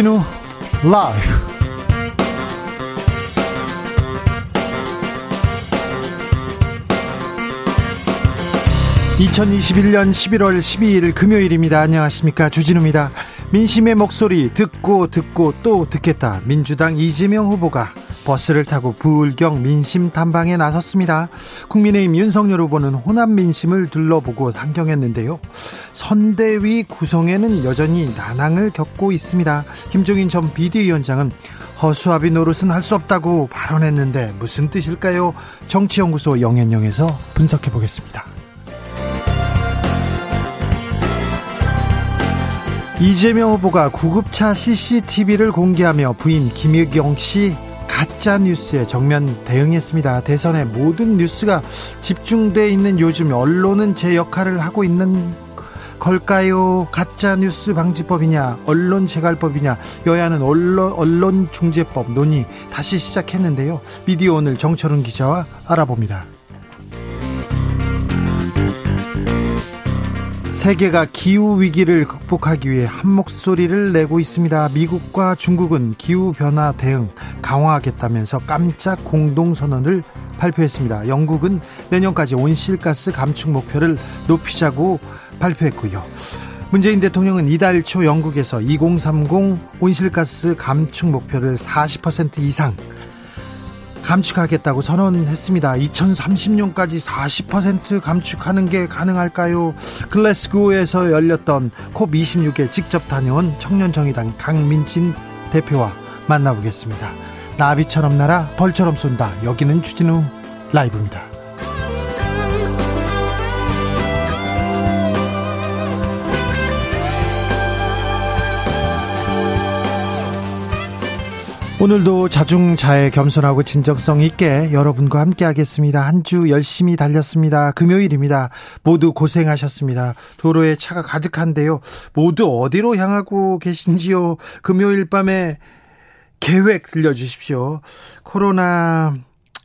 주진우 라이브 2021년 11월 12일 금요일입니다. 안녕하십니까. 주진우입니다. 민심의 목소리 듣고 듣고 또 듣겠다. 민주당 이재명 후보가 버스를 타고 부울경 민심 탐방에 나섰습니다. 국민의힘 윤석열 후보는 호남 민심을 둘러보고 상경했는데요. 선대위 구성에는 여전히 난항을 겪고 있습니다. 김종인 전 비대위원장은 허수아비 노릇은 할 수 없다고 발언했는데 무슨 뜻일까요? 정치연구소 영앤영에서 분석해 보겠습니다. 이재명 후보가 구급차 CCTV를 공개하며 부인 김유경 씨 가짜 뉴스에 정면 대응했습니다. 대선의 모든 뉴스가 집중돼 있는 요즘 언론은 제 역할을 하고 있는 걸까요? 가짜 뉴스 방지법이냐, 언론 재갈법이냐, 여야는 언론 언론 중재법 논의 다시 시작했는데요. 미디어 오늘 정철은 기자와 알아봅니다. 세계가 기후 위기를 극복하기 위해 한 목소리를 내고 있습니다. 미국과 중국은 기후 변화 대응 강화하겠다면서 깜짝 공동 선언을 발표했습니다. 영국은 내년까지 온실가스 감축 목표를 높이자고 발표했고요. 문재인 대통령은 이달 초 영국에서 2030 온실가스 감축 목표를 40% 이상 감축하겠다고 선언했습니다. 2030년까지 40% 감축하는 게 가능할까요? 글래스고에서 열렸던 콥26에 직접 다녀온 청년정의당 강민진 대표와 만나보겠습니다. 나비처럼 날아 벌처럼 쏜다. 여기는 추진우 라이브입니다. 오늘도 자중자애 겸손하고 진정성 있게 여러분과 함께 하겠습니다. 한 주 열심히 달렸습니다. 금요일입니다. 모두 고생하셨습니다. 도로에 차가 가득한데요. 모두 어디로 향하고 계신지요? 금요일 밤에 계획 들려주십시오. 코로나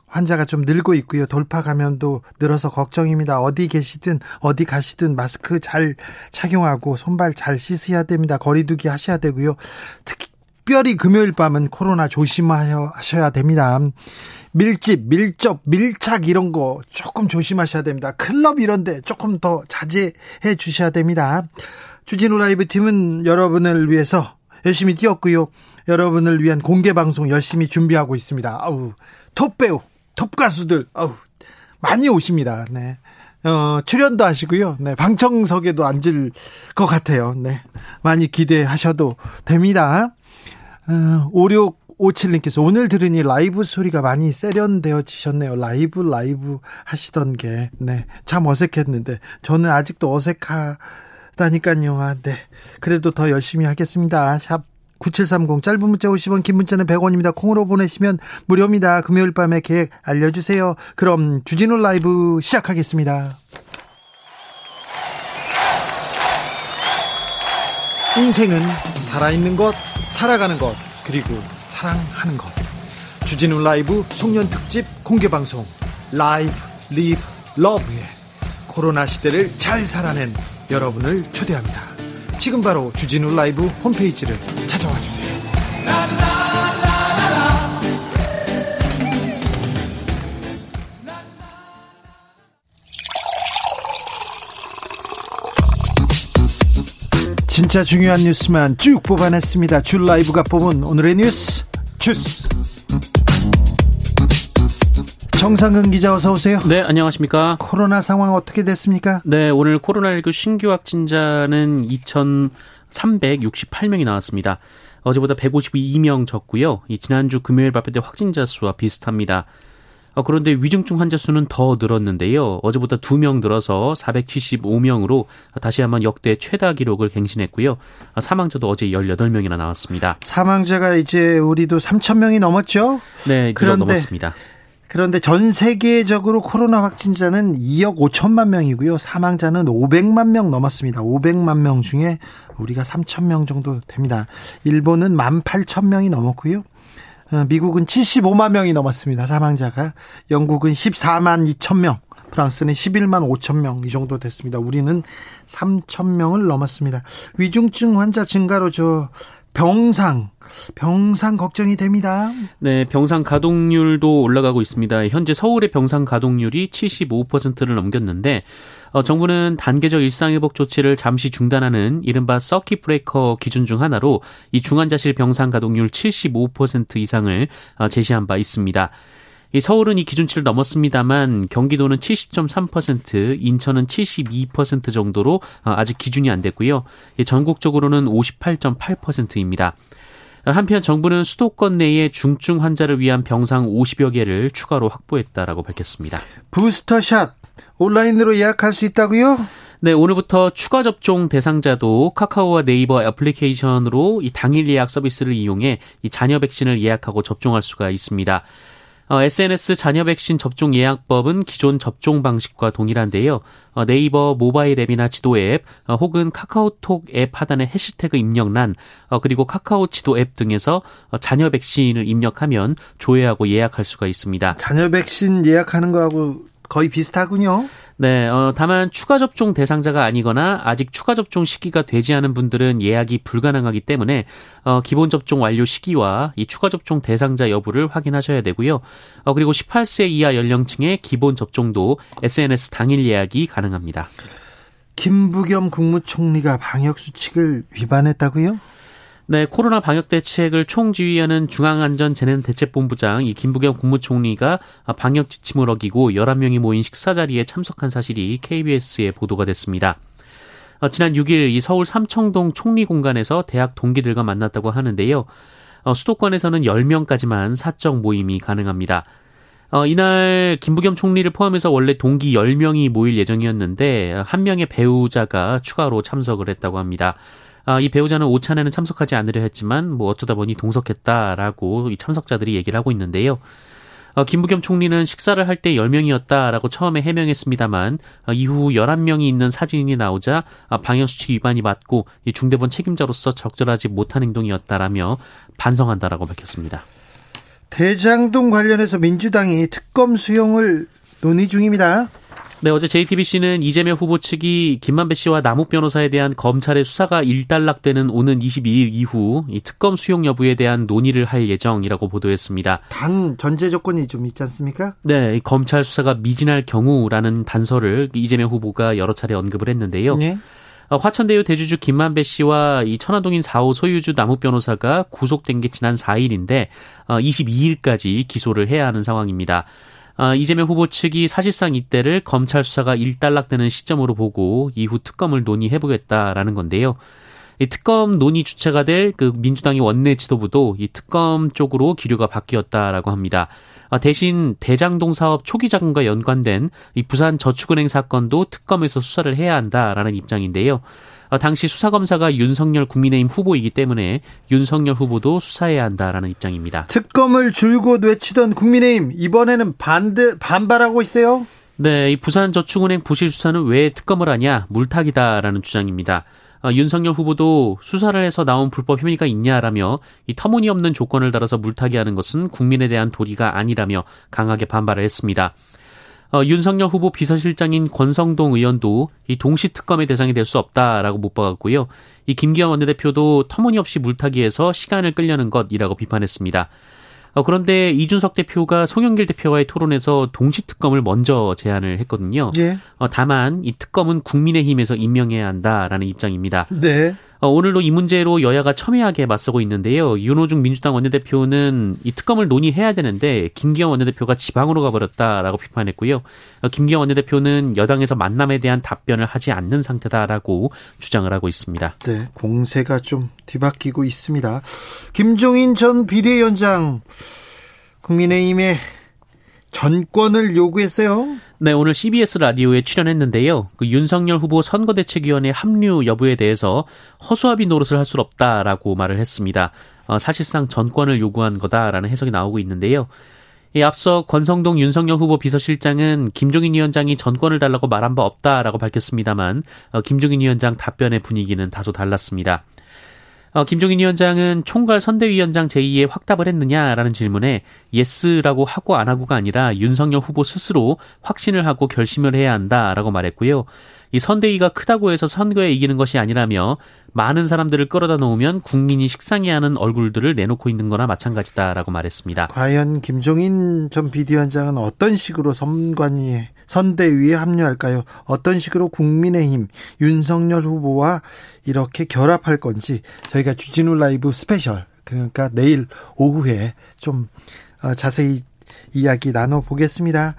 환자가 좀 늘고 있고요. 돌파 감염도 늘어서 걱정입니다. 어디 계시든 어디 가시든 마스크 잘 착용하고 손발 잘 씻어야 됩니다. 거리두기 하셔야 되고요. 특히 특별히 금요일 밤은 코로나 조심하셔야 됩니다. 밀집, 밀접, 밀착 이런 거 조금 조심하셔야 됩니다. 클럽 이런데 조금 더 자제해 주셔야 됩니다. 주진우 라이브 팀은 여러분을 위해서 열심히 뛰었고요. 여러분을 위한 공개 방송 열심히 준비하고 있습니다. 아우, 톱 배우, 톱 가수들, 아우, 많이 오십니다. 네. 어, 출연도 하시고요. 네, 방청석에도 앉을 것 같아요. 네. 많이 기대하셔도 됩니다. 5657님께서 어, 오늘 들으니 라이브 소리가 많이 세련되어지셨네요. 라이브, 라이브 하시던 게, 네. 참 어색했는데, 저는 아직도 어색하다니까요. 아, 네. 그래도 더 열심히 하겠습니다. 샵 9730 짧은 문자 50원 긴 문자는 100원입니다. 콩으로 보내시면 무료입니다. 금요일 밤에 계획 알려주세요. 그럼 주진우 라이브 시작하겠습니다. 인생은 살아있는 것 살아가는 것 그리고 사랑하는 것 주진우 라이브 송년 특집 공개 방송 Live Live Love의 코로나 시대를 잘 살아낸 여러분을 초대합니다. 지금 바로 주진우 라이브 홈페이지를 찾아와 주세요. 진짜 중요한 뉴스만 쭉 뽑아냈습니다. 줄 라이브가 뽑은 오늘의 뉴스 주스. 정상근 기자 어서 오세요. 네, 안녕하십니까? 코로나 상황 어떻게 됐습니까? 네, 오늘 코로나19 신규 확진자는 2,368명이 나왔습니다. 어제보다 152명 적고요. 이 지난주 금요일 발표된 확진자 수와 비슷합니다. 어, 그런데 위중증 환자 수는 더 늘었는데요. 어제보다 2명 늘어서 475명으로 다시 한번 역대 최다 기록을 갱신했고요. 사망자도 어제 18명이나 나왔습니다. 사망자가 이제 우리도 3천 명이 넘었죠? 네, 그런데 넘었습니다. 그런데 전 세계적으로 코로나 확진자는 2억 5천만 명이고요. 사망자는 500만 명 넘었습니다. 500만 명 중에 우리가 3천 명 정도 됩니다. 일본은 1만 8천 명이 넘었고요. 어, 미국은 75만 명이 넘었습니다. 사망자가. 영국은 14만 2천 명. 프랑스는 11만 5천 명 이 정도 됐습니다. 우리는 3천 명을 넘었습니다. 위중증 환자 증가로 저 병상 병상 걱정이 됩니다. 네, 병상 가동률도 올라가고 있습니다. 현재 서울의 병상 가동률이 75%를 넘겼는데 어, 정부는 단계적 일상회복 조치를 잠시 중단하는 이른바 서킷 브레이커 기준 중 하나로 이 중환자실 병상 가동률 75% 이상을 어, 제시한 바 있습니다. 이 서울은 이 기준치를 넘었습니다만 경기도는 70.3%, 인천은 72% 정도로 어, 아직 기준이 안 됐고요. 전국적으로는 58.8%입니다. 한편 정부는 수도권 내에 중증 환자를 위한 병상 50여 개를 추가로 확보했다라고 밝혔습니다. 부스터샷 온라인으로 예약할 수 있다고요? 네, 오늘부터 추가 접종 대상자도 카카오와 네이버 애플리케이션으로 이 당일 예약 서비스를 이용해 이 자녀 백신을 예약하고 접종할 수가 있습니다. 어, SNS 자녀 백신 접종 예약법은 기존 접종 방식과 동일한데요. 어, 네이버 모바일 앱이나 지도 앱 어, 혹은 카카오톡 앱 하단의 해시태그 입력란 어, 그리고 카카오 지도 앱 등에서 어, 자녀 백신을 입력하면 조회하고 예약할 수가 있습니다. 자녀 백신 예약하는 거하고 거의 비슷하군요. 네, 어, 다만 추가 접종 대상자가 아니거나 아직 추가 접종 시기가 되지 않은 분들은 예약이 불가능하기 때문에 어, 기본 접종 완료 시기와 이 추가 접종 대상자 여부를 확인하셔야 되고요. 어, 그리고 18세 이하 연령층의 기본 접종도 SNS 당일 예약이 가능합니다. 김부겸 국무총리가 방역 수칙을 위반했다고요? 네, 코로나 방역 대책을 총지휘하는 중앙안전재난대책본부장 이 김부겸 국무총리가 방역 지침을 어기고 11명이 모인 식사 자리에 참석한 사실이 KBS에 보도가 됐습니다. 어, 지난 6일 이 서울 삼청동 총리 공간에서 대학 동기들과 만났다고 하는데요. 어, 수도권에서는 10명까지만 사적 모임이 가능합니다. 어, 이날 김부겸 총리를 포함해서 원래 동기 10명이 모일 예정이었는데 한 명의 배우자가 추가로 참석을 했다고 합니다. 아, 이 배우자는 오찬에는 참석하지 않으려 했지만 뭐 어쩌다 보니 동석했다라고 이 참석자들이 얘기를 하고 있는데요. 어, 김부겸 총리는 식사를 할 때 10명이었다라고 처음에 해명했습니다만 어, 이후 11명이 있는 사진이 나오자 아, 방역수칙 위반이 맞고 이 중대본 책임자로서 적절하지 못한 행동이었다라며 반성한다라고 밝혔습니다. 대장동 관련해서 민주당이 특검 수용을 논의 중입니다. 네, 어제 JTBC는 이재명 후보 측이 김만배 씨와 남욱 변호사에 대한 검찰의 수사가 일단락되는 오는 22일 이후 이 특검 수용 여부에 대한 논의를 할 예정이라고 보도했습니다. 단 전제 조건이 좀 있지 않습니까? 네, 검찰 수사가 미진할 경우라는 단서를 이재명 후보가 여러 차례 언급을 했는데요. 네. 어, 화천대유 대주주 김만배 씨와 이 천화동인 4호 소유주 남욱 변호사가 구속된 게 지난 4일인데 22일까지 어, 기소를 해야 하는 상황입니다. 아, 이재명 후보 측이 사실상 이때를 검찰 수사가 일단락되는 시점으로 보고 이후 특검을 논의해보겠다라는 건데요. 이 특검 논의 주체가 될 그 민주당의 원내 지도부도 이 특검 쪽으로 기류가 바뀌었다라고 합니다. 아, 대신 대장동 사업 초기 자금과 연관된 이 부산 저축은행 사건도 특검에서 수사를 해야 한다라는 입장인데요. 어, 당시 수사검사가 윤석열 국민의힘 후보이기 때문에 윤석열 후보도 수사해야 한다라는 입장입니다. 특검을 줄곧 외치던 국민의힘 이번에는 반대 반발하고 있어요. 네, 이 부산저축은행 부실 수사는 왜 특검을 하냐 물타기다라는 주장입니다. 어, 윤석열 후보도 수사를 해서 나온 불법 혐의가 있냐라며 이 터무니없는 조건을 달아서 물타기하는 것은 국민에 대한 도리가 아니라며 강하게 반발을 했습니다. 어, 윤석열 후보 비서실장인 권성동 의원도 이 동시 특검의 대상이 될 수 없다라고 못 박았고요. 이 김기현 원내대표도 터무니없이 물타기해서 시간을 끌려는 것이라고 비판했습니다. 어, 그런데 이준석 대표가 송영길 대표와의 토론에서 동시 특검을 먼저 제안을 했거든요. 예. 어, 다만 이 특검은 국민의힘에서 임명해야 한다라는 입장입니다. 네. 어, 오늘도 이 문제로 여야가 첨예하게 맞서고 있는데요. 윤호중 민주당 원내대표는 이 특검을 논의해야 되는데 김기현 원내대표가 지방으로 가버렸다라고 비판했고요. 어, 김기현 원내대표는 여당에서 만남에 대한 답변을 하지 않는 상태다라고 주장을 하고 있습니다. 네, 공세가 좀 뒤바뀌고 있습니다. 김종인 전 비대위원장 국민의힘의 전권을 요구했어요. 네, 오늘 CBS 라디오에 출연했는데요. 그 윤석열 후보 선거대책위원회 합류 여부에 대해서 허수아비 노릇을 할 수 없다라고 말을 했습니다. 어, 사실상 전권을 요구한 거다라는 해석이 나오고 있는데요. 이 앞서 권성동 윤석열 후보 비서실장은 김종인 위원장이 전권을 달라고 말한 바 없다라고 밝혔습니다만 어, 김종인 위원장 답변의 분위기는 다소 달랐습니다. 어, 김종인 위원장은 총괄 선대위원장 제의에 확답을 했느냐라는 질문에 예스라고 하고 안 하고가 아니라 윤석열 후보 스스로 확신을 하고 결심을 해야 한다라고 말했고요. 이 선대위가 크다고 해서 선거에 이기는 것이 아니라며 많은 사람들을 끌어다 놓으면 국민이 식상해하는 얼굴들을 내놓고 있는 거나 마찬가지다라고 말했습니다. 과연 김종인 전 비대위원장은 어떤 식으로 선관위에 선대위에 합류할까요? 어떤 식으로 국민의힘 윤석열 후보와 이렇게 결합할 건지 저희가 주진우 라이브 스페셜 그러니까 내일 오후에 좀 어, 자세히 이야기 나눠보겠습니다.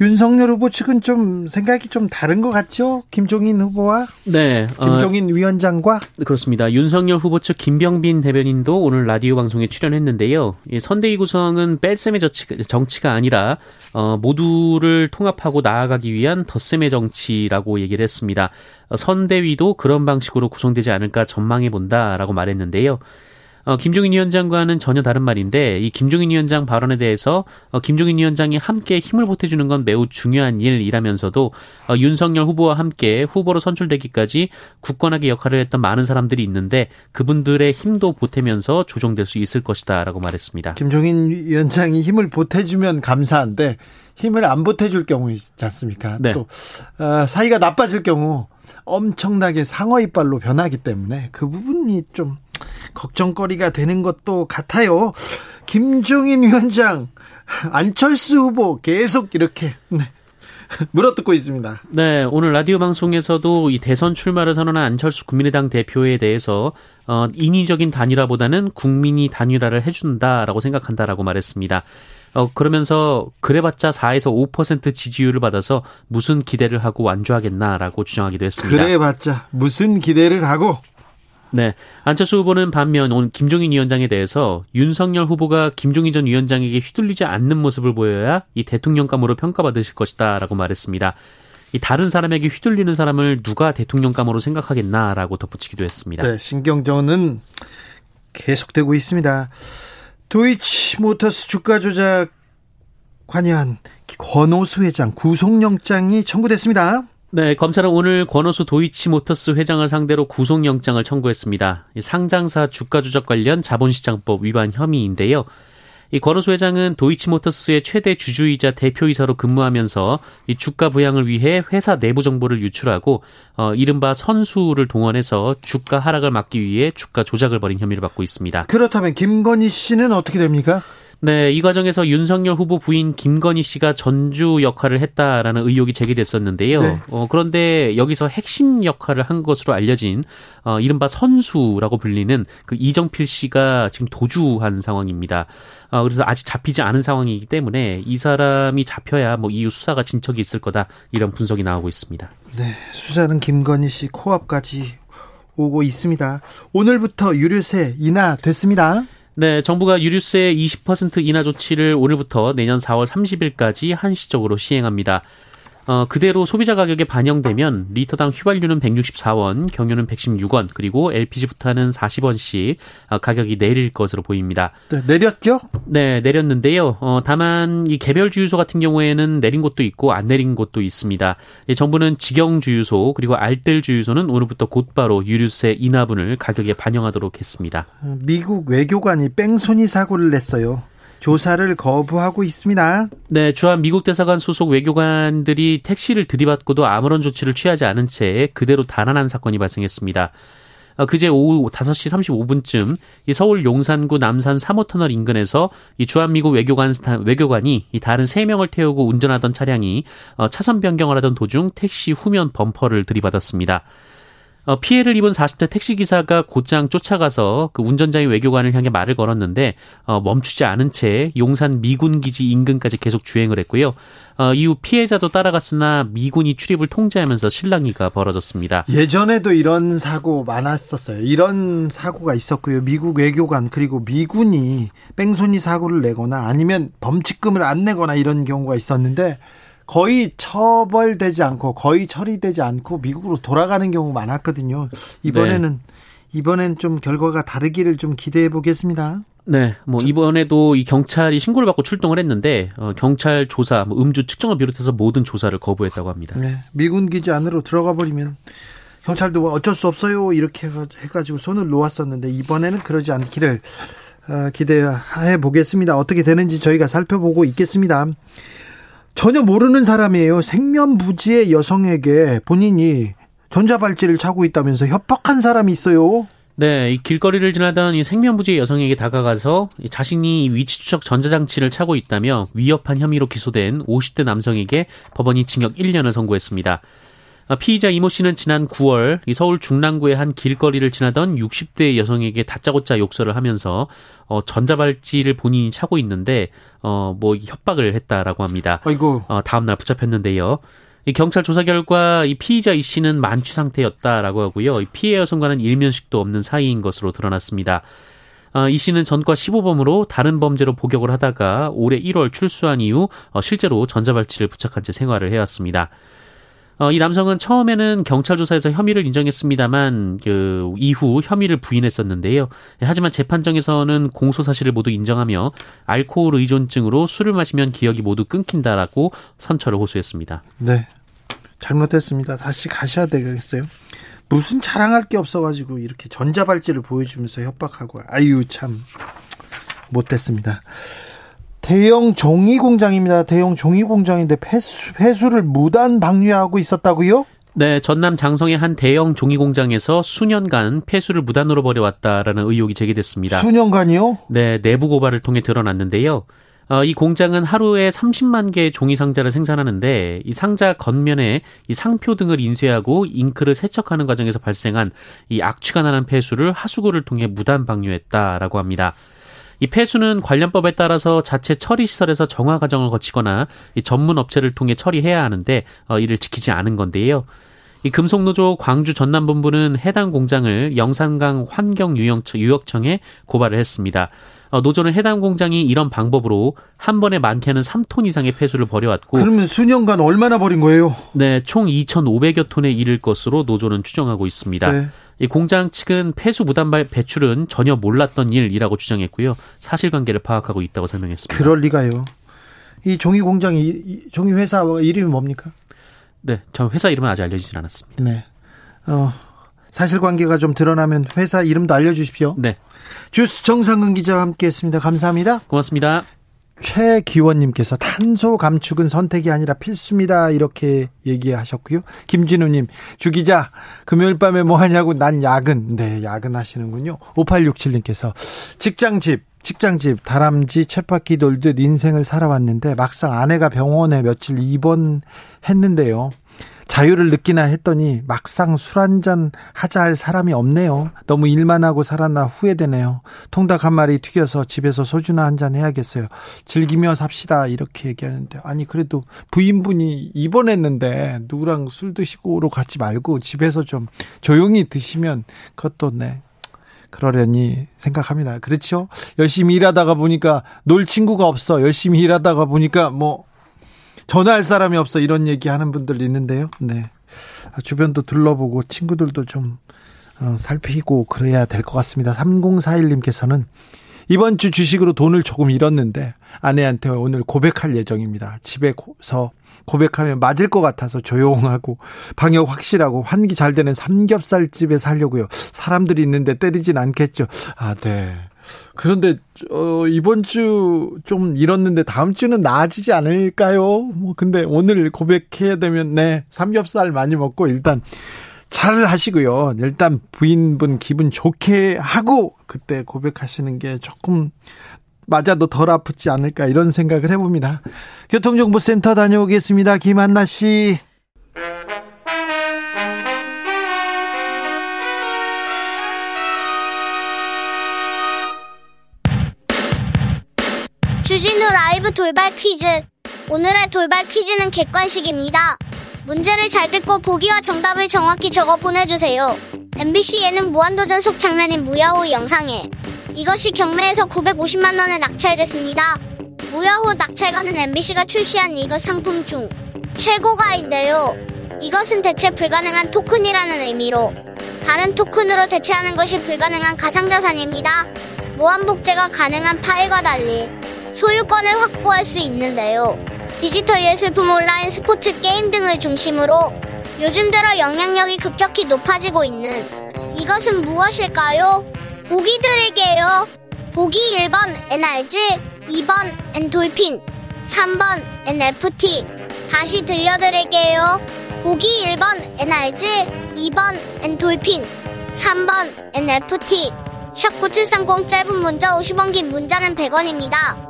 윤석열 후보 측은 좀 생각이 좀 다른 것 같죠? 김종인 후보와? 네. 어, 김종인 어, 위원장과? 그렇습니다. 윤석열 후보 측 김병민 대변인도 오늘 라디오 방송에 출연했는데요. 선대위 구성은 뺄셈의 정치가 아니라 어, 모두를 통합하고 나아가기 위한 덧셈의 정치라고 얘기를 했습니다. 선대위도 그런 방식으로 구성되지 않을까 전망해 본다라고 말했는데요. 어, 김종인 위원장과는 전혀 다른 말인데 이 김종인 위원장 발언에 대해서 어, 김종인 위원장이 함께 힘을 보태주는 건 매우 중요한 일이라면서도 어, 윤석열 후보와 함께 후보로 선출되기까지 굳건하게 역할을 했던 많은 사람들이 있는데 그분들의 힘도 보태면서 조정될 수 있을 것이다라고 말했습니다. 김종인 위원장이 힘을 보태주면 감사한데 힘을 안 보태줄 경우 있지 않습니까? 네. 또 어, 사이가 나빠질 경우 엄청나게 상어 이빨로 변하기 때문에 그 부분이 좀 걱정거리가 되는 것도 같아요. 김종인 위원장, 안철수 후보 계속 이렇게 네. 물어뜯고 있습니다. 네, 오늘 라디오 방송에서도 이 대선 출마를 선언한 안철수 국민의당 대표에 대해서 어, 인위적인 단일화보다는 국민이 단일화를 해준다라고 생각한다라고 말했습니다. 어, 그러면서 그래봤자 4에서 5% 지지율을 받아서 무슨 기대를 하고 완주하겠나라고 주장하기도 했습니다. 그래봤자 무슨 기대를 하고 네. 안철수 후보는 반면 오늘 김종인 위원장에 대해서 윤석열 후보가 김종인 전 위원장에게 휘둘리지 않는 모습을 보여야 이 대통령감으로 평가받으실 것이다라고 말했습니다. 이 다른 사람에게 휘둘리는 사람을 누가 대통령감으로 생각하겠나라고 덧붙이기도 했습니다. 네, 신경전은 계속되고 있습니다. 도이치 모터스 주가 조작 관여한 권오수 회장 구속영장이 청구됐습니다. 네, 검찰은 오늘 권오수 도이치모터스 회장을 상대로 구속영장을 청구했습니다. 상장사 주가 조작 관련 자본시장법 위반 혐의인데요. 이 권오수 회장은 도이치모터스의 최대 주주이자 대표이사로 근무하면서 이 주가 부양을 위해 회사 내부 정보를 유출하고 어, 이른바 선수를 동원해서 주가 하락을 막기 위해 주가 조작을 벌인 혐의를 받고 있습니다. 그렇다면 김건희 씨는 어떻게 됩니까? 네, 이 과정에서 윤석열 후보 부인 김건희 씨가 전주 역할을 했다라는 의혹이 제기됐었는데요. 네. 어, 그런데 여기서 핵심 역할을 한 것으로 알려진 어, 이른바 선수라고 불리는 그 이정필 씨가 지금 도주한 상황입니다. 어, 그래서 아직 잡히지 않은 상황이기 때문에 이 사람이 잡혀야 뭐 이후 수사가 진척이 있을 거다 이런 분석이 나오고 있습니다. 네, 수사는 김건희 씨 코앞까지 오고 있습니다. 오늘부터 유류세 인하 됐습니다. 네, 정부가 유류세 20% 인하 조치를 오늘부터 내년 4월 30일까지 한시적으로 시행합니다. 어, 그대로 소비자 가격에 반영되면 리터당 휘발유는 164원, 경유는 116원, 그리고 LPG 부탄은 40원씩 어, 가격이 내릴 것으로 보입니다. 네, 내렸죠? 네, 내렸는데요. 어, 다만 이 개별 주유소 같은 경우에는 내린 곳도 있고 안 내린 곳도 있습니다. 예, 정부는 직영 주유소 그리고 알뜰 주유소는 오늘부터 곧바로 유류세 인하분을 가격에 반영하도록 했습니다. 미국 외교관이 뺑소니 사고를 냈어요. 조사를 거부하고 있습니다. 네, 주한 미국 대사관 소속 외교관들이 택시를 들이받고도 아무런 조치를 취하지 않은 채 그대로 달아난 사건이 발생했습니다. 어, 그제 오후 5시 35분쯤 이 서울 용산구 남산 3호 터널 인근에서 이 주한미국 외교관 외교관이 이 다른 3명을 태우고 운전하던 차량이 어, 차선 변경을 하던 도중 택시 후면 범퍼를 들이받았습니다. 어, 피해를 입은 40대 택시 기사가 곧장 쫓아가서 그 운전자의 외교관을 향해 말을 걸었는데 어, 멈추지 않은 채 용산 미군 기지 인근까지 계속 주행을 했고요. 어, 이후 피해자도 따라갔으나 미군이 출입을 통제하면서 실랑이가 벌어졌습니다. 예전에도 이런 사고 많았었어요. 이런 사고가 있었고요. 미국 외교관 그리고 미군이 뺑소니 사고를 내거나 아니면 범칙금을 안 내거나 이런 경우가 있었는데 거의 처벌되지 않고 거의 처리되지 않고 미국으로 돌아가는 경우 많았거든요. 이번에는 네. 이번엔 좀 결과가 다르기를 좀 기대해 보겠습니다. 네, 뭐 이번에도 이 경찰이 신고를 받고 출동을 했는데 어, 경찰 조사, 뭐 음주 측정을 비롯해서 모든 조사를 거부했다고 합니다. 네, 미군 기지 안으로 들어가 버리면 경찰도 어쩔 수 없어요 이렇게 해가지고 손을 놓았었는데 이번에는 그러지 않기를 어, 기대해 보겠습니다. 어떻게 되는지 저희가 살펴보고 있겠습니다. 전혀 모르는 사람이에요. 생면부지의 여성에게 본인이 전자발찌를 차고 있다면서 협박한 사람이 있어요. 네, 이 길거리를 지나던 이 생면부지의 여성에게 다가가서 자신이 위치 추적 전자장치를 차고 있다며 위협한 혐의로 기소된 50대 남성에게 법원이 징역 1년을 선고했습니다. 아, 피의자 이모 씨는 지난 9월 서울 중랑구의 한 길거리를 지나던 60대 여성에게 다짜고짜 욕설을 하면서 어, 전자발찌를 본인이 차고 있는데 어, 뭐 협박을 했다라고 합니다. 아이고. 어, 다음 날 붙잡혔는데요. 이 경찰 조사 결과 이 피의자 이 씨는 만취 상태였다라고 하고요. 이 피해 여성과는 일면식도 없는 사이인 것으로 드러났습니다. 어, 이 씨는 전과 15범으로 다른 범죄로 복역을 하다가 올해 1월 출소한 이후 어, 실제로 전자발찌를 부착한 채 생활을 해왔습니다. 어, 이 남성은 처음에는 경찰 조사에서 혐의를 인정했습니다만 그 이후 혐의를 부인했었는데요. 하지만 재판정에서는 공소 사실을 모두 인정하며 알코올 의존증으로 술을 마시면 기억이 모두 끊긴다라고 선처를 호소했습니다. 네. 잘못했습니다. 다시 가셔야 되겠어요. 무슨 자랑할 게 없어가지고 이렇게 전자발찌를 보여주면서 협박하고 아유 참 못됐습니다. 대형 종이 공장입니다. 대형 종이 공장인데 폐수, 폐수를 무단 방류하고 있었다고요? 네, 전남 장성의 한 대형 종이 공장에서 수년간 폐수를 무단으로 버려왔다라는 의혹이 제기됐습니다. 수년간이요? 네, 내부 고발을 통해 드러났는데요. 어, 이 공장은 하루에 30만 개의 종이 상자를 생산하는데 이 상자 겉면에 이 상표 등을 인쇄하고 잉크를 세척하는 과정에서 발생한 이 악취가 나는 폐수를 하수구를 통해 무단 방류했다라고 합니다. 이 폐수는 관련법에 따라서 자체 처리 시설에서 정화 과정을 거치거나 이 전문 업체를 통해 처리해야 하는데 어, 이를 지키지 않은 건데요. 이 금속노조 광주 전남본부는 해당 공장을 영산강 환경유역청에 고발을 했습니다. 어, 노조는 해당 공장이 이런 방법으로 한 번에 많게는 3톤 이상의 폐수를 버려왔고 그러면 수년간 얼마나 버린 거예요? 네, 총 2,500여 톤에 이를 것으로 노조는 추정하고 있습니다. 네. 이 공장 측은 폐수 무단 배출은 전혀 몰랐던 일이라고 주장했고요. 사실관계를 파악하고 있다고 설명했습니다. 그럴 리가요. 이 종이 공장 이 종이 회사 이름이 뭡니까? 네, 저 회사 이름은 아직 알려지진 않았습니다. 네. 어, 사실관계가 좀 드러나면 회사 이름도 알려주십시오. 네. 주스 정상근 기자와 함께했습니다. 감사합니다. 고맙습니다. 최기원님께서 탄소 감축은 선택이 아니라 필수입니다. 이렇게 얘기하셨고요. 김진우님, 주기자, 금요일 밤에 뭐 하냐고 난 야근. 네, 야근 하시는군요. 5867님께서 직장집, 직장집, 다람쥐, 쳇바퀴 돌듯 인생을 살아왔는데 막상 아내가 병원에 며칠 입원했는데요. 자유를 느끼나 했더니 막상 술 한잔 하자 할 사람이 없네요. 너무 일만 하고 살았나 후회되네요. 통닭 한 마리 튀겨서 집에서 소주나 한 잔 해야겠어요. 즐기며 삽시다. 이렇게 얘기하는데. 아니, 그래도 부인분이 입원했는데 누구랑 술 드시고로 같이 말고 집에서 좀 조용히 드시면 그것도 네. 그러려니 생각합니다. 그렇죠? 열심히 일하다가 보니까 놀 친구가 없어. 열심히 일하다가 보니까 뭐 전화할 사람이 없어 이런 얘기 하는 분들 있는데요. 네. 주변도 둘러보고 친구들도 좀 어, 살피고 그래야 될 것 같습니다. 3041님께서는 이번 주 주식으로 돈을 조금 잃었는데 아내한테 오늘 고백할 예정입니다. 집에서 고백하면 맞을 것 같아서 조용하고 방역 확실하고 환기 잘 되는 삼겹살 집에 살려고요. 사람들이 있는데 때리진 않겠죠. 아, 네. 그런데 어, 이번 주좀 잃었는데 다음 주는 나아지지 않을까요? 뭐 근데 오늘 고백해야 되면 네 삼겹살 많이 먹고 일단 잘 하시고요. 일단 부인분 기분 좋게 하고 그때 고백하시는 게 조금 맞아도 덜 아프지 않을까 이런 생각을 해봅니다. 교통정보센터 다녀오겠습니다. 김한나 씨. 라이브 돌발 퀴즈. 오늘의 돌발 퀴즈는 객관식입니다. 문제를 잘 듣고 보기와 정답을 정확히 적어 보내주세요. MBC 예능 무한도전 속 장면인 무야호 영상에 이것이 경매에서 950만원에 낙찰됐습니다. 무야호 낙찰가는 MBC가 출시한 이것 상품 중 최고가인데요. 이것은 대체 불가능한 토큰이라는 의미로 다른 토큰으로 대체하는 것이 불가능한 가상자산입니다. 무한복제가 가능한 파일과 달리 소유권을 확보할 수 있는데요. 디지털 예술품 온라인 스포츠 게임 등을 중심으로 요즘 들어 영향력이 급격히 높아지고 있는 이것은 무엇일까요? 보기 드릴게요. 보기 1번 NRG, 2번 엔돌핀, 3번 NFT. 다시 들려드릴게요. 보기 1번 NRG, 2번 엔돌핀 3번 NFT 샵 9730 짧은 문자 50원 긴 문자는 100원입니다.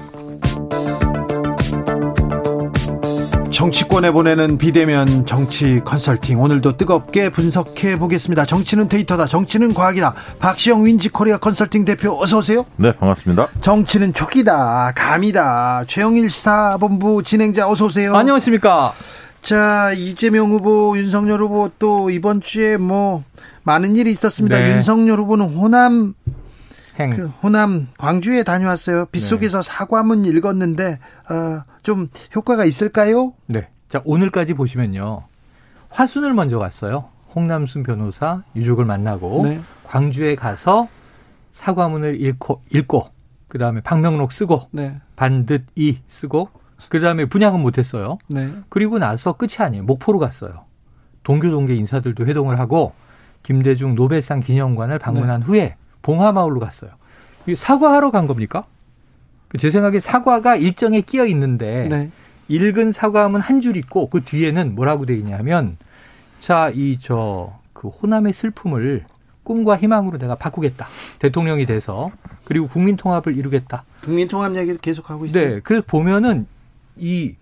정치권에 보내는 비대면 정치 컨설팅 오늘도 뜨겁게 분석해 보겠습니다. 정치는 데이터다. 정치는 과학이다. 박시영 윈지 코리아 컨설팅 대표 어서 오세요. 네, 반갑습니다. 정치는 촉이다. 감이다. 최영일 시사본부 진행자 어서 오세요. 안녕하십니까? 자, 이재명 후보, 윤석열 후보 또 이번 주에 뭐 많은 일이 있었습니다. 네. 윤석열 후보는 호남 행. 그 호남 광주에 다녀왔어요. 빗속에서 네. 사과문 읽었는데 어, 좀 효과가 있을까요? 네. 자, 오늘까지 보시면요. 화순을 먼저 갔어요. 홍남순 변호사 유족을 만나고 네. 광주에 가서 사과문을 읽고 읽고 그다음에 박명록 쓰고 네. 반듯 이 쓰고 그다음에 분양은 못 했어요. 네. 그리고 나서 끝이 아니에요. 목포로 갔어요. 동교 동계 인사들도 회동을 하고 김대중 노벨상 기념관을 방문한 네. 후에 봉하마을로 갔어요. 사과하러 간 겁니까? 그제 생각에 사과가 일정에 끼어 있는데 네. 읽은 사과문 한 줄 있고 그 뒤에는 뭐라고 돼 있냐면 자 이 저 그 호남의 슬픔을 꿈과 희망으로 내가 바꾸겠다. 대통령이 돼서 그리고 국민 통합을 이루겠다. 국민 통합 얘기 계속 하고 있어요. 네. 그래서 보면은 이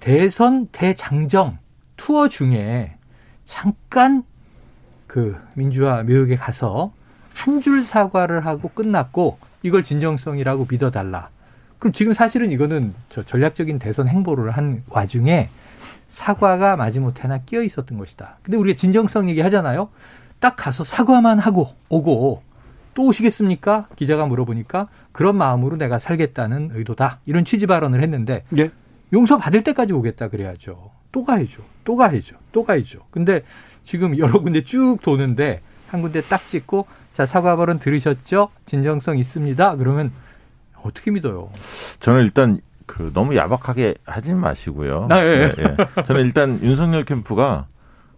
대선 대장정 투어 중에 잠깐 그 민주화 묘역에 가서 한 줄 사과를 하고 끝났고 이걸 진정성이라고 믿어달라. 그럼 지금 사실은 이거는 저 전략적인 대선 행보를 한 와중에 사과가 마지못해 하나 끼어 있었던 것이다. 근데 우리가 진정성 얘기 하잖아요. 딱 가서 사과만 하고 오고 또 오시겠습니까? 기자가 물어보니까 그런 마음으로 내가 살겠다는 의도다. 이런 취지 발언을 했는데 예. 용서 받을 때까지 오겠다 그래야죠. 또 가야죠. 또 가야죠. 또 가야죠. 근데 지금 여러 군데 쭉 도는데 한 군데 딱 찍고 자 사과 발언 들으셨죠? 진정성 있습니다. 그러면 어떻게 믿어요? 저는 일단 그 너무 야박하게 하진 마시고요. 아, 예. 네, 예. 저는 일단 윤석열 캠프가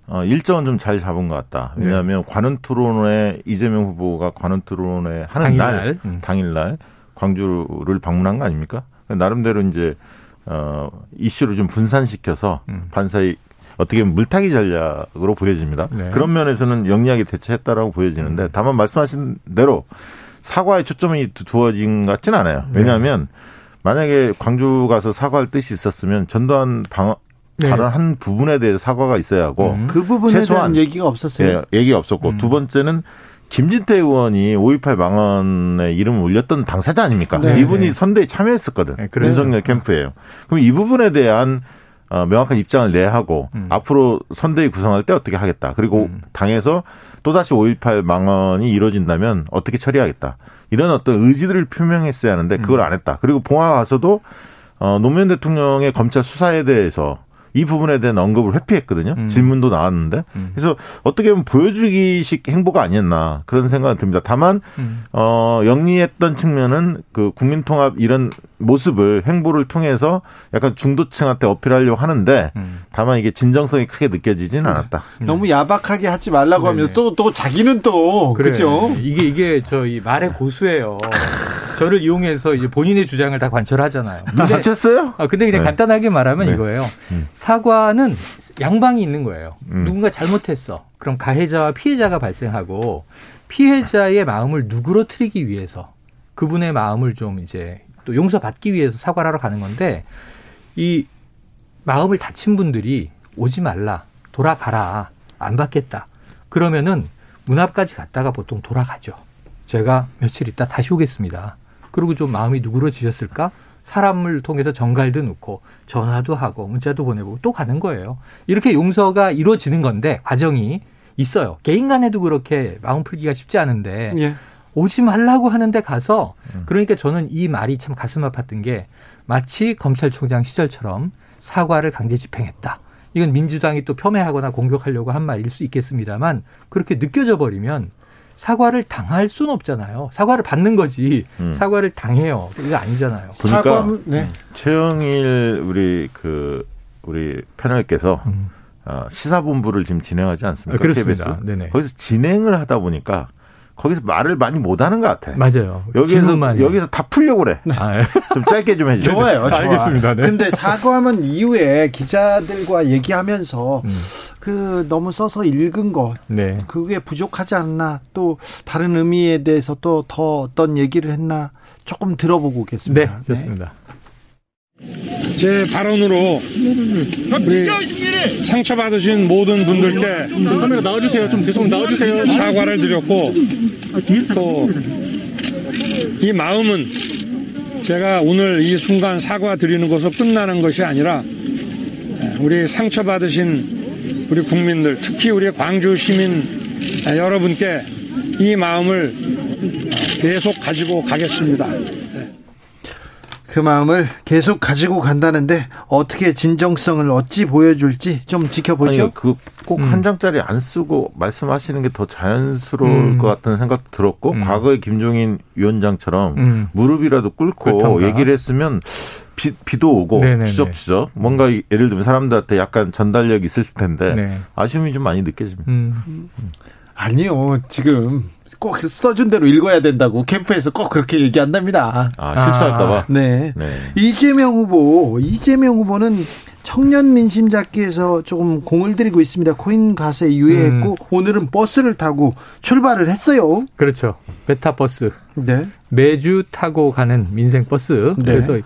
어, 일정은 좀 잘 잡은 것 같다. 왜냐하면 네. 관훈 토론회 이재명 후보가 관훈 토론회 하는 당일날. 날 음. 당일날 광주를 방문한 거 아닙니까? 나름대로 이제 어, 이슈를 좀 분산시켜서 음. 반사이 어떻게 보면 물타기 전략으로 보여집니다. 네. 그런 면에서는 영리하게 대처했다라고 보여지는데 음. 다만 말씀하신 대로 사과에 초점이 두어진 것 같지는 않아요. 네. 왜냐하면 네. 만약에 광주 가서 사과할 뜻이 있었으면 전두환 방 네. 다른 한 부분에 대해서 사과가 있어야 하고 음. 그 부분에 최소한 대한 얘기가 없었어요. 예, 얘기가 없었고 음. 두 번째는 김진태 의원이 5.18 망언에 이름을 올렸던 당사자 아닙니까? 네. 이분이 네. 선대에 참여했었거든. 네, 윤석열 캠프예요. 그럼 이 부분에 대한 어, 명확한 입장을 내야 하고 음. 앞으로 선대위 구성할 때 어떻게 하겠다. 그리고 음. 당에서 또다시 5.18 망언이 이루어진다면 어떻게 처리하겠다. 이런 어떤 의지들을 표명했어야 하는데 그걸 음. 안 했다. 그리고 봉화 가서도 어, 노무현 대통령의 검찰 수사에 대해서 이 부분에 대한 언급을 회피했거든요. 음. 질문도 나왔는데. 음. 그래서 어떻게 보면 보여주기식 행보가 아니었나 그런 생각이 듭니다. 다만, 음. 어, 영리했던 측면은 그 국민통합 이런 모습을 행보를 통해서 약간 중도층한테 어필하려고 하는데 음. 다만 이게 진정성이 크게 느껴지진 네. 않았다. 네. 너무 야박하게 하지 말라고 네네. 하면서 또, 또 자기는 또. 그래. 그죠? 이게, 이게 저 이 말의 고수예요. 저를 이용해서 이제 본인의 주장을 다 관철하잖아요. 눈치챘어요? 아, 근데 그냥 네. 간단하게 말하면 네. 이거예요. 음. 사과는 양방이 있는 거예요. 음. 누군가 잘못했어. 그럼 가해자와 피해자가 발생하고 피해자의 마음을 누그러뜨리기 위해서 그분의 마음을 좀 이제 또 용서받기 위해서 사과를 하러 가는 건데 이 마음을 다친 분들이 오지 말라. 돌아가라. 안 받겠다. 그러면은 문 앞까지 갔다가 보통 돌아가죠. 제가 며칠 있다 다시 오겠습니다. 그리고 좀 마음이 누그러지셨을까? 사람을 통해서 정갈도 넣고 전화도 하고 문자도 보내고 또 가는 거예요. 이렇게 용서가 이루어지는 건데 과정이 있어요. 개인 간에도 그렇게 마음 풀기가 쉽지 않은데 예. 오지 말라고 하는데 가서 음. 그러니까 저는 이 말이 참 가슴 아팠던 게 마치 검찰총장 시절처럼 사과를 강제 집행했다. 이건 민주당이 또 폄훼하거나 공격하려고 한 말일 수 있겠습니다만 그렇게 느껴져 버리면 사과를 당할 수는 없잖아요. 사과를 받는 거지 음. 사과를 당해요. 그게 아니잖아요. 보니까 사과, 네. 최영일 우리 그 우리 패널께서 음. 어, 시사본부를 지금 진행하지 않습니까? 아, 그렇습니다. KBS. 거기서 진행을 하다 보니까 거기서 말을 많이 못하는 것 같아. 맞아요. 여기서 여기서 다 풀려고 그래. 네. 아, 예. 좀 짧게 좀 해주세요. 좋아요. 좋아. 알겠습니다. 네. 근데 사과하면 이후에 기자들과 얘기하면서 음. 그 너무 써서 읽은 거, 네. 그게 부족하지 않나, 또 다른 의미에 대해서 또 더 어떤 얘기를 했나 조금 들어보고 오겠습니다. 네, 좋습니다. 제 발언으로 우리 상처받으신 모든 분들께 카메라 나와주세요. 좀 죄송 나와주세요. 사과를 드렸고 또 이 마음은 제가 오늘 이 순간 사과 드리는 것으로 끝나는 것이 아니라 우리 상처받으신 우리 국민들 특히 우리 광주 시민 여러분께 이 마음을 계속 가지고 가겠습니다. 그 마음을 계속 가지고 간다는데 어떻게 진정성을 어찌 보여줄지 좀 지켜보죠. 그꼭한 음. 장짜리 안 쓰고 말씀하시는 게 더 자연스러울 음. 것 같다는 생각 들었고 음. 과거에 김종인 위원장처럼 음. 무릎이라도 꿇고 그렇던가. 얘기를 했으면 비, 비도 오고 네네네. 추적추적 뭔가 예를 들면 사람들한테 약간 전달력이 있을 텐데 네. 아쉬움이 좀 많이 느껴집니다. 음. 아니요 지금 꼭 써준 대로 읽어야 된다고 캠프에서 꼭 그렇게 얘기한답니다. 아, 실수할까봐? 아, 네. 네. 이재명 후보, 이재명 후보는 청년 민심 잡기에서 조금 공을 들이고 있습니다. 코인 가세 유예했고 음. 오늘은 버스를 타고 출발을 했어요. 그렇죠. 베타버스. 네. 매주 타고 가는 민생 버스. 네. 그래서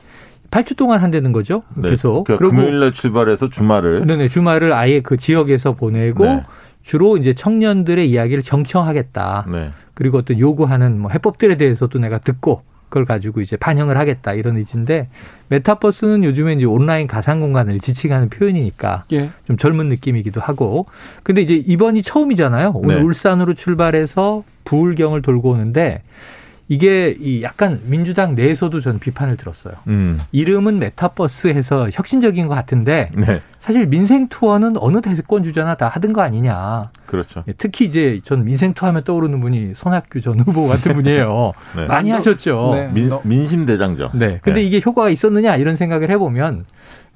8주 동안 한다는 거죠. 네. 계속. 그러니까 금요일 날 출발해서 주말을 네네 주말을 아예 그 지역에서 보내고 네. 주로 이제 청년들의 이야기를 정청하겠다. 네. 그리고 어떤 요구하는 뭐 해법들에 대해서도 내가 듣고 그걸 가지고 이제 반영을 하겠다 이런 의지인데 메타버스는 요즘에 이제 온라인 가상 공간을 지칭하는 표현이니까 예. 좀 젊은 느낌이기도 하고 근데 이제 이번이 처음이잖아요. 오늘 네. 울산으로 출발해서 부울경을 돌고 오는데 이게 이 약간 민주당 내에서도 저는 비판을 들었어요. 음. 이름은 메타버스 해서 혁신적인 것 같은데 네. 사실 민생 투어는 어느 대권 주자나 다 하던 거 아니냐. 그렇죠. 예, 특히 이제 전 민생 투어 하면 떠오르는 분이 손학규 전 후보 같은 분이에요. 네. 많이 하셨죠. 네. 민, 민심 대장죠. 네. 근데 네. 이게 효과가 있었느냐 이런 생각을 해보면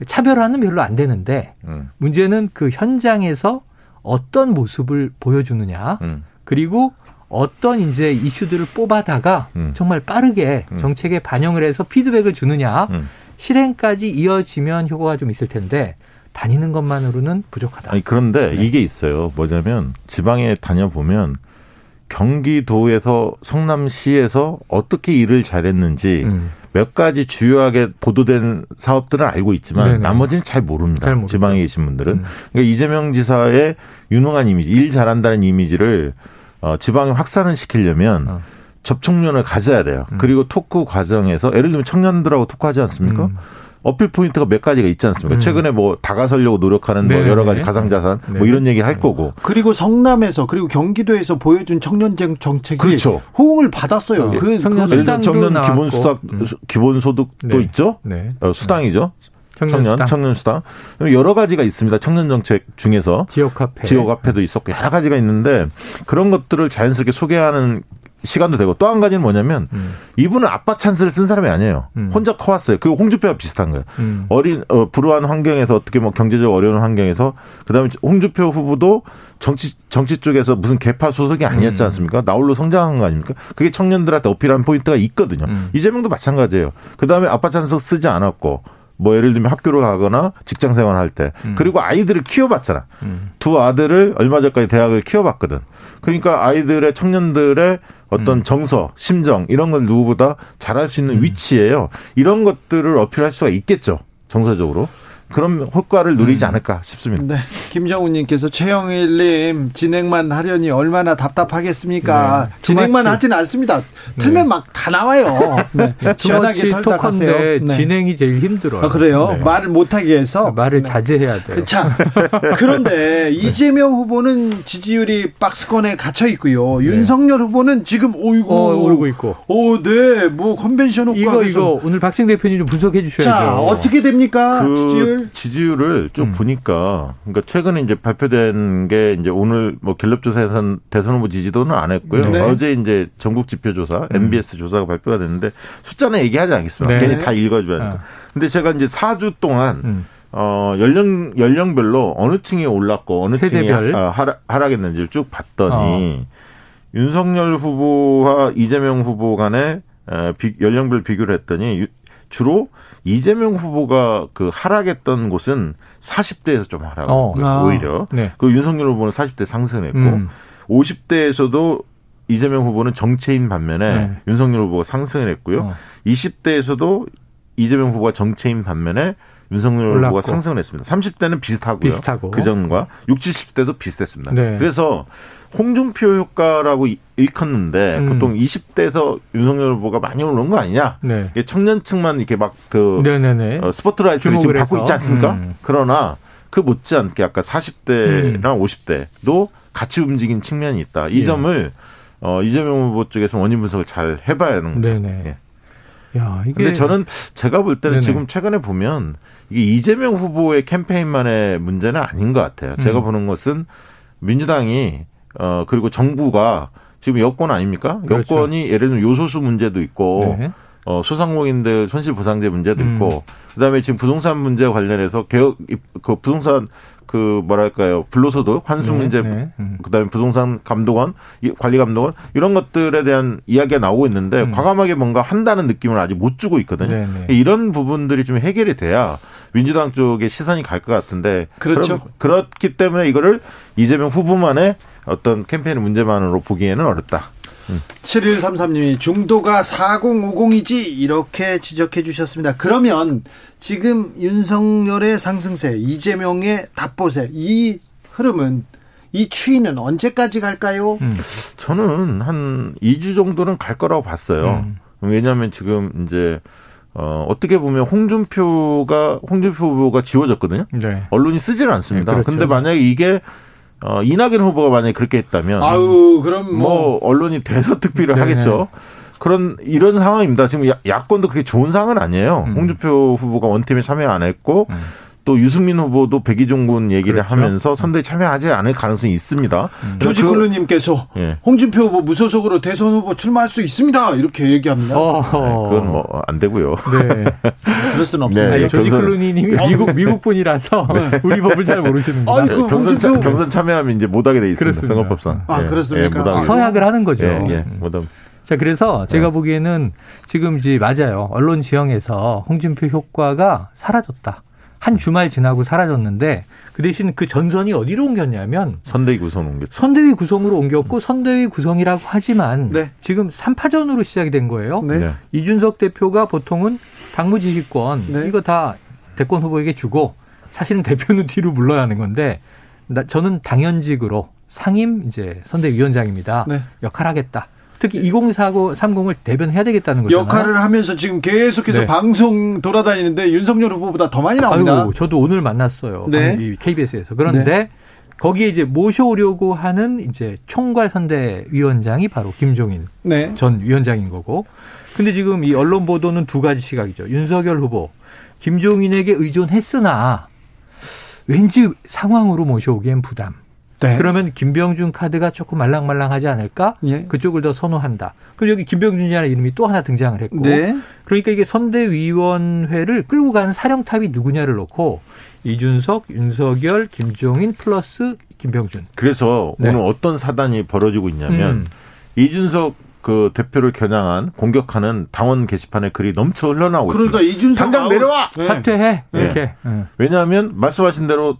차별화는 별로 안 되는데 음. 문제는 그 현장에서 어떤 모습을 보여주느냐. 음. 그리고 어떤 이제 이슈들을 뽑아다가 음. 정말 빠르게 음. 정책에 반영을 해서 피드백을 주느냐 음. 실행까지 이어지면 효과가 좀 있을 텐데 다니는 것만으로는 부족하다. 아니 그런데 네. 이게 있어요. 뭐냐면 지방에 다녀보면 경기도에서 성남시에서 어떻게 일을 잘했는지 음. 몇 가지 주요하게 보도된 사업들은 알고 있지만 네네. 나머지는 잘 모릅니다. 잘 지방에 계신 분들은. 음. 그러니까 이재명 지사의 유능한 이미지, 일 잘한다는 이미지를 어, 지방에 확산을 시키려면 어. 접촉면을 가져야 돼요. 음. 그리고 토크 과정에서 예를 들면 청년들하고 토크하지 않습니까? 음. 어필 포인트가 몇 가지가 있지 않습니까? 음. 최근에 뭐 다가서려고 노력하는 뭐 네. 여러 가지 가상자산 뭐 네. 뭐 이런 얘기를 할 거고. 그리고 성남에서 그리고 경기도에서 보여준 청년 정책이 그렇죠. 호응을 받았어요. 어. 그, 청년 그 청년 기본 수당 음. 기본 소득도 네. 있죠. 네. 어, 수당이죠. 청년, 청년, 수당. 여러 가지가 있습니다. 청년 정책 중에서 지역화폐, 지역화폐도 있었고 여러 가지가 있는데 그런 것들을 자연스럽게 소개하는 시간도 되고 또 한 가지는 뭐냐면 음. 이분은 아빠 찬스를 쓴 사람이 아니에요. 음. 혼자 커왔어요. 그 홍준표와 비슷한 거예요. 음. 어린 어, 불우한 환경에서 어떻게 뭐 경제적 어려운 환경에서 그다음에 홍준표 후보도 정치 정치 쪽에서 무슨 계파 소속이 아니었지 음. 않습니까? 나홀로 성장한 거 아닙니까? 그게 청년들한테 어필한 포인트가 있거든요. 음. 이재명도 마찬가지예요. 그다음에 아빠 찬스 쓰지 않았고 뭐 예를 들면 학교를 가거나 직장 생활할 때 음. 그리고 아이들을 키워봤잖아. 음. 두 아들을 얼마 전까지 대학을 키워봤거든. 그러니까 아이들의 청년들의 어떤 음. 정서, 심정 이런 걸 누구보다 잘할 수 있는 음. 위치예요. 이런 것들을 어필할 수가 있겠죠. 정서적으로. 그런 효과를 누리지 음. 않을까 싶습니다. 네. 김정우님께서 최영일님 진행만 하려니 얼마나 답답하겠습니까? 네. 진행만 하지는 않습니다. 틀면 네. 막다 나와요. 네. 시원하게 털다 가세요. 네. 진행이 제일 힘들어요. 아, 그래요? 네. 말을 못하게 해서 말을 네. 자제해야 돼요. 자, 그런데 이재명 후보는 지지율이 박스권에 갇혀 있고요. 윤석열 후보는 지금 오이고 어, 오르고 있고. 오, 네, 뭐 컨벤션 효과 이거 이거 오늘 박승 대표님 좀 분석해 주셔야죠. 자, 어떻게 됩니까? 그 지지율? 지지율을 지지율을 쭉 음. 보니까 그러니까 최근에 이제 발표된 게 이제 오늘 뭐 갤럽 조사에서 대선 후보 지지도는 안 했고요. 네. 어제 이제 전국 지표 조사, 음. MBS 조사가 발표가 됐는데 숫자는 얘기하지 않겠습니다. 네. 괜히 다 읽어줘야죠. 아. 근데 제가 이제 4주 동안 음. 어 연령 연령별로 어느 층이 올랐고 어느 세대별. 층이 어, 하락, 하락했는지를 쭉 봤더니 어. 윤석열 후보와 이재명 후보 간의 연령별 비교를 했더니 주로 이재명 후보가 그 하락했던 곳은 40대에서 좀 하락. 어. 아. 오히려. 네. 그 윤석열 후보는 40대 상승했고 음. 50대에서도 이재명 후보는 정체인 반면에 네. 윤석열 후보가 상승을 했고요. 어. 20대에서도 이재명 후보가 정체인 반면에 윤석열 올랐고. 후보가 상승을 했습니다. 30대는 비슷하고요. 비슷하고. 그 전과 60, 70대도 비슷했습니다. 네. 그래서 홍준표 효과라고 일컫는데 음. 보통 20대에서 윤석열 후보가 많이 오른 거 아니냐? 네. 청년층만 이렇게 막그 어, 스포트라이트를 지금 받고 있지 않습니까? 음. 그러나 그 못지않게 아까 40대랑 음. 50대도 같이 움직인 측면이 있다. 이 예. 점을 어, 이재명 후보 쪽에서 원인 분석을 잘 해봐야 하는 거죠. 네네. 예. 야, 이게. 근데 저는 제가 볼 때는 네네. 지금 최근에 보면 이게 이재명 후보의 캠페인만의 문제는 아닌 것 같아요. 제가 음. 보는 것은 민주당이 어 그리고 정부가 지금 여권 아닙니까? 그렇죠. 여권이 예를 들면 요소수 문제도 있고 네. 어 소상공인들 손실보상제 문제도 음. 있고 그다음에 지금 부동산 문제 관련해서 개혁 그 부동산 그 뭐랄까요 불로소득 환수 네, 문제 네. 음. 그 다음에 부동산 감독원 관리 감독원 이런 것들에 대한 이야기가 나오고 있는데 음. 과감하게 뭔가 한다는 느낌을 아직 못 주고 있거든요. 네, 네. 이런 부분들이 좀 해결이 돼야 민주당 쪽에 시선이 갈 것 같은데 그렇죠. 그렇기 때문에 이거를 이재명 후보만의 어떤 캠페인 문제만으로 보기에는 어렵다. 음. 7133님이 중도가 4050이지 이렇게 지적해 주셨습니다. 그러면 지금 윤석열의 상승세, 이재명의 답보세 이 흐름은 이 추이는 언제까지 갈까요? 음. 저는 한 2주 정도는 갈 거라고 봤어요. 음. 왜냐하면 지금 이제 어, 어떻게 보면 홍준표가 홍준표 후보가 지워졌거든요. 네. 언론이 쓰지는 않습니다. 네, 그렇죠. 근데 만약에 이게 어, 이낙연 후보가 만약에 그렇게 했다면 아유, 그럼 뭐, 뭐 언론이 대서특필을 네 하겠죠. 그런 이런 상황입니다. 지금 야, 권도 그렇게 좋은 상황은 아니에요. 음. 홍준표 후보가 원팀에 참여 안 했고 음. 또 유승민 후보도 백이종 군 얘기를 그렇죠. 하면서 선대에 참여하지 않을 가능성이 있습니다. 음. 조지 콜루님께서 그, 예. 홍준표 후보 무소속으로 대선 후보 출마할 수 있습니다. 이렇게 얘기합니다. 어. 네, 그건 뭐 안 되고요. 네. 그럴 수는 없습니다. 네, 조지 콜루님이 미국 미국 분이라서 네. 우리 법을 잘 모르시는구나. 아이고, 경선, 참, 경선 참여하면 이제 못하게 돼 있습니다. 그렇습니다. 선거법상. 아 예. 그렇습니까? 예, 아, 서약을 하는 거죠. 예, 예. 못함. 자, 그래서 제가 네. 보기에는 지금 이제 맞아요. 언론 지형에서 홍준표 효과가 사라졌다. 한 주말 지나고 사라졌는데 그 대신 그 전선이 어디로 옮겼냐면 선대위 구성 옮겼죠. 선대위 구성으로 옮겼고 선대위 구성이라고 하지만 네. 지금 3파전으로 시작이 된 거예요. 네. 네. 이준석 대표가 보통은 당무지휘권 네. 이거 다 대권 후보에게 주고 사실은 대표는 뒤로 물러야 하는 건데 나, 저는 당연직으로 상임 이제 선대위원장입니다. 네. 역할하겠다. 특히 2030을 대변해야 되겠다는 거죠. 역할을 하면서 지금 계속해서 네. 방송 돌아다니는데 윤석열 후보보다 더 많이 나옵니다. 아유, 저도 오늘 만났어요. 네. KBS에서. 그런데 네. 거기에 이제 모셔오려고 하는 이제 총괄 선대위원장이 바로 김종인 네. 전 위원장인 거고. 근데 지금 이 언론 보도는 두 가지 시각이죠. 윤석열 후보 김종인에게 의존했으나 왠지 상황으로 모셔오기엔 부담. 네. 그러면 김병준 카드가 조금 말랑말랑하지 않을까? 예. 그쪽을 더 선호한다. 그럼 여기 김병준이라는 이름이 또 하나 등장을 했고, 네. 그러니까 이게 선대위원회를 끌고 가는 사령탑이 누구냐를 놓고 이준석, 윤석열, 김종인 플러스 김병준. 그래서 네. 오늘 어떤 사단이 벌어지고 있냐면 음. 이준석 그 대표를 겨냥한 공격하는 당원 게시판에 글이 넘쳐 흘러나오고 그러니까 있습니다. 이준석 당장 내려와 네. 사퇴해 이렇게. 네. 왜냐하면 말씀하신 대로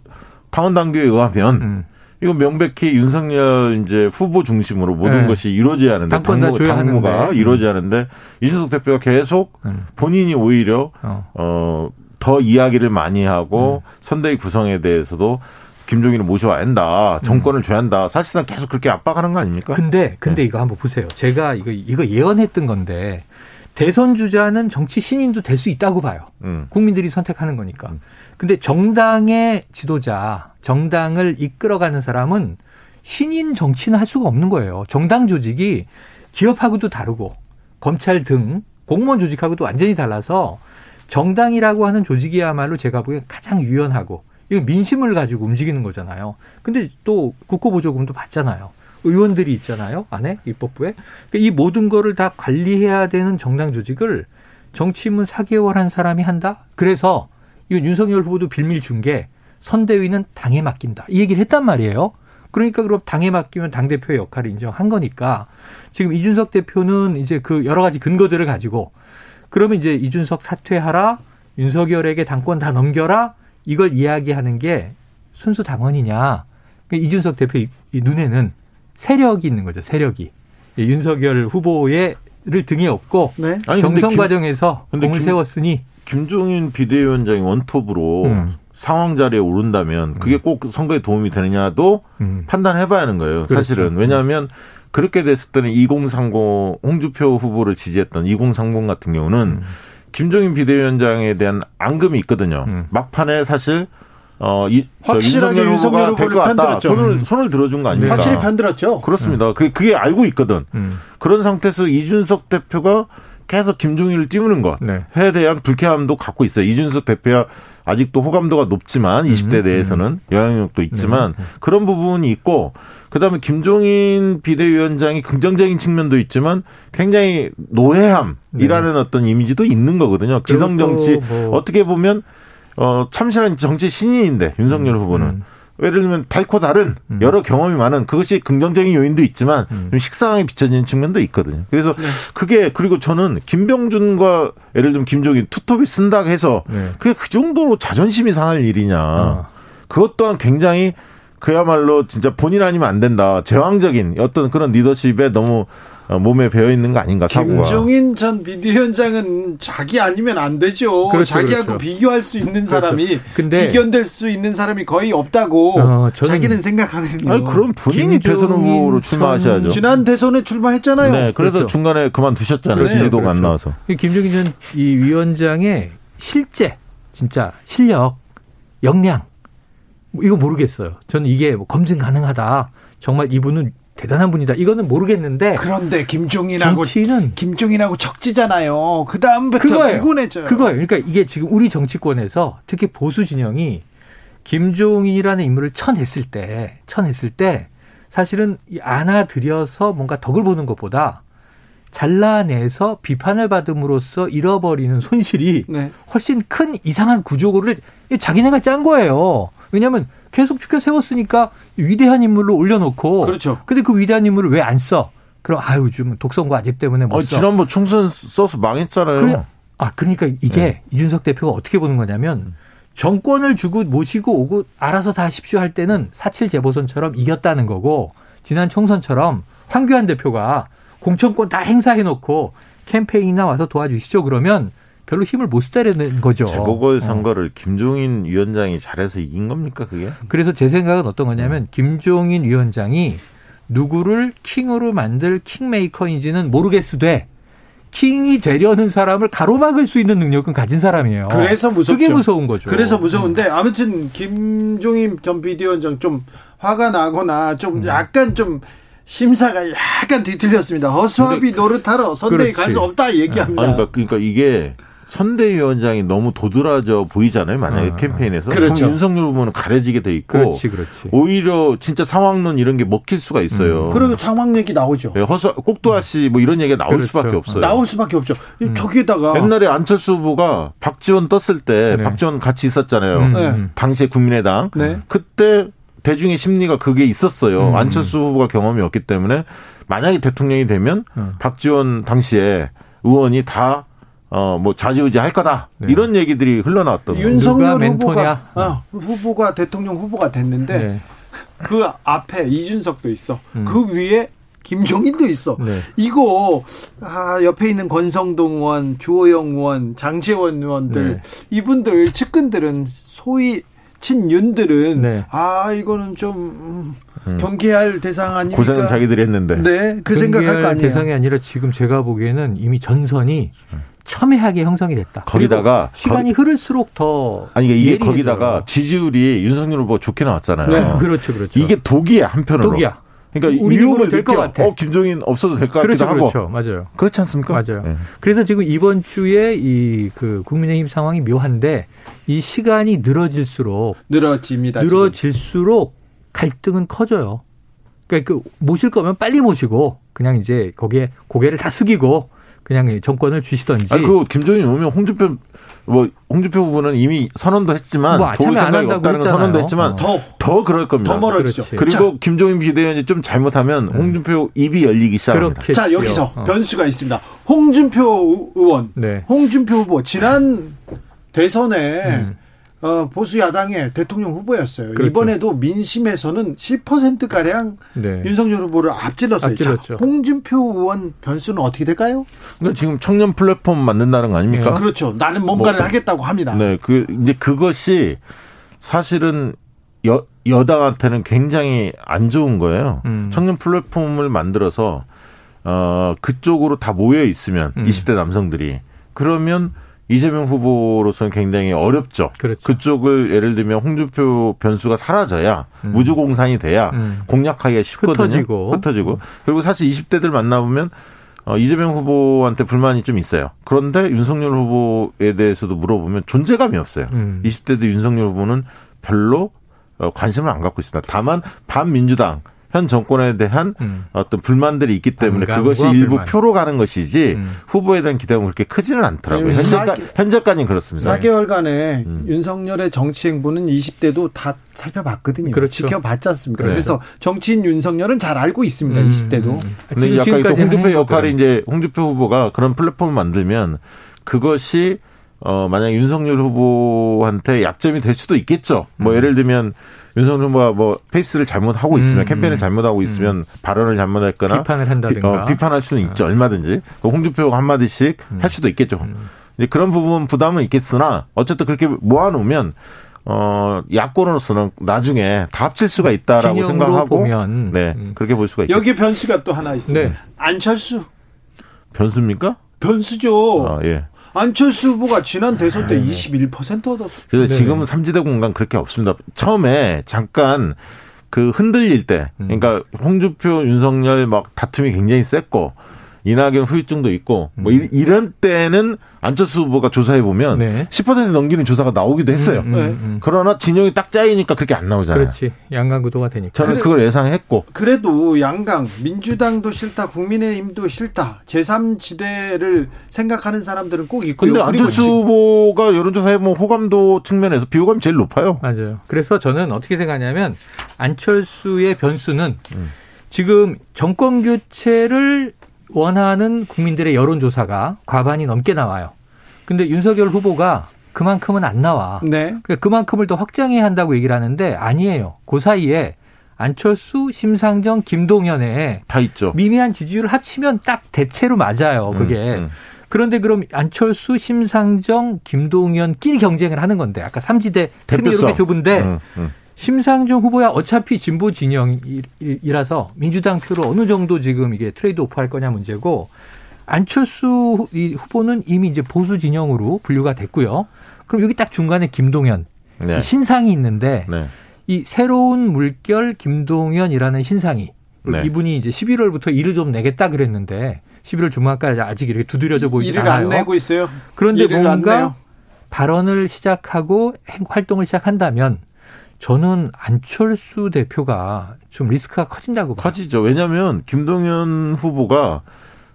당원 당규에 의하면. 음. 이거 명백히 윤석열 이제 후보 중심으로 모든 네. 것이 이루어져야 하는데 당무, 당무가 하는데. 이루어져야 하는데 이준석 대표가 계속 음. 본인이 오히려 어. 어, 더 이야기를 많이 하고 음. 선대위 구성에 대해서도 김종인을 모셔야 한다. 정권을 음. 줘야 한다. 사실상 계속 그렇게 압박하는 거 아닙니까? 근데 근데 네. 이거 한번 보세요. 제가 이거 이거 예언했던 건데 대선 주자는 정치 신인도 될 수 있다고 봐요. 음. 국민들이 선택하는 거니까. 음. 근데 정당의 지도자, 정당을 이끌어가는 사람은 신인 정치는 할 수가 없는 거예요. 정당 조직이 기업하고도 다르고 검찰 등 공무원 조직하고도 완전히 달라서 정당이라고 하는 조직이야말로 제가 보기엔 가장 유연하고 이거 민심을 가지고 움직이는 거잖아요. 근데 또 국고보조금도 받잖아요. 의원들이 있잖아요. 안에 입법부에. 그러니까 이 모든 거를 다 관리해야 되는 정당 조직을 정치인문 4개월 한 사람이 한다? 그래서 이건 윤석열 후보도 빌밀 준 게 선대위는 당에 맡긴다. 이 얘기를 했단 말이에요. 그러니까 그럼 당에 맡기면 당대표의 역할을 인정한 거니까 지금 이준석 대표는 이제 그 여러 가지 근거들을 가지고 그러면 이제 이준석 사퇴하라, 윤석열에게 당권 다 넘겨라, 이걸 이야기하는 게 순수 당원이냐. 그러니까 이준석 대표 눈에는 세력이 있는 거죠, 세력이. 윤석열 후보의 를 등에 업고 네. 경선 김, 과정에서 공을 김, 세웠으니 김종인 비대위원장이 원톱으로 음. 상황 자리에 오른다면 그게 음. 꼭 선거에 도움이 되느냐도 음. 판단해봐야 하는 거예요. 그렇죠. 사실은 왜냐하면 그렇게 됐을 때는 2030 홍주표 후보를 지지했던 2030 같은 경우는 음. 김종인 비대위원장에 대한 앙금이 있거든요. 음. 막판에 사실 어, 이, 확실하게 윤석열 후보를 편들었죠. 손을, 음. 손을 들어준 거 아닙니까? 확실히 편들었죠. 그렇습니다. 음. 그게, 그게 알고 있거든. 음. 그런 상태에서 이준석 대표가 계속 김종인을 띄우는 것에 네. 대한 불쾌함도 갖고 있어요. 이준석 대표야 아직도 호감도가 높지만 20대 음. 내에서는 음. 영향력도 있지만 네. 그런 부분이 있고 그다음에 김종인 비대위원장이 긍정적인 측면도 있지만 굉장히 노회함이라는 네. 어떤 이미지도 있는 거거든요. 기성 정치 뭐. 어떻게 보면 어, 참신한 정치 신인인데 윤석열 음, 후보는 음. 예를 들면 달코 다른 음. 여러 경험이 많은 그것이 긍정적인 요인도 있지만 음. 좀 식상하게 비춰지는 측면도 있거든요. 그래서 네. 그게 그리고 저는 김병준과 예를 들면 김종인 투톱이 쓴다 해서 네. 그게 그 정도로 자존심이 상할 일이냐. 어. 그것 또한 굉장히 그야말로 진짜 본인 아니면 안 된다. 제왕적인 어떤 그런 리더십에 너무 어, 몸에 배어 있는 거 아닌가 사고가. 김종인 전 비대위원장은 자기 아니면 안 되죠. 그렇죠, 자기하고 그렇죠. 비교할 수 있는 그렇죠. 사람이 그렇죠. 근데 비견될 수 있는 사람이 거의 없다고 어, 자기는 생각하거든요. 아니, 그럼 본인이 대선 후보로 출마하셔야죠. 지난 대선에 출마했잖아요. 네, 그래서 그렇죠. 중간에 그만두셨잖아요. 네, 지지도가 안 그렇죠. 나와서. 김종인 전 이 위원장의 실제 진짜 실력, 역량 뭐 이거 모르겠어요. 저는 이게 뭐 검증 가능하다. 정말 이분은 대단한 분이다. 이거는 모르겠는데. 그런데 김종인하고 정치는 김종인하고 적지잖아요. 그 다음부터 불곤해져요. 그거예요. 그러니까 이게 지금 우리 정치권에서 특히 보수 진영이 김종인이라는 인물을 쳐냈을 때, 쳐냈을 때 사실은 안아들여서 뭔가 덕을 보는 것보다 잘라내서 비판을 받음으로써 잃어버리는 손실이 네. 훨씬 큰 이상한 구조를 자기네가 짠 거예요. 왜냐하면 계속 추켜 세웠으니까 위대한 인물로 올려놓고. 그렇죠. 근데 그 위대한 인물을 왜 안 써? 그럼 아유 좀 독선과 아집 때문에 못 어, 써. 지난번 총선 써서 망했잖아요. 그래, 아 그러니까 이게 네. 이준석 대표가 어떻게 보는 거냐면 정권을 주고 모시고 오고 알아서 다 하십시오 할 때는 사칠 재보선처럼 이겼다는 거고 지난 총선처럼 황교안 대표가 공천권 다 행사해 놓고 캠페인이나 와서 도와주시죠 그러면 별로 힘을 못 쓰다는 거죠. 재보궐 선거를 어. 김종인 위원장이 잘해서 이긴 겁니까 그게? 그래서 제 생각은 어떤 거냐면 음. 김종인 위원장이 누구를 킹으로 만들 킹메이커인지는 모르겠으되 킹이 되려는 사람을 가로막을 수 있는 능력은 가진 사람이에요. 그래서 무섭죠. 그게 무서운 거죠. 그래서 무서운데 음. 아무튼 김종인 전 비대위원장 좀 화가 나거나 좀 음. 약간 좀 심사가 약간 뒤틀렸습니다. 허수아비 노릇하러 선대위 갈 수 없다 얘기합니다. 아니, 그러니까, 그러니까 이게 선대위원장이 너무 도드라져 보이잖아요. 만약에 아, 캠페인에서. 그렇죠. 윤석열 후보는 가려지게 돼 있고. 그렇지, 그렇지. 오히려 진짜 상황론 이런 게 먹힐 수가 있어요. 음. 그리고 상황 얘기 나오죠. 네, 허수, 꼭두아 씨 뭐 이런 얘기가 나올 그렇죠. 수밖에 없어요. 나올 수밖에 없죠. 음. 저기에다가. 옛날에 안철수 후보가 박지원 떴을 때 네. 박지원 같이 있었잖아요. 음. 네. 당시에 국민의당. 네. 그때 대중의 심리가 그게 있었어요. 음. 안철수 후보가 경험이 없기 때문에 만약에 대통령이 되면 음. 박지원 당시에 의원이 다 어, 뭐, 좌지우지 할 거다. 네. 이런 얘기들이 흘러나왔던 거예요. 윤석열 후보가, 어, 후보가 대통령 후보가 됐는데, 네. 그 앞에 이준석도 있어. 음. 그 위에 김종인도 있어. 네. 이거, 아, 옆에 있는 권성동 의원, 주호영 의원, 장재원 의원들, 네. 이분들, 측근들은 소위 친 윤들은, 네. 아, 이거는 좀, 음, 음. 경계할 대상 아닙니까? 고생은 자기들이 했는데. 네, 그 생각할 거 아니에요. 대상이 아니라 지금 제가 보기에는 이미 전선이 음. 첨예하게 형성이 됐다. 거기다가 시간이 거 흐를수록 더 아니 이게 예리해져요. 거기다가 지지율이 윤석열 후보 좋게 나왔잖아요. 네. 그렇죠, 그렇죠. 이게 독이야 한편으로. 독이야. 그러니까 이유를 될것 같아. 어 김종인 없어도 될 것 같기도 그렇죠, 하고. 그렇죠. 맞아요. 그렇지 않습니까? 맞아요. 네. 그래서 지금 이번 주에 이 그 국민의힘 상황이 묘한데 이 시간이 늘어질수록 늘어집니다. 늘어질수록 지금. 갈등은 커져요. 그러니까 그 모실 거면 빨리 모시고 그냥 이제 거기에 고개를 다 숙이고 그냥 정권을 주시던지. 아니, 그 김종인 오면 홍준표 뭐 홍준표 후보는 이미 선언도 했지만 뭐 도울 생각이 없다는 건 선언도 했지만 더더 그럴 겁니다. 더 멀어지죠. 그리고 자. 김종인 비대위원이 좀 잘못하면 음. 홍준표 입이 열리기 시작합니다. 자 여기서 어. 변수가 있습니다. 홍준표 의원, 네. 홍준표 후보 지난 대선에 음. 어, 보수 야당의 대통령 후보였어요. 그렇죠. 이번에도 민심에서는 10% 가량 네. 윤석열 후보를 앞질렀어요. 앞질렀죠. 자, 홍준표 의원 변수는 어떻게 될까요? 그러니까 지금 청년 플랫폼 만든다는 거 아닙니까? 네. 그렇죠. 나는 뭔가를 뭐, 하겠다고 합니다. 네, 그 이제 그것이 사실은 여 여당한테는 굉장히 안 좋은 거예요. 음. 청년 플랫폼을 만들어서 어 그쪽으로 다 모여 있으면 음. 20대 남성들이 그러면 이재명 후보로서는 굉장히 어렵죠. 그렇죠. 그쪽을 예를 들면 홍준표 변수가 사라져야 음. 무주공산이 돼야 음. 공략하기가 쉽거든요. 흩어지고. 흩어지고. 그리고 사실 20대들 만나보면 어, 이재명 후보한테 불만이 좀 있어요. 그런데 윤석열 후보에 대해서도 물어보면 존재감이 없어요. 음. 20대들 윤석열 후보는 별로 어, 관심을 안 갖고 있습니다. 다만 반민주당 현 정권에 대한 음. 어떤 불만들이 있기 때문에 그것이 일부 불만. 표로 가는 것이지 음. 후보에 대한 기대가 그렇게 크지는 않더라고요. 현재까, 현재까지는 그렇습니다. 4개월간의 음. 윤석열의 정치 행보는 20대도 다 살펴봤거든요. 그렇죠. 지켜봤지 않습니까? 그렇죠. 그래서 정치인 윤석열은 잘 알고 있습니다. 음. 20대도. 근데 약간 홍준표 역할이 이제 홍준표 후보가 그런 플랫폼을 만들면 그것이 어 만약 윤석열 후보한테 약점이 될 수도 있겠죠. 뭐 음. 예를 들면 윤석열 후보가 뭐 페이스를 잘못하고 있으면 음. 캠페인을 잘못하고 있으면 음. 발언을 잘못했거나 비판을 한다든가 어, 비판할 수는 있죠 어. 얼마든지 홍준표가 한 마디씩 음. 할 수도 있겠죠. 음. 이제 그런 부분 부담은 있겠으나 어쨌든 그렇게 모아놓으면 어 야권으로서는 나중에 다 합칠 수가 있다라고 생각하고 보면. 네 음. 그렇게 볼 수가 있죠. 여기 변수가 또 하나 있습니다. 네. 안철수 변수입니까? 변수죠. 아, 예. 안철수 후보가 지난 대선 때 21% 얻었어요. 그래서 네. 지금은 삼지대 공간 그렇게 없습니다. 처음에 잠깐 그 흔들릴 때, 그러니까 홍주표, 윤석열 막 다툼이 굉장히 셌고 이낙연 후유증도 있고 뭐 음. 이런 때는 안철수 후보가 조사해 보면 네. 10% 넘기는 조사가 나오기도 했어요. 음, 음, 음, 그러나 진영이 딱 짜이니까 그렇게 안 나오잖아요. 그렇지. 양강 구도가 되니까. 저는 그래, 그걸 예상했고. 그래도 양강 민주당도 싫다, 국민의힘도 싫다. 제3지대를 생각하는 사람들은 꼭 있고요. 근데 안철수 후보가 여론조사에 뭐 호감도 측면에서 비호감이 제일 높아요. 맞아요. 그래서 저는 어떻게 생각하냐면 안철수의 변수는 음. 지금 정권 교체를 원하는 국민들의 여론조사가 과반이 넘게 나와요. 근데 윤석열 후보가 그만큼은 안 나와. 네. 그러니까 그만큼을 더 확장해야 한다고 얘기를 하는데 아니에요. 그 사이에 안철수, 심상정, 김동연의 다 있죠. 미미한 지지율을 합치면 딱 대체로 맞아요. 그게. 음, 음. 그런데 그럼 안철수, 심상정, 김동연끼리 경쟁을 하는 건데 아까 삼지대 틈이 이렇게 좁은데 음, 음. 심상정 후보야 어차피 진보 진영이라서 민주당 표로 어느 정도 지금 이게 trade off 할 거냐 문제고 안철수 후보는 이미 이제 보수 진영으로 분류가 됐고요. 그럼 여기 딱 중간에 김동연 네. 신상이 있는데 네. 이 새로운 물결 김동연이라는 신상이 네. 이분이 이제 11월부터 일을 좀 내겠다 그랬는데 11월 중반까지 아직 이렇게 두드려져 보이지 일을 않아요. 일을 안 내고 있어요. 그런데 뭔가 발언을 시작하고 활동을 시작한다면 저는 안철수 대표가 좀 리스크가 커진다고 봐요. 커지죠. 왜냐하면 김동연 후보가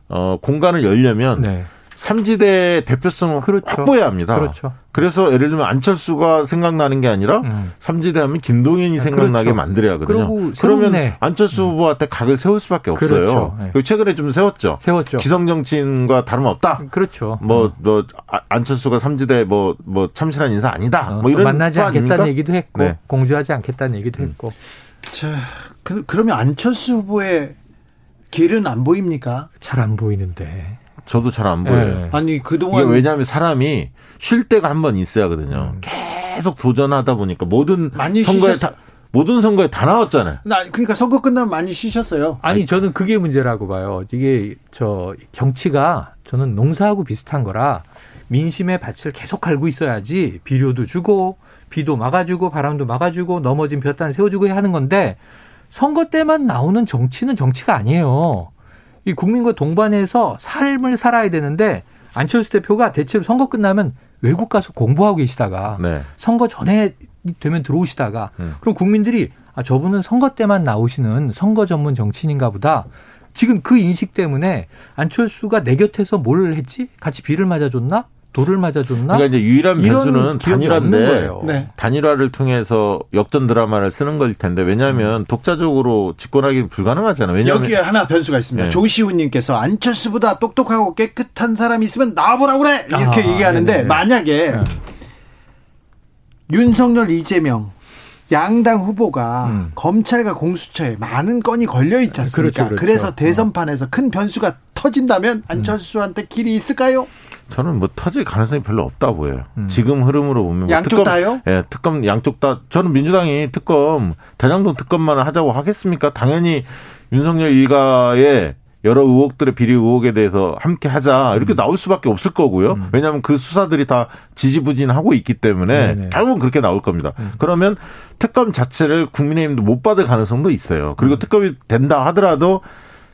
어, 공간을 열려면 네. 삼지대 대표성을 그렇죠. 확보해야 합니다. 그렇죠. 그래서 예를 들면 안철수가 생각나는 게 아니라 음. 삼지대 하면 김동연이 아, 생각나게 그렇죠. 만들어야 하거든요. 그러면 안철수 음. 후보한테 각을 세울 수밖에 없어요. 그렇죠. 네. 최근에 좀 세웠죠. 세웠죠. 기성 정치인과 다름없다. 그렇죠. 뭐, 음. 뭐 안철수가 삼지대 뭐, 뭐 참신한 인사 아니다. 어, 뭐 이런 만나지 않겠다는? 얘기도 했고 네. 공조하지 않겠다는 얘기도 음. 했고. 자, 그, 그러면 안철수 후보의 길은 안 보입니까? 잘 안 보이는데. 저도 잘 안 보여요. 네. 아니 그동안 이게 왜냐하면 사람이 쉴 때가 한 번 있어야 하거든요. 음. 계속 도전하다 보니까 모든 선거에 다 모든 선거에 다 나왔잖아요. 나 그러니까 선거 끝나면 많이 쉬셨어요. 아니 저는 그게 문제라고 봐요. 이게 저 정치가 저는 농사하고 비슷한 거라 민심의 밭을 계속 갈고 있어야지 비료도 주고 비도 막아주고 바람도 막아주고 넘어진 볕단 세워주고 하는 건데 선거 때만 나오는 정치는 정치가 아니에요. 이 국민과 동반해서 삶을 살아야 되는데 안철수 대표가 대체로 선거 끝나면 외국 가서 공부하고 계시다가 네. 선거 전에 되면 들어오시다가 음. 그럼 국민들이 아 저분은 선거 때만 나오시는 선거 전문 정치인인가 보다. 지금 그 인식 때문에 안철수가 내 곁에서 뭘 했지? 같이 비를 맞아줬나? 돌을 맞아줬나? 그러니까 이제 유일한 변수는 단일화인데 네. 단일화를 통해서 역전 드라마를 쓰는 걸 텐데 왜냐하면 음. 독자적으로 집권하기 불가능하잖아요. 왜냐하면 여기에 하나 변수가 있습니다. 네. 조시훈님께서 안철수보다 똑똑하고 깨끗한 사람이 있으면 나와보라 그래 이렇게 아, 얘기하는데 네네. 만약에 네. 윤석열 이재명 양당 후보가 음. 검찰과 공수처에 많은 건이 걸려 있지 않습니까? 그렇죠, 그렇죠. 그래서 어. 대선판에서 큰 변수가 터진다면 안철수한테 길이 있을까요? 저는 뭐 터질 가능성이 별로 없다 보여요. 음. 지금 흐름으로 보면 뭐 양쪽 특검, 다요? 예, 특검 양쪽 다. 저는 민주당이 특검 대장동 특검만 하자고 하겠습니까? 당연히 윤석열 일가의 여러 의혹들의 비리 의혹에 대해서 함께 하자 이렇게 음. 나올 수밖에 없을 거고요. 음. 왜냐하면 그 수사들이 다 지지부진하고 있기 때문에 네네. 결국은 그렇게 나올 겁니다. 음. 그러면 특검 자체를 국민의힘도 못 받을 가능성도 있어요. 그리고 음. 특검이 된다 하더라도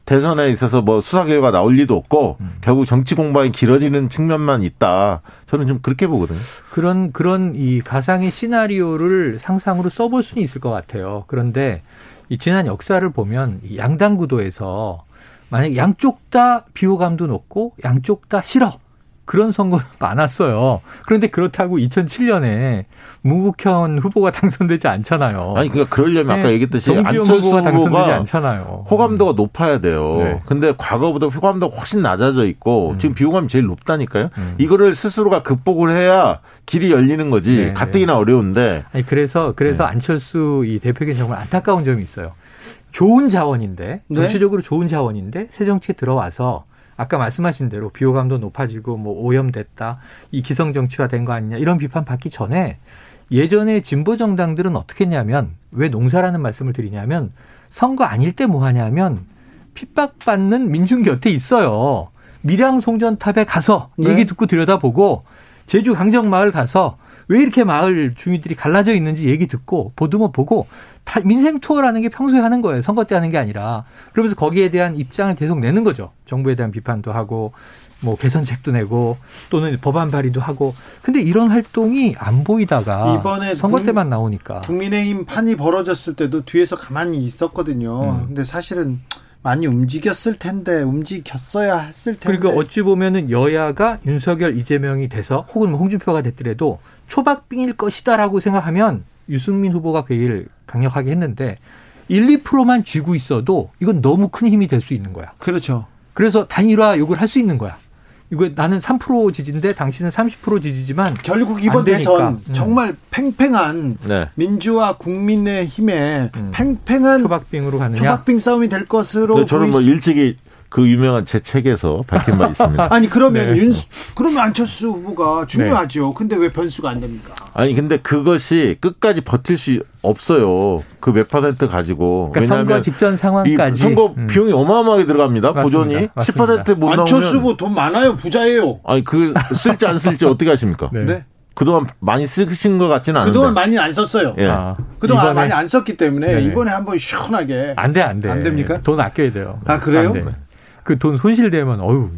대선에 있어서 뭐 수사 결과 나올 리도 없고 음. 결국 정치 공방이 길어지는 측면만 있다. 저는 좀 그렇게 보거든요. 그런 그런 이 가상의 시나리오를 상상으로 써볼 수는 있을 것 같아요. 그런데 이 지난 역사를 보면 양당 구도에서 만약 양쪽 다 비호감도 높고 양쪽 다 싫어. 그런 선거는 많았어요. 그런데 그렇다고 2007년에 무국현 후보가 당선되지 않잖아요. 아니 그러니까 그러려면 네. 아까 얘기했듯이 안철수 후보가 당선되지 않잖아요. 호감도가 높아야 돼요. 네. 근데 과거보다 호감도가 훨씬 낮아져 있고 음. 지금 비호감이 제일 높다니까요. 음. 이거를 스스로가 극복을 해야 길이 열리는 거지. 네. 가뜩이나 어려운데. 아니 그래서 그래서 네. 안철수 이 대표에게 정말 안타까운 점이 있어요. 좋은 자원인데 네. 정치적으로 좋은 자원인데 새 정치에 들어와서 아까 말씀하신 대로 비호감도 높아지고 뭐 오염됐다 이 기성 정치화 된 거 아니냐 이런 비판 받기 전에 예전에 진보 정당들은 어떻게 했냐면 왜 농사라는 말씀을 드리냐면 선거 아닐 때 뭐 하냐면 핍박받는 민중 곁에 있어요. 밀양 송전탑에 가서 네. 얘기 듣고 들여다보고 제주 강정마을 가서 왜 이렇게 마을 주민들이 갈라져 있는지 얘기 듣고 보듬어 보고 다 민생 투어라는 게 평소에 하는 거예요. 선거 때 하는 게 아니라. 그러면서 거기에 대한 입장을 계속 내는 거죠. 정부에 대한 비판도 하고 뭐 개선책도 내고 또는 법안 발의도 하고 근데 이런 활동이 안 보이다가 이번에 선거 때만 나오니까 국민의힘 판이 벌어졌을 때도 뒤에서 가만히 있었거든요. 음. 근데 사실은 많이 움직였을 텐데 움직였어야 했을 텐데. 그러니까 어찌 보면은 여야가 윤석열 이재명이 돼서 혹은 뭐 홍준표가 됐더라도 초박빙일 것이다라고 생각하면 유승민 후보가 그 얘기를 강력하게 했는데 1, 2%만 쥐고 있어도 이건 너무 큰 힘이 될 수 있는 거야. 그렇죠. 그래서 단일화 요구를 할 수 있는 거야. 이거 나는 3% 지지인데 당신은 30% 지지지만 결국 이번 대선 음. 정말 팽팽한 네. 민주화 국민의 힘의 음. 팽팽한 초박빙으로 가느냐 초박빙 싸움이 될 것으로 저는 뭐 일찍이 그 유명한 제 책에서 밝힌 바 있습니다. 아니 그러면 네. 윤 그러면 안철수 후보가 중요하죠. 네. 근데 왜 변수가 안 됩니까? 아니 근데 그것이 끝까지 버틸 수 없어요. 그 몇 퍼센트 가지고. 그러니까 왜냐하면 선거 직전 상황까지 선거 음. 비용이 어마어마하게 들어갑니다. 맞습니다. 보존이 맞습니다. 10%못 나오면 안철수 후보 돈 많아요. 부자예요. 아니 그 쓸지 안 쓸지 어떻게 하십니까? 네. 네. 그동안 많이 쓰신 것 같지는 않은데. 그동안 많이 안 썼어요. 예. 아, 그동안 많이 안 썼기 때문에 네네. 이번에 한번 시원하게. 안 돼, 안 돼. 안 됩니까? 돈 아껴야 돼요. 아, 그래요? 그 돈 손실되면 어유.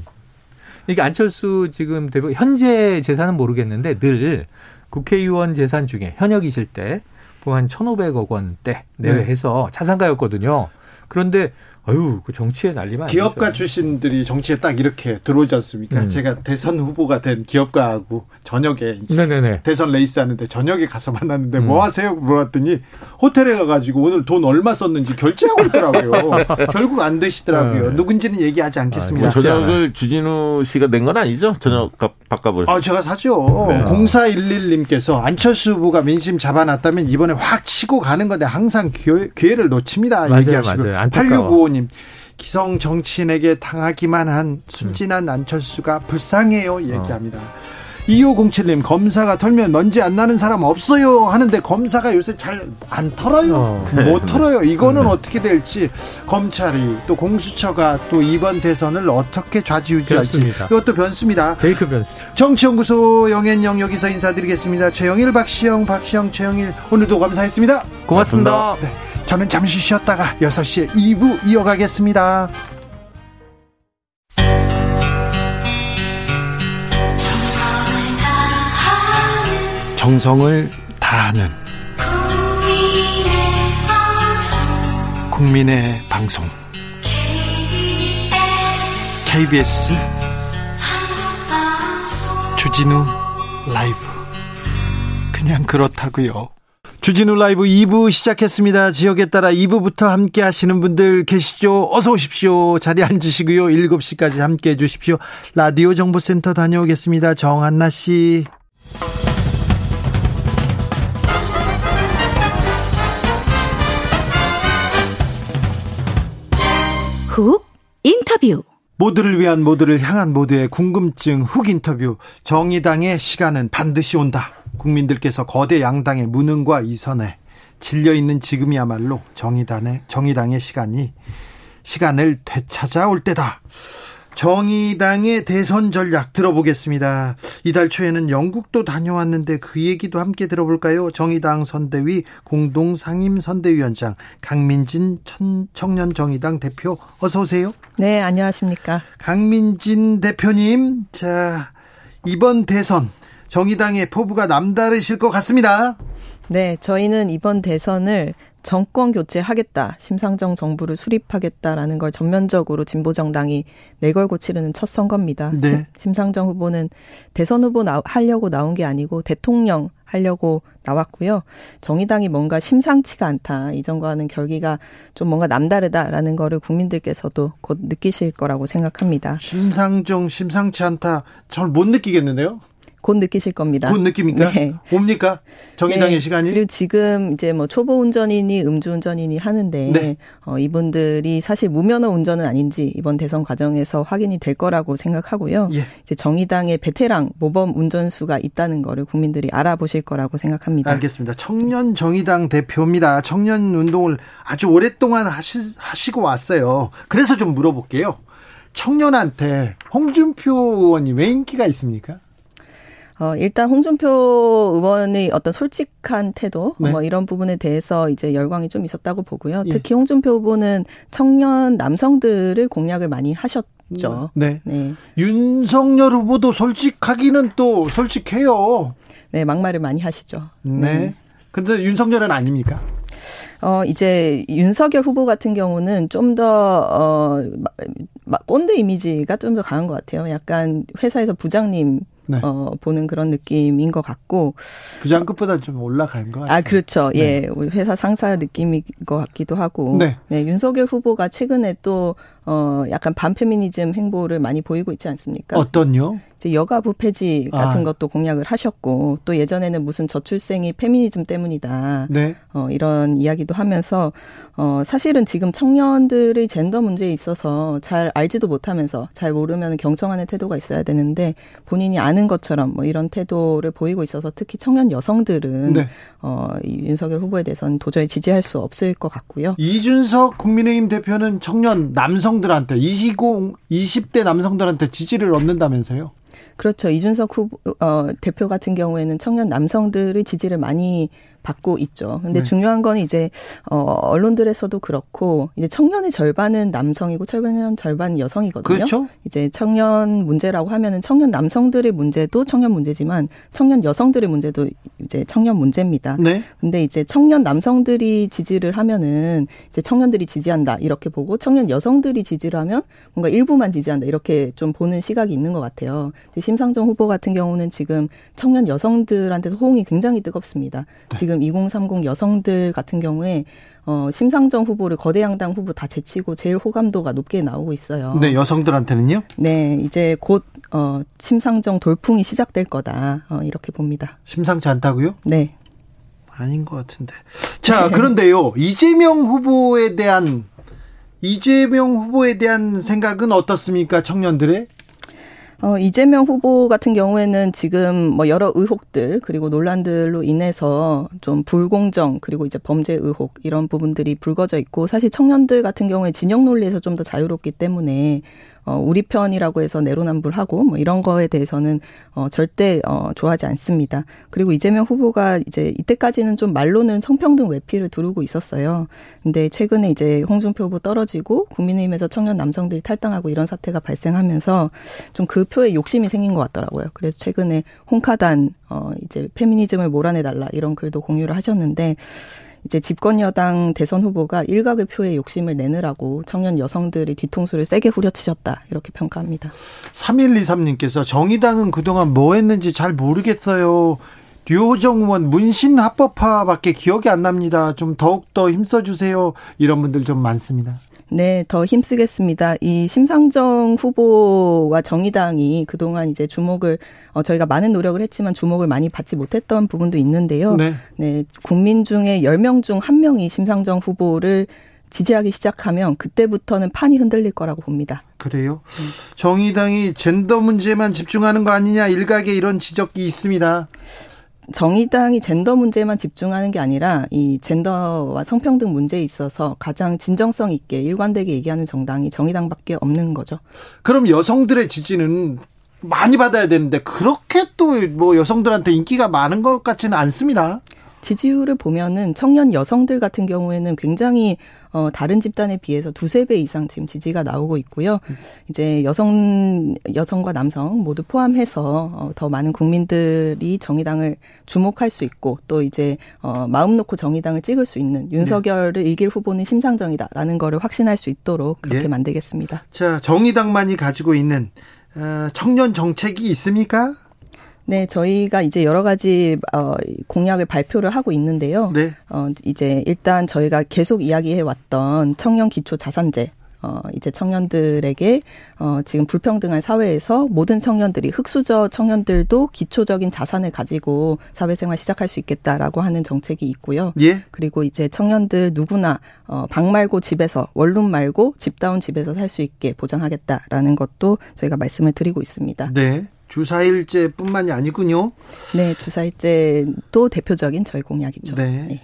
이게 안철수 지금 대표 현재 재산은 모르겠는데 늘 국회의원 재산 중에 현역이실 때 보한 1,500억 원대 내외해서 네. 차상가였거든요. 그런데 아유, 그 정치에 난리만 기업가 아니죠. 출신들이 정치에 딱 이렇게 들어오지 않습니까? 음. 제가 대선 후보가 된 기업가하고 저녁에 네네네. 대선 레이스 하는데 저녁에 가서 만났는데 음. 뭐 하세요? 물어봤더니 호텔에 가가지고 오늘 돈 얼마 썼는지 결제하고 있더라고요. 결국 안 되시더라고요. 네. 누군지는 얘기하지 않겠습니다. 아, 저녁을 주진우 씨가 낸 건 아니죠? 저녁 밥값을. 아, 제가 사죠. 네. 0411님께서 안철수 후보가 민심 잡아놨다면 이번에 확 치고 가는 건데 항상 기회, 를 놓칩니다. 맞아요, 얘기하시고. 맞아요. 8695 님. 기성 정치인에게 당하기만 한 순진한 안철수가 불쌍해요. 얘기합니다. 어. 2507님 검사가 털면 먼지 안 나는 사람 없어요 하는데 검사가 요새 잘 안 털어요 어. 못 털어요 이거는 네. 어떻게 될지 검찰이 또 공수처가 또 이번 대선을 어떻게 좌지우지할지 이것도 변수입니다 제일 큰 변수 정치연구소 영앤영 여기서 인사드리겠습니다 최영일 박시영 박시영 최영일 오늘도 감사했습니다 고맙습니다. 네. 저는 잠시 쉬었다가 6시에 2부 이어가겠습니다. 정성을 다하는 국민의 방송 KBS 주진우 라이브 그냥 그렇다고요. 주진우 라이브 2부 시작했습니다. 지역에 따라 2부부터 함께 하시는 분들 계시죠? 어서 오십시오. 자리 앉으시고요. 7시까지 함께 해 주십시오. 라디오 정보센터 다녀오겠습니다. 정한나 씨. 훅 인터뷰 모두를 위한 모두를 향한 모두의 궁금증 훅 인터뷰 정의당의 시간은 반드시 온다. 국민들께서 거대 양당의 무능과 이선에 질려 있는 지금이야말로 정의당의 정의당의 시간이 시간을 되찾아올 때다. 정의당의 대선 전략 들어보겠습니다. 이달 초에는 영국도 다녀왔는데 그 얘기도 함께 들어볼까요? 정의당 선대위 공동 상임 선대위원장 강민진 청년 정의당 대표 어서 오세요. 네, 안녕하십니까? 강민진 대표님, 자 이번 대선 정의당의 포부가 남다르실 것 같습니다. 네, 저희는 이번 대선을 정권 교체하겠다, 심상정 정부를 수립하겠다라는 걸 전면적으로 진보 정당이 내걸고 치르는 첫 선거입니다. 네. 심상정 후보는 대선 후보 나, 하려고 나온 게 아니고 대통령 하려고 나왔고요. 정의당이 뭔가 심상치가 않다. 이전과는 결기가 좀 뭔가 남다르다라는 거를 국민들께서도 곧 느끼실 거라고 생각합니다. 심상정 심상치 않다. 저는 못 느끼겠는데요. 곧 느끼실 겁니다. 곧 느낍니까? 네. 옵니까? 정의당의 네. 시간이? 그리고 지금 이제 뭐 초보 운전이니 음주 운전이니 하는데 네. 어, 이분들이 사실 무면허 운전은 아닌지 이번 대선 과정에서 확인이 될 거라고 생각하고요. 예. 이제 정의당의 베테랑 모범 운전수가 있다는 거를 국민들이 알아보실 거라고 생각합니다. 알겠습니다. 청년 정의당 대표입니다. 청년 운동을 아주 오랫동안 하시, 하시고 왔어요. 그래서 좀 물어볼게요. 청년한테 홍준표 의원이 왜 인기가 있습니까? 어, 일단 홍준표 의원의 어떤 솔직한 태도, 네. 뭐 이런 부분에 대해서 이제 열광이 좀 있었다고 보고요. 예. 특히 홍준표 후보는 청년 남성들을 공략을 많이 하셨죠. 네. 네. 윤석열 후보도 솔직하기는 또 솔직해요. 네, 막말을 많이 하시죠. 네. 네. 근데 윤석열은 아닙니까? 어, 이제 윤석열 후보 같은 경우는 좀 더, 어, 꼰대 이미지가 좀 더 강한 것 같아요. 약간 회사에서 부장님 네. 어, 보는 그런 느낌인 것 같고 부장급보다 좀 올라간 것 같아요. 아 그렇죠. 네. 예, 우리 회사 상사 느낌인 것 같기도 하고. 네. 네, 윤석열 후보가 최근에 또 어, 약간 반페미니즘 행보를 많이 보이고 있지 않습니까? 어떤요? 이제 여가부 폐지 같은 아. 것도 공약을 하셨고 또 예전에는 무슨 저출생이 페미니즘 때문이다. 네. 어, 이런 이야기도 하면서 어, 사실은 지금 청년들의 젠더 문제에 있어서 잘 알지도 못하면서 잘 모르면 경청하는 태도가 있어야 되는데 본인이 아는 것처럼 뭐 이런 태도를 보이고 있어서 특히 청년 여성들은 네. 어, 이 윤석열 후보에 대해서는 도저히 지지할 수 없을 것 같고요. 이준석 국민의힘 대표는 청년 남성들한테 20, 20대 남성들한테 지지를 얻는다면서요? 그렇죠. 이준석 후보 어, 대표 같은 경우에는 청년 남성들의 지지를 많이 받고 있죠. 근데 네. 중요한 건 이제 어 언론들에서도 그렇고 이제 청년의 절반은 남성이고 청년 절반 여성이거든요. 그렇죠. 이제 청년 문제라고 하면은 청년 남성들의 문제도 청년 문제지만 청년 여성들의 문제도 이제 청년 문제입니다. 네. 근데 이제 청년 남성들이 지지를 하면은 이제 청년들이 지지한다 이렇게 보고 청년 여성들이 지지를 하면 뭔가 일부만 지지한다 이렇게 좀 보는 시각이 있는 것 같아요. 심상정 후보 같은 경우는 지금 청년 여성들한테서 호응이 굉장히 뜨겁습니다. 네. 지금 지금 2030 여성들 같은 경우에 어, 심상정 후보를 거대 양당 후보 다 제치고 제일 호감도가 높게 나오고 있어요. 네, 여성들한테는요? 네, 이제 곧 어, 심상정 돌풍이 시작될 거다. 어, 이렇게 봅니다. 심상치 않다고요? 네. 아닌 것 같은데. 자, 네. 그런데요. 이재명 후보에 대한 이재명 후보에 대한 생각은 어떻습니까? 청년들의? 어, 이재명 후보 같은 경우에는 지금 뭐 여러 의혹들 그리고 논란들로 인해서 좀 불공정 그리고 이제 범죄 의혹 이런 부분들이 불거져 있고 사실 청년들 같은 경우에 진영 논리에서 좀 더 자유롭기 때문에 어, 우리 편이라고 해서 내로남불하고 뭐 이런 거에 대해서는 어, 절대 어, 좋아하지 않습니다. 그리고 이재명 후보가 이제 이때까지는 좀 말로는 성평등 외피를 두르고 있었어요. 근데 최근에 이제 홍준표 후보 떨어지고 국민의힘에서 청년 남성들이 탈당하고 이런 사태가 발생하면서 좀 그 표에 욕심이 생긴 것 같더라고요. 그래서 최근에 홍카단 어 이제 페미니즘을 몰아내 달라 이런 글도 공유를 하셨는데 이제 집권 여당 대선 후보가 일각의 표에 욕심을 내느라고 청년 여성들이 뒤통수를 세게 후려치셨다 이렇게 평가합니다. 3123님께서 정의당은 그동안 뭐 했는지 잘 모르겠어요. 류호정 의원 문신 합법화밖에 기억이 안 납니다. 좀 더욱더 힘써주세요. 이런 분들 좀 많습니다. 네, 더 힘쓰겠습니다. 이 심상정 후보와 정의당이 그동안 이제 주목을 어, 저희가 많은 노력을 했지만 주목을 많이 받지 못했던 부분도 있는데요. 네. 네 국민 중에 10명 중 1명이 심상정 후보를 지지하기 시작하면 그때부터는 판이 흔들릴 거라고 봅니다. 그래요? 음. 정의당이 젠더 문제만 집중하는 거 아니냐 일각에 이런 지적이 있습니다. 정의당이 젠더 문제만 집중하는 게 아니라 이 젠더와 성평등 문제에 있어서 가장 진정성 있게 일관되게 얘기하는 정당이 정의당밖에 없는 거죠. 그럼 여성들의 지지는 많이 받아야 되는데 그렇게 또 뭐 여성들한테 인기가 많은 것 같지는 않습니다. 지지율을 보면은 청년 여성들 같은 경우에는 굉장히 어, 다른 집단에 비해서 두세 배 이상 지금 지지가 나오고 있고요. 이제 여성, 여성과 남성 모두 포함해서 어, 더 많은 국민들이 정의당을 주목할 수 있고 또 이제 어, 마음 놓고 정의당을 찍을 수 있는 윤석열을 네. 이길 후보는 심상정이다라는 거를 확신할 수 있도록 그렇게 네. 만들겠습니다. 자, 정의당만이 가지고 있는 어, 청년 정책이 있습니까? 네, 저희가 이제 여러 가지 어 공약을 발표를 하고 있는데요. 네. 어 이제 일단 저희가 계속 이야기해 왔던 청년 기초 자산제 어, 이제 청년들에게, 어, 지금 불평등한 사회에서 모든 청년들이, 흑수저 청년들도 기초적인 자산을 가지고 사회생활 시작할 수 있겠다라고 하는 정책이 있고요. 예. 그리고 이제 청년들 누구나, 어, 방 말고 집에서, 원룸 말고 집다운 집에서 살 수 있게 보장하겠다라는 것도 저희가 말씀을 드리고 있습니다. 네. 주사일제뿐만이 아니군요. 네, 주사일제도 대표적인 저희 공약이죠. 네. 네.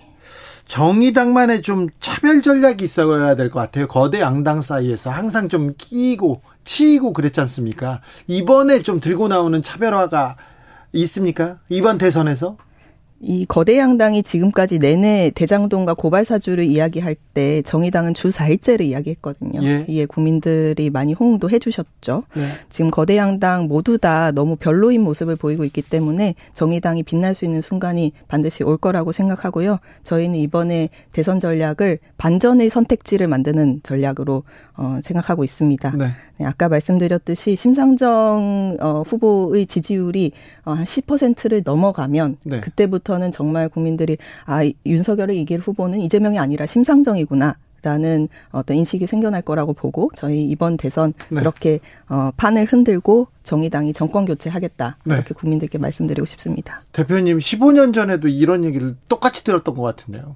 정의당만의 좀 차별 전략이 있어야 될 것 같아요. 거대 양당 사이에서 항상 좀 끼고 치이고 그랬지 않습니까? 이번에 좀 들고 나오는 차별화가 있습니까? 이번 대선에서? 이 거대 양당이 지금까지 내내 대장동과 고발 사주를 이야기할 때 정의당은 주 4일째를 이야기했거든요. 예. 이에 국민들이 많이 호응도 해주셨죠. 예. 지금 거대 양당 모두 다 너무 별로인 모습을 보이고 있기 때문에 정의당이 빛날 수 있는 순간이 반드시 올 거라고 생각하고요. 저희는 이번에 대선 전략을 반전의 선택지를 만드는 전략으로 어, 생각하고 있습니다. 네. 네, 아까 말씀드렸듯이 심상정 어, 후보의 지지율이 어, 한 10%를 넘어가면 네. 그때부터 는 정말 국민들이 아 윤석열을 이길 후보는 이재명이 아니라 심상정이구나. 라는 어떤 인식이 생겨날 거라고 보고 저희 이번 대선 네. 이렇게 어, 판을 흔들고 정의당이 정권 교체하겠다 네. 이렇게 국민들께 말씀드리고 싶습니다. 대표님 15년 전에도 이런 얘기를 똑같이 들었던 것 같은데요.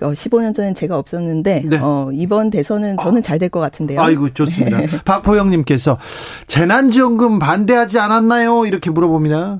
어, 15년 전엔 제가 없었는데 네. 어, 이번 대선은 저는 아. 잘될 것 같은데요. 아이고 좋습니다. 네. 박보영님께서 재난지원금 반대하지 않았나요? 이렇게 물어봅니다.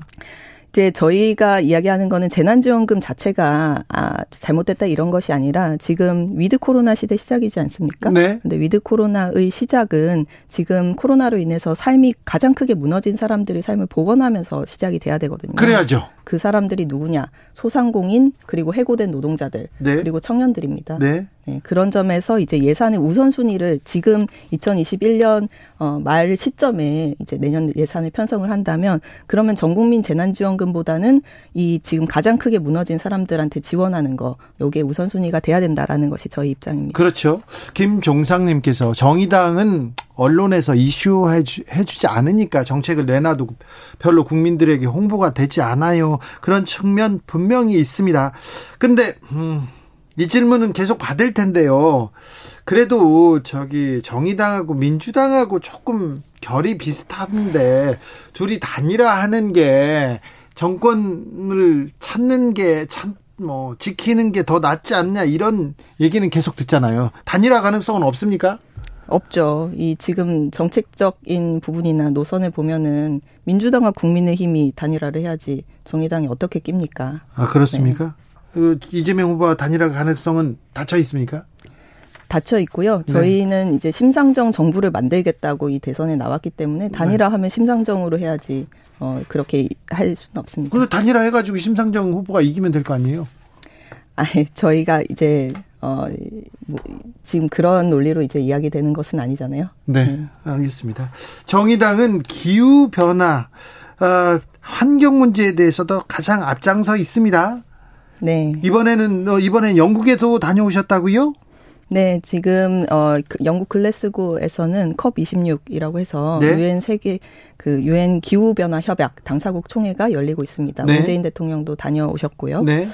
이제 저희가 이야기하는 거는 재난지원금 자체가 아, 잘못됐다 이런 것이 아니라 지금 with 코로나 시대 시작이지 않습니까? 네. 근데 with 코로나의 시작은 지금 코로나로 인해서 삶이 가장 크게 무너진 사람들의 삶을 복원하면서 시작이 돼야 되거든요. 그래야죠. 그 사람들이 누구냐? 소상공인 그리고 해고된 노동자들 네. 그리고 청년들입니다. 네. 네. 그런 점에서 이제 예산의 우선순위를 지금 2021년 어, 말 시점에 이제 내년 예산을 편성을 한다면 그러면 전국민 재난지원금보다는 이 지금 가장 크게 무너진 사람들한테 지원하는 거 요게 우선순위가 돼야 된다라는 것이 저희 입장입니다. 그렇죠. 김종상님께서 정의당은 언론에서 이슈해 주지 않으니까 정책을 내놔도 별로 국민들에게 홍보가 되지 않아요. 그런 측면 분명히 있습니다. 근데 음, 이 질문은 계속 받을 텐데요. 그래도 저기 정의당하고 민주당하고 조금 결이 비슷한데 둘이 단일화하는 게 정권을 찾는 게 참 뭐 지키는 게 더 낫지 않냐 이런 얘기는 계속 듣잖아요. 단일화 가능성은 없습니까? 없죠. 이 지금 정책적인 부분이나 노선을 보면은 민주당과 국민의힘이 단일화를 해야지 정의당이 어떻게 낍니까? 아 그렇습니까? 네. 그 이재명 후보와 단일화 가능성은 닫혀 있습니까? 닫혀 있고요. 네. 저희는 네. 이제 심상정 정부를 만들겠다고 이 대선에 나왔기 때문에 네. 단일화하면 심상정으로 해야지 어 그렇게 할 수는 없습니다. 그런데 단일화 해가지고 심상정 후보가 이기면 될 거 아니에요? 아, 저희가 이제 어, 뭐, 지금 그런 논리로 이제 이야기되는 것은 아니잖아요. 네, 네. 알겠습니다. 정의당은 기후 변화, 어, 환경 문제에 대해서도 가장 앞장서 있습니다. 네. 이번에는 어, 이번엔 영국에도 다녀오셨다고요? 네, 지금 어그 영국 글래스고에서는 컵 26이라고 해서 네. 유엔 네. 세계 그 유엔 기후 변화 협약 당사국 총회가 열리고 있습니다. 네. 문재인 대통령도 다녀오셨고요. 네.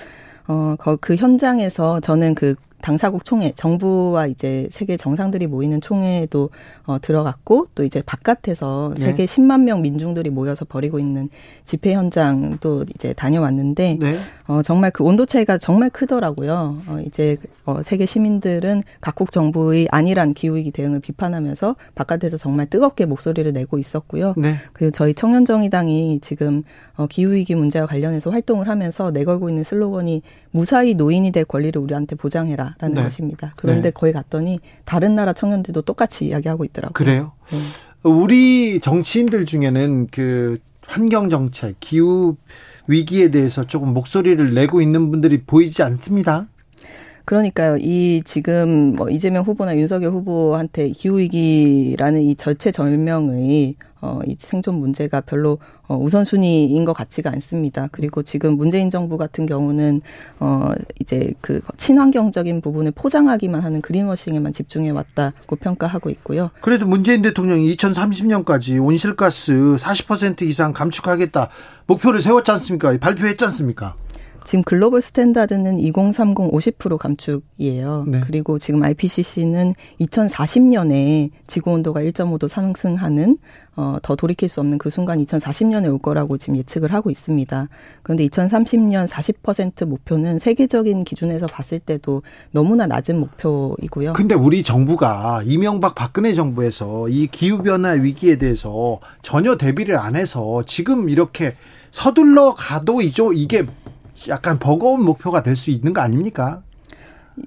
어, 그 현장에서 저는 그 당사국 총회, 정부와 이제 세계 정상들이 모이는 총회에도 어, 들어갔고 또 이제 바깥에서 네. 세계 10만 명 민중들이 모여서 벌이고 있는 집회 현장도 이제 다녀왔는데 네. 어, 정말 그 온도 차이가 정말 크더라고요. 어, 이제 어, 세계 시민들은 각국 정부의 안일한 기후위기 대응을 비판하면서 바깥에서 정말 뜨겁게 목소리를 내고 있었고요. 네. 그리고 저희 청년정의당이 지금 어, 기후위기 문제와 관련해서 활동을 하면서 내걸고 있는 슬로건이 무사히 노인이 될 권리를 우리한테 보장해라라는 네. 것입니다. 그런데 네. 거기 갔더니 다른 나라 청년들도 똑같이 이야기하고 있더라고요. 그래요? 네. 우리 정치인들 중에는 그 환경 정책, 기후 위기에 대해서 조금 목소리를 내고 있는 분들이 보이지 않습니다. 그러니까요. 이 지금 뭐 이재명 후보나 윤석열 후보한테 기후 위기라는 이 절체절명의 어, 이 생존 문제가 별로 어, 우선순위인 것 같지가 않습니다. 그리고 지금 문재인 정부 같은 경우는 어, 이제 그 친환경적인 부분을 포장하기만 하는 greenwashing에만 집중해 왔다고 평가하고 있고요. 그래도 문재인 대통령이 2030년까지 온실가스 40% 이상 감축하겠다 목표를 세웠지 않습니까? 발표했지 않습니까? 지금 global standard는 2030 50% 감축이에요. 네. 그리고 지금 IPCC는 2040년에 지구 온도가 1.5도 상승하는 어, 더 돌이킬 수 없는 그 순간 2040년에 올 거라고 지금 예측을 하고 있습니다. 그런데 2030년 40% 목표는 세계적인 기준에서 봤을 때도 너무나 낮은 목표이고요. 근데 우리 정부가 이명박 박근혜 정부에서 이 기후변화 위기에 대해서 전혀 대비를 안 해서 지금 이렇게 서둘러 가도 이죠 이게 약간 버거운 목표가 될 수 있는 거 아닙니까?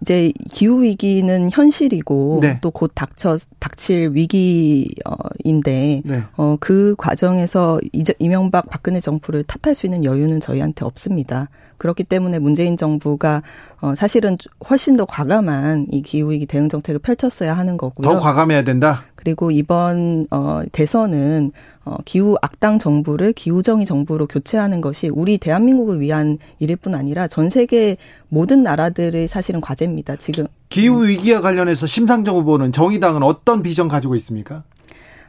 이제 기후 위기는 현실이고 네. 또곧 닥쳐 닥칠 위기인데 네. 어그 과정에서 이제 이명박 박근혜 정부를 탓할 수 있는 여유는 저희한테 없습니다. 그렇기 때문에 문재인 정부가 어 사실은 훨씬 더 과감한 이 기후 위기 대응 정책을 펼쳤어야 하는 거고요. 더 과감해야 된다. 그리고 이번 어 대선은 어 기후 악당 정부를 기후정의 정부로 교체하는 것이 우리 대한민국을 위한 일일 뿐 아니라 전 세계 모든 나라들의 사실은 과제입니다. 지금 기후 위기와 관련해서 심상정 후보는 정의당은 어떤 비전 가지고 있습니까?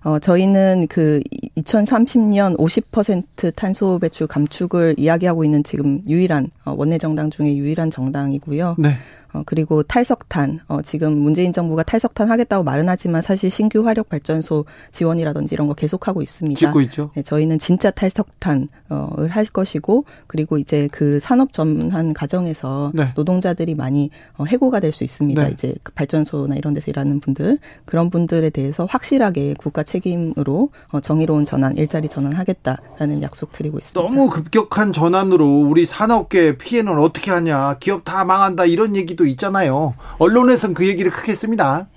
어, 저희는 그 2030년 50% 탄소 배출 감축을 이야기하고 있는 지금 유일한 어, 원내 정당 중에 유일한 정당이고요. 네. 어, 그리고 탈석탄, 어, 지금 문재인 정부가 탈석탄 하겠다고 말은 하지만 사실 신규 화력 발전소 지원이라든지 이런 거 계속하고 있습니다. 짓고 있죠. 네, 저희는 진짜 탈석탄을 할 것이고, 그리고 이제 그 산업 전환 과정에서 네. 노동자들이 많이 어, 해고가 될 수 있습니다. 네. 이제 그 발전소나 이런 데서 일하는 분들, 그런 분들에 대해서 확실하게 국가 책임으로 어, 정의로운 전환, 일자리 전환하겠다라는 약속 드리고 있습니다. 너무 급격한 전환으로 우리 산업계 피해는 어떻게 하냐, 기업 다 망한다 이런 얘기도 얘기도 있잖아요. 언론에서는 그 얘기를 크게 씁니다.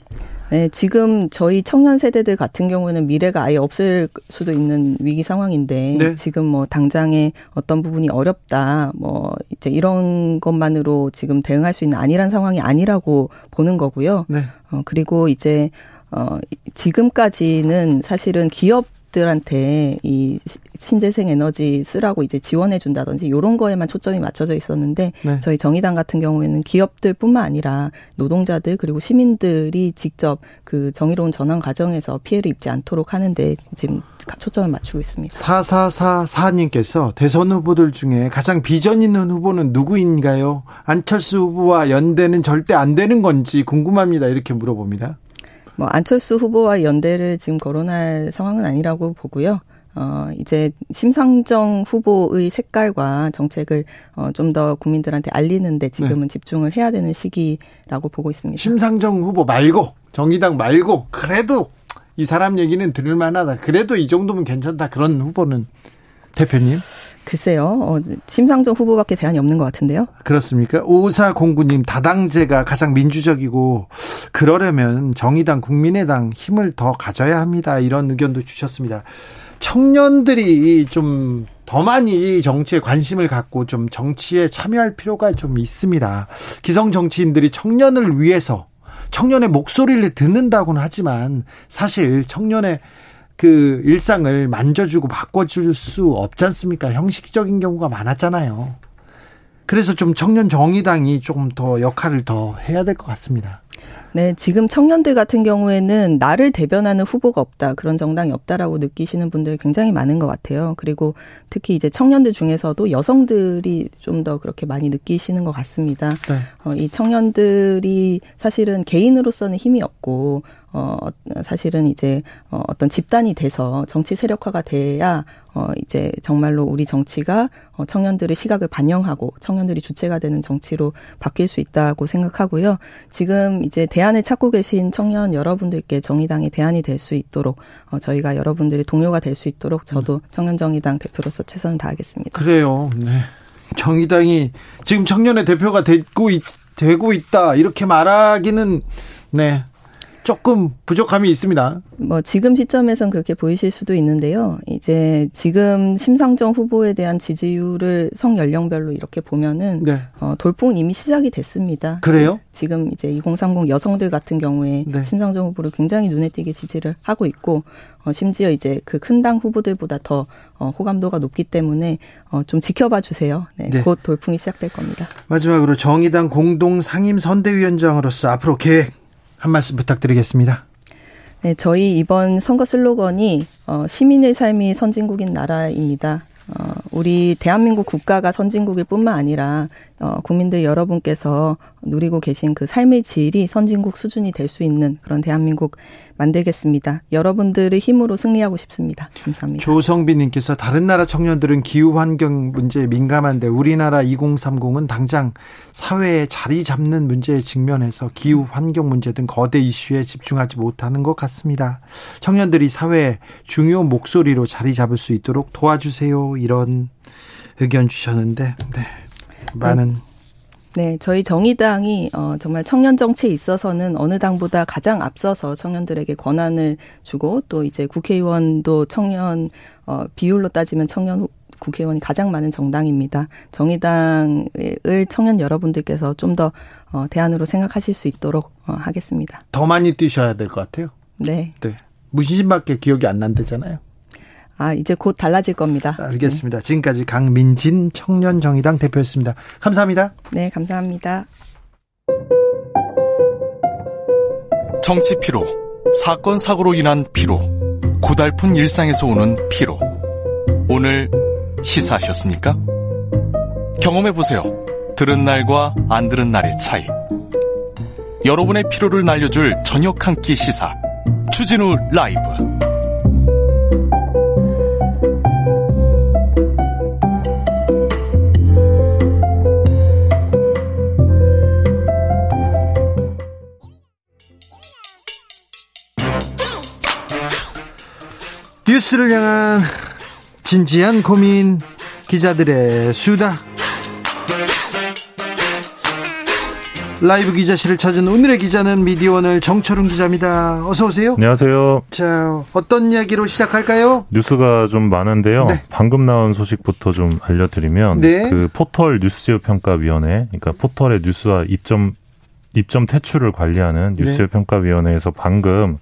네, 지금 저희 청년 세대들 같은 경우는 미래가 아예 없을 수도 있는 위기 상황인데 네. 지금 뭐 당장에 어떤 부분이 어렵다 뭐 이제 이런 것만으로 지금 대응할 수 있는 아니란 상황이 아니라고 보는 거고요. 네. 어 그리고 이제 어 지금까지는 사실은 기업 들한테 이 신재생 에너지 쓰라고 이제 지원해 준다든지 이런 거에만 초점이 맞춰져 있었는데 네. 저희 정의당 같은 경우에는 기업들뿐만 아니라 노동자들 그리고 시민들이 직접 그 정의로운 전환 과정에서 피해를 입지 않도록 하는데 지금 초점을 맞추고 있습니다. 4444님께서 대선 후보들 중에 가장 비전 있는 후보는 누구인가요? 안철수 후보와 연대는 절대 안 되는 건지 궁금합니다. 이렇게 물어봅니다. 뭐 안철수 후보와 연대를 지금 거론할 상황은 아니라고 보고요. 어, 이제 심상정 후보의 색깔과 정책을 어, 좀 더 국민들한테 알리는데 지금은 네. 집중을 해야 되는 시기라고 보고 있습니다. 심상정 후보 말고 정의당 말고 그래도 이 사람 얘기는 들을 만하다. 그래도 이 정도면 괜찮다. 그런 후보는 대표님? 글쎄요. 어, 심상정 후보밖에 대안이 없는 것 같은데요. 그렇습니까? 오사공구님 다당제가 가장 민주적이고 그러려면 정의당, 국민의당 힘을 더 가져야 합니다. 이런 의견도 주셨습니다. 청년들이 좀 더 많이 정치에 관심을 갖고 좀 정치에 참여할 필요가 좀 있습니다. 기성 정치인들이 청년을 위해서 청년의 목소리를 듣는다고는 하지만 사실 청년의 그 일상을 만져주고 바꿔줄 수 없지 않습니까? 형식적인 경우가 많았잖아요. 그래서 좀 청년 정의당이 조금 더 역할을 더 해야 될 것 같습니다. 네, 지금 청년들 같은 경우에는 나를 대변하는 후보가 없다, 그런 정당이 없다라고 느끼시는 분들 굉장히 많은 것 같아요. 그리고 특히 이제 청년들 중에서도 여성들이 좀 더 그렇게 많이 느끼시는 것 같습니다. 네. 어, 이 청년들이 사실은 개인으로서는 힘이 없고 어, 사실은 이제 어, 어떤 집단이 돼서 정치 세력화가 돼야 어, 이제 정말로 우리 정치가 어, 청년들의 시각을 반영하고 청년들이 주체가 되는 정치로 바뀔 수 있다고 생각하고요. 지금 이제 대안을 찾고 계신 청년 여러분들께 정의당이 대안이 될 수 있도록 어, 저희가 여러분들이 동료가 될 수 있도록 저도 음. 청년정의당 대표로서 최선을 다하겠습니다. 그래요. 네. 정의당이 지금 청년의 대표가 되고 있, 되고 있다 이렇게 말하기는 네 조금 부족함이 있습니다. 뭐 지금 시점에선 그렇게 보이실 수도 있는데요. 이제 지금 심상정 후보에 대한 지지율을 성 연령별로 이렇게 보면은 네. 어, 돌풍은 이미 시작이 됐습니다. 그래요? 지금 이제 2030 여성들 같은 경우에 네. 심상정 후보를 굉장히 눈에 띄게 지지를 하고 있고 어, 심지어 이제 그 큰 당 후보들보다 더 어, 호감도가 높기 때문에 어, 좀 지켜봐 주세요. 네, 네. 곧 돌풍이 시작될 겁니다. 마지막으로 정의당 공동 상임 선대위원장으로서 앞으로 계획 한 말씀 부탁드리겠습니다. 네, 저희 이번 선거 슬로건이 어, 시민의 삶이 선진국인 나라입니다. 어, 우리 대한민국 국가가 선진국일 뿐만 아니라 어, 국민들 여러분께서 누리고 계신 그 삶의 질이 선진국 수준이 될 수 있는 그런 대한민국 만들겠습니다. 여러분들의 힘으로 승리하고 싶습니다. 감사합니다. 조성빈님께서 다른 나라 청년들은 기후 환경 문제에 민감한데 우리나라 2030은 당장 사회에 자리 잡는 문제에 직면해서 기후 환경 문제 등 거대 이슈에 집중하지 못하는 것 같습니다. 청년들이 사회에 중요 목소리로 자리 잡을 수 있도록 도와주세요. 이런 의견 주셨는데, 네. 많은 네, 저희 정의당이 어, 정말 청년 정치에 있어서는 어느 당보다 가장 앞서서 청년들에게 권한을 주고 또 이제 국회의원도 청년 어, 비율로 따지면 청년 국회의원이 가장 많은 정당입니다. 정의당을 청년 여러분들께서 좀 더 어, 대안으로 생각하실 수 있도록 어, 하겠습니다. 더 많이 뛰셔야 될 것 같아요. 네. 네. 무신신밖에 기억이 안 난다잖아요. 아, 이제 곧 달라질 겁니다. 알겠습니다. 네. 지금까지 강민진 청년정의당 대표였습니다. 감사합니다. 네, 감사합니다. 정치 피로, 사건 사고로 인한 피로, 고달픈 일상에서 오는 피로. 오늘 시사하셨습니까? 경험해 보세요. 들은 날과 안 들은 날의 차이. 여러분의 피로를 날려줄 저녁 한 끼 시사. 추진우 라이브. 뉴스를 향한 진지한 고민 기자들의 수다 라이브 기자실을 찾은 오늘의 기자는 미디어오늘 정철웅 기자입니다. 어서 오세요. 안녕하세요. 자, 어떤 이야기로 시작할까요? 뉴스가 좀 많은데요. 네. 방금 나온 소식부터 좀 알려드리면 네. 그 포털 뉴스제휴 평가위원회, 그러니까 포털의 뉴스와 입점 입점 퇴출을 관리하는 네. 평가위원회에서 방금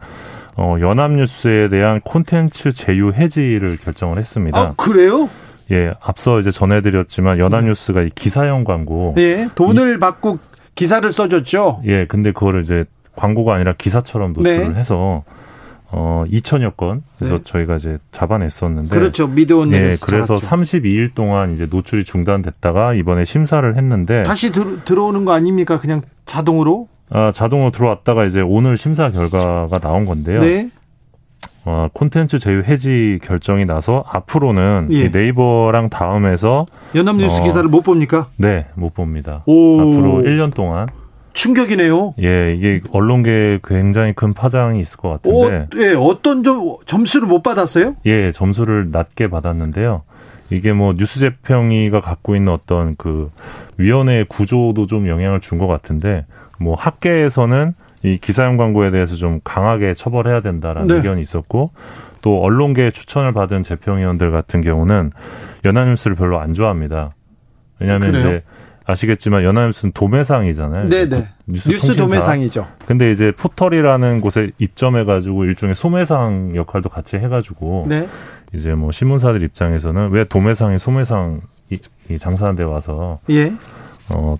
어, 연합뉴스에 대한 콘텐츠 제휴 해지를 결정을 했습니다. 아, 그래요? 예, 앞서 이제 전해드렸지만 연합뉴스가 이 기사형 광고. 예, 돈을 이, 받고 기사를 써줬죠. 예, 근데 그거를 이제 광고가 아니라 기사처럼 노출을 네. 해서 어 2천여 건 그래서 네. 저희가 이제 잡아냈었는데 그렇죠 미디어온 예 그래서 잡았죠. 32일 동안 이제 노출이 중단됐다가 이번에 심사를 했는데 다시 들, 들어오는 거 아닙니까 그냥 자동으로 아, 자동으로 들어왔다가 이제 오늘 심사 결과가 나온 건데요. 네. 어, 콘텐츠 제휴 해지 결정이 나서 앞으로는 예. 네이버랑 다음에서 연합뉴스 어, 기사를 못 봅니까? 네, 못 봅니다. 오. 앞으로 1년 동안 충격이네요. 예, 이게 언론계에 굉장히 큰 파장이 있을 것 같은데. 어, 예, 어떤 점, 점수를 못 받았어요? 예, 점수를 낮게 받았는데요. 이게 뭐 뉴스 재평이가 갖고 있는 어떤 그 위원회 구조도 좀 영향을 준 것 같은데 뭐 학계에서는 이 기사용 광고에 대해서 좀 강하게 처벌해야 된다라는 네. 의견이 있었고 또 언론계 추천을 받은 재평위원들 같은 경우는 연합뉴스를 별로 안 좋아합니다. 왜냐하면 이제 아시겠지만 연합뉴스는 도매상이잖아요. 네네. 뉴스, 뉴스 도매상이죠. 근데 이제 포털이라는 곳에 입점해가지고 일종의 소매상 역할도 같이 해가지고 네. 이제 뭐 신문사들 입장에서는 왜 도매상이 소매상 이, 이 장사하는 데 와서 예. 어.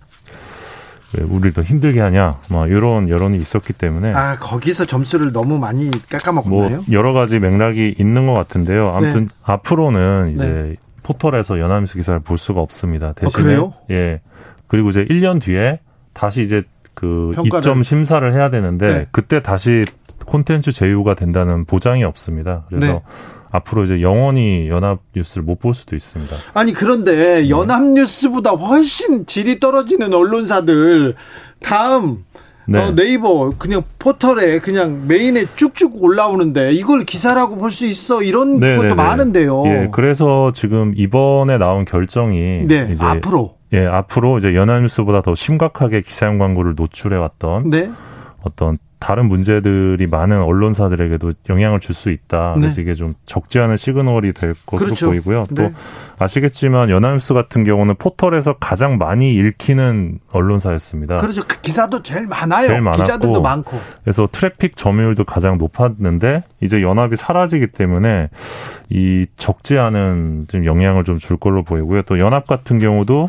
왜 우리를 더 힘들게 하냐, 뭐 이런 여론이 있었기 때문에 아 거기서 점수를 너무 많이 깎아먹나요? 뭐 여러 가지 맥락이 있는 것 같은데요. 아무튼 네. 앞으로는 이제 네. 포털에서 연합뉴스 기사를 볼 수가 없습니다. 아, 대신에 아, 예 그리고 이제 1년 뒤에 다시 이제 그 평가를. 입점 심사를 해야 되는데 네. 그때 다시 콘텐츠 제휴가 된다는 보장이 없습니다. 그래서 네. 앞으로 이제 영원히 연합뉴스를 못 볼 수도 있습니다. 아니 그런데 연합뉴스보다 훨씬 질이 떨어지는 언론사들 다음 네. 어, 네이버 그냥 포털에 그냥 메인에 쭉쭉 올라오는데 이걸 기사라고 볼 수 있어 이런 네, 것도 네, 네. 많은데요. 예, 그래서 지금 이번에 나온 결정이 네, 이제 앞으로 예, 앞으로 이제 연합뉴스보다 더 심각하게 기사용 광고를 노출해 왔던 네. 어떤 다른 문제들이 많은 언론사들에게도 영향을 줄 수 있다. 그래서 네. 이게 좀 적지 않은 시그널이 될 것으로 그렇죠. 보이고요. 또 네. 아시겠지만 연합뉴스 같은 경우는 포털에서 가장 많이 읽히는 언론사였습니다. 그렇죠. 그 기사도 제일 많아요. 제일 많았고, 기자들도 많고. 그래서 트래픽 점유율도 가장 높았는데 이제 연합이 사라지기 때문에 이 적지 않은 좀 영향을 좀 줄 걸로 보이고요. 또 연합 같은 경우도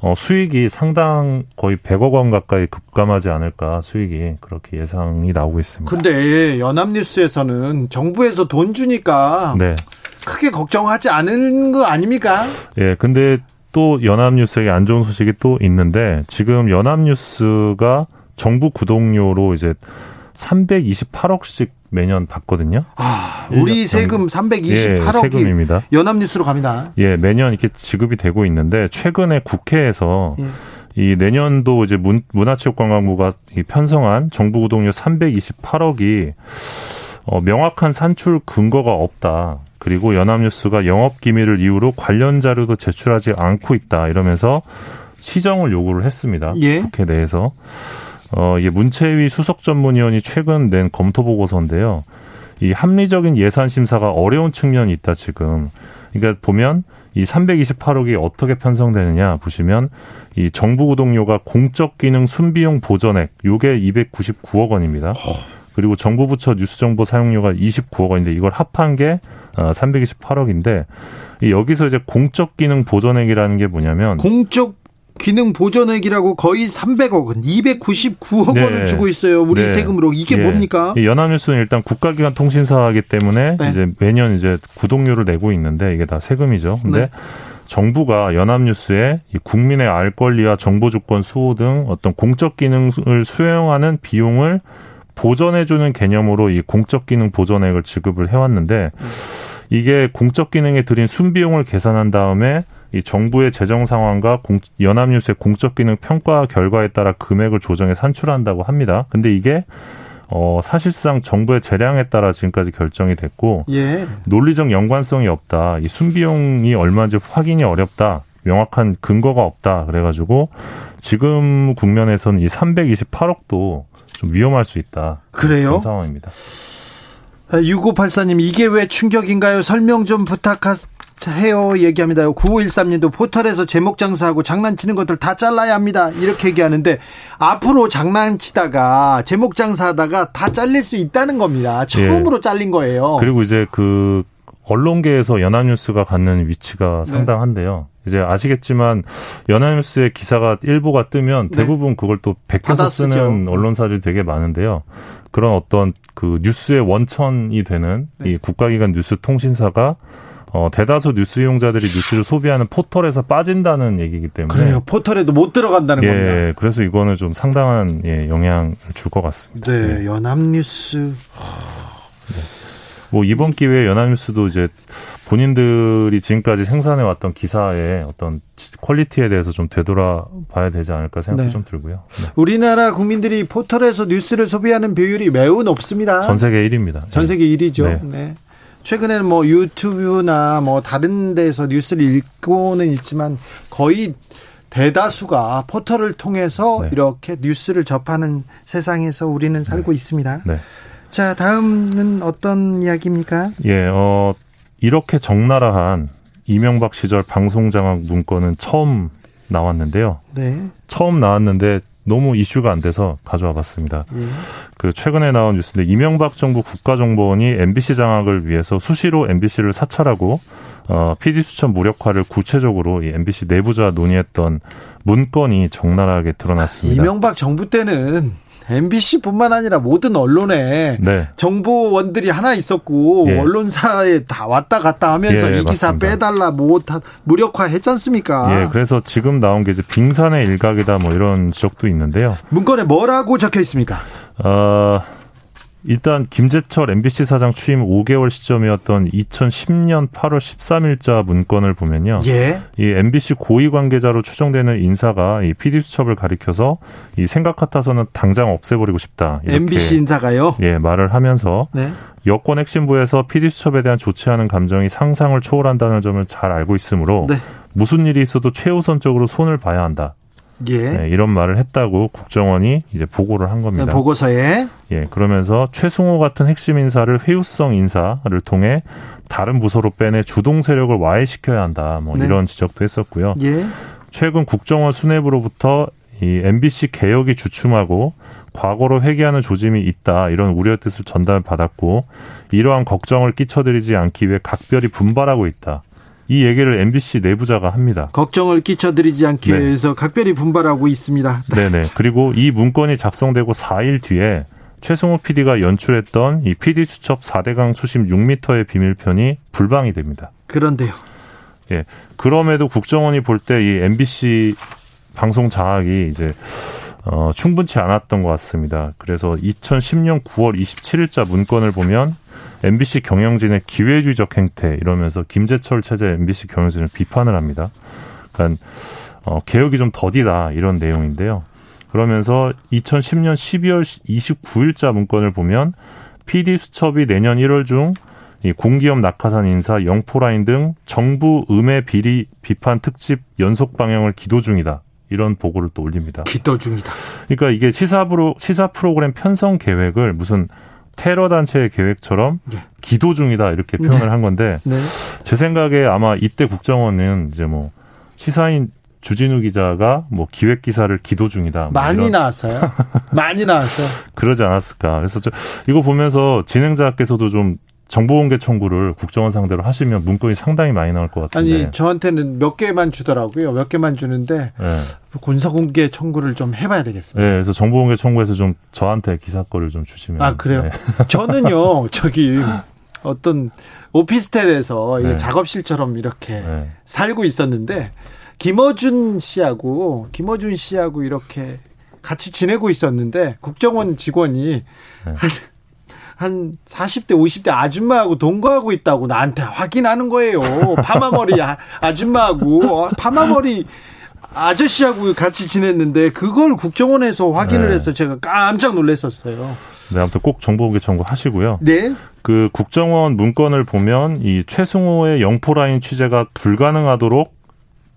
어, 수익이 상당 거의 100억 원 가까이 급감하지 않을까 수익이 그렇게 예상이 나오고 있습니다. 근데 연합뉴스에서는 정부에서 돈 주니까 네. 크게 걱정하지 않은 거 아닙니까? 예, 근데 또 연합뉴스에게 안 좋은 소식이 또 있는데 지금 연합뉴스가 정부 구독료로 이제 328억씩 매년 받거든요. 아, 우리 세금 328억이 예. 연합뉴스로 갑니다. 예, 매년 이렇게 지급이 되고 있는데 최근에 국회에서 예. 이 내년도 이제 문, 문화체육관광부가 편성한 정부 구독료 328억이 어, 명확한 산출 근거가 없다. 그리고 연합뉴스가 영업 기밀을 이유로 관련 자료도 제출하지 않고 있다. 이러면서 시정을 요구를 했습니다. 예. 국회 내에서. 어, 이게 문체위 수석 전문위원이 최근 낸 검토 보고서인데요. 이 합리적인 예산 심사가 어려운 측면이 있다 지금. 그러니까 보면 이 328억이 어떻게 편성되느냐 보시면 이 정부 구독료가 공적 기능 순비용 보전액 요게 299억 원입니다. 그리고 정부 부처 뉴스 정보 사용료가 29억 원인데 이걸 합한 게 328억인데 어, 여기서 이제 공적 기능 보전액이라는 게 뭐냐면 공적 기능 보전액이라고 거의 300억 원, 299억 네. 원을 주고 있어요. 우리 네. 세금으로 이게 네. 뭡니까? 연합뉴스는 일단 국가기관 통신사이기 때문에 네. 이제 매년 이제 구독료를 내고 있는데 이게 다 세금이죠. 근데 네. 정부가 연합뉴스에 국민의 알 권리와 정보 주권 수호 등 어떤 공적 기능을 수행하는 비용을 보전해주는 개념으로 이 공적 기능 보전액을 지급을 해왔는데 이게 공적 기능에 들인 순비용을 계산한 다음에 이 정부의 재정 상황과 공, 연합뉴스의 공적 기능 평가 결과에 따라 금액을 조정해 산출한다고 합니다. 근데 이게 어, 사실상 정부의 재량에 따라 지금까지 결정이 됐고 예. 논리적 연관성이 없다. 이 순비용이 얼마인지 확인이 어렵다. 명확한 근거가 없다. 그래가지고 지금 국면에서는 이 328억도 좀 위험할 수 있다. 그래요? 그런 상황입니다. 6584님, 이게 왜 충격인가요? 설명 좀 부탁 해요. 얘기합니다. 9513님도 포털에서 제목 장사하고 장난치는 것들 다 잘라야 합니다. 이렇게 얘기하는데, 앞으로 장난치다가 제목 장사하다가 다 잘릴 수 있다는 겁니다. 처음으로 예. 잘린 거예요. 그리고 이제 그, 언론계에서 연합뉴스가 갖는 위치가 네. 상당한데요. 이제 아시겠지만 연합뉴스의 기사가 일보가 뜨면 네. 대부분 그걸 또 베껴서 쓰는 언론사들이 되게 많은데요. 그런 어떤 그 뉴스의 원천이 되는 네. 이 국가기관 뉴스 통신사가 어, 대다수 뉴스 이용자들이 뉴스를 소비하는 포털에서 빠진다는 얘기이기 때문에. 그래요. 포털에도 못 들어간다는 예, 겁니다. 그래서 이거는 좀 상당한 예, 영향을 줄 것 같습니다. 네, 네. 연합뉴스. 네. 뭐 이번 기회에 연합뉴스도 이제 본인들이 지금까지 생산해 왔던 기사의 어떤 quality에 대해서 좀 되돌아봐야 되지 않을까 생각이 네. 좀 들고요. 네. 우리나라 국민들이 포털에서 뉴스를 소비하는 비율이 매우 높습니다. 전 세계 1위입니다. 전 세계 1위죠. 네. 네. 최근에는 뭐 유튜브나 뭐 다른 데서 뉴스를 읽고는 있지만 거의 대다수가 포털을 통해서 네. 이렇게 뉴스를 접하는 세상에서 우리는 살고 네. 있습니다. 네. 자, 다음은 어떤 이야기입니까? 예, 어, 이렇게 적나라한 이명박 시절 방송장악 문건은 처음 나왔는데요. 네. 처음 나왔는데 너무 이슈가 안 돼서 가져와 봤습니다. 예. 그 최근에 나온 뉴스인데 이명박 정부 국가정보원이 MBC 장악을 위해서 수시로 MBC를 사찰하고 어, PD 수첩 무력화를 구체적으로 이 MBC 내부자 논의했던 문건이 적나라하게 드러났습니다. 이명박 정부 때는 MBC뿐만 아니라 모든 언론에 네. 정보원들이 하나 있었고 예. 언론사에 다 왔다 갔다 하면서 예, 이 기사 맞습니다. 빼달라 뭐다 무력화했지 않습니까? 예, 그래서 지금 나온 게 이제 빙산의 일각이다 뭐 이런 지적도 있는데요. 문건에 뭐라고 적혀 있습니까? 어, 일단 김재철 MBC 사장 취임 5개월 시점이었던 2010년 8월 13일자 문건을 보면요. 예. 이 MBC 고위 관계자로 추정되는 인사가 이 PD 수첩을 가리켜서 이 생각 같아서는 당장 없애버리고 싶다. MBC 인사가요? 예, 말을 하면서 네. 여권 핵심부에서 PD 수첩에 대한 좋지 않은 감정이 상상을 초월한다는 점을 잘 알고 있으므로 네. 무슨 일이 있어도 최우선적으로 손을 봐야 한다. 예. 네, 이런 말을 했다고 국정원이 이제 보고를 한 겁니다. 네, 보고서에 예, 그러면서 최승호 같은 핵심 인사를 회유성 인사를 통해 다른 부서로 빼내 주동 세력을 와해시켜야 한다. 뭐 네. 이런 지적도 했었고요. 예. 최근 국정원 수뇌부로부터 이 MBC 개혁이 주춤하고 과거로 회귀하는 조짐이 있다 이런 우려 뜻을 전달받았고 이러한 걱정을 끼쳐드리지 않기 위해 각별히 분발하고 있다. 이 얘기를 MBC 내부자가 합니다. 걱정을 끼쳐드리지 않기 네. 위해서 각별히 분발하고 있습니다. 네. 네 그리고 이 문건이 작성되고 4일 뒤에 최승호 PD가 연출했던 이 PD 수첩 4대강 수심 6m의 비밀편이 불방이 됩니다. 그런데요. 예. 그럼에도 국정원이 볼 때 이 MBC 방송 장악이 이제 어, 충분치 않았던 것 같습니다. 그래서 2010년 9월 27일자 문건을 보면 MBC 경영진의 기회주의적 행태 이러면서 김재철 체제 MBC 경영진을 비판을 합니다. 그러니까 어, 개혁이 좀 더디다 이런 내용인데요. 그러면서 2010년 12월 29일자 문건을 보면 PD 수첩이 내년 1월 중이 공기업 낙하산 인사 영포라인 등 정부 음해 비리 비판 특집 연속 방영을 기도 중이다. 이런 보고를 또 올립니다. 기도 중이다. 그러니까 이게 시사 프로 시사 프로그램 편성 계획을 무슨 테러 단체의 계획처럼 네. 기도 중이다 이렇게 표현을 네. 한 건데 네. 제 생각에 아마 이때 국정원은 이제 뭐 시사인 주진우 기자가 뭐 기획 기사를 기도 중이다. 뭐 많이 이런. 나왔어요. 많이 나왔어요. 그러지 않았을까. 그래서 저 이거 보면서 진행자께서도 좀 정보공개 청구를 국정원 상대로 하시면 문건이 상당히 많이 나올 것 같은데. 아니 저한테는 몇 개만 주더라고요. 몇 개만 주는데 네. 군사공개 청구를 좀 해봐야 되겠습니다. 네, 그래서 정보공개 청구해서 좀 저한테 기사 거를 좀 주시면. 아 그래요? 네. 저는요 저기 어떤 오피스텔에서 네. 작업실처럼 이렇게 네. 살고 있었는데 김어준 씨하고 김어준 씨하고 이렇게 같이 지내고 있었는데 국정원 직원이 네. 한 40대, 50대 아줌마하고 동거하고 있다고 나한테 확인하는 거예요. 파마머리 아, 아줌마하고 파마머리 아저씨하고 같이 지냈는데 그걸 국정원에서 확인을 네. 해서 제가 깜짝 놀랐었어요. 네, 아무튼 꼭 정보공개 청구 하시고요. 네. 그 국정원 문건을 보면 이 최승호의 영포라인 취재가 불가능하도록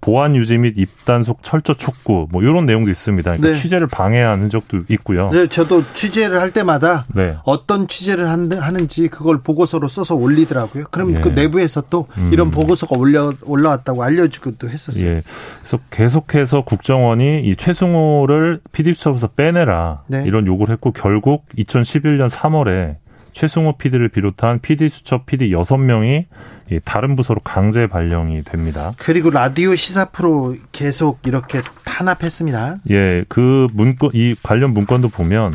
보안 유지 및 입단속 철저 촉구 뭐 이런 내용도 있습니다. 그러니까 네. 취재를 방해한 흔적도 있고요. 네, 저도 취재를 할 때마다 네. 어떤 취재를 하는지 그걸 보고서로 써서 올리더라고요. 그럼 예. 그 내부에서 또 음. 이런 보고서가 올려 올라왔다고 알려주기도 했었어요. 예. 그래서 계속해서 국정원이 이 최승호를 PD수첩에서 빼내라 네. 이런 요구를 했고 결국 2011년 3월에 최승호 PD를 비롯한 PD 수첩 PD 6명이 다른 부서로 강제 발령이 됩니다. 그리고 라디오 시사 프로 계속 이렇게 탄압했습니다. 예, 그 문건 이 관련 문건도 보면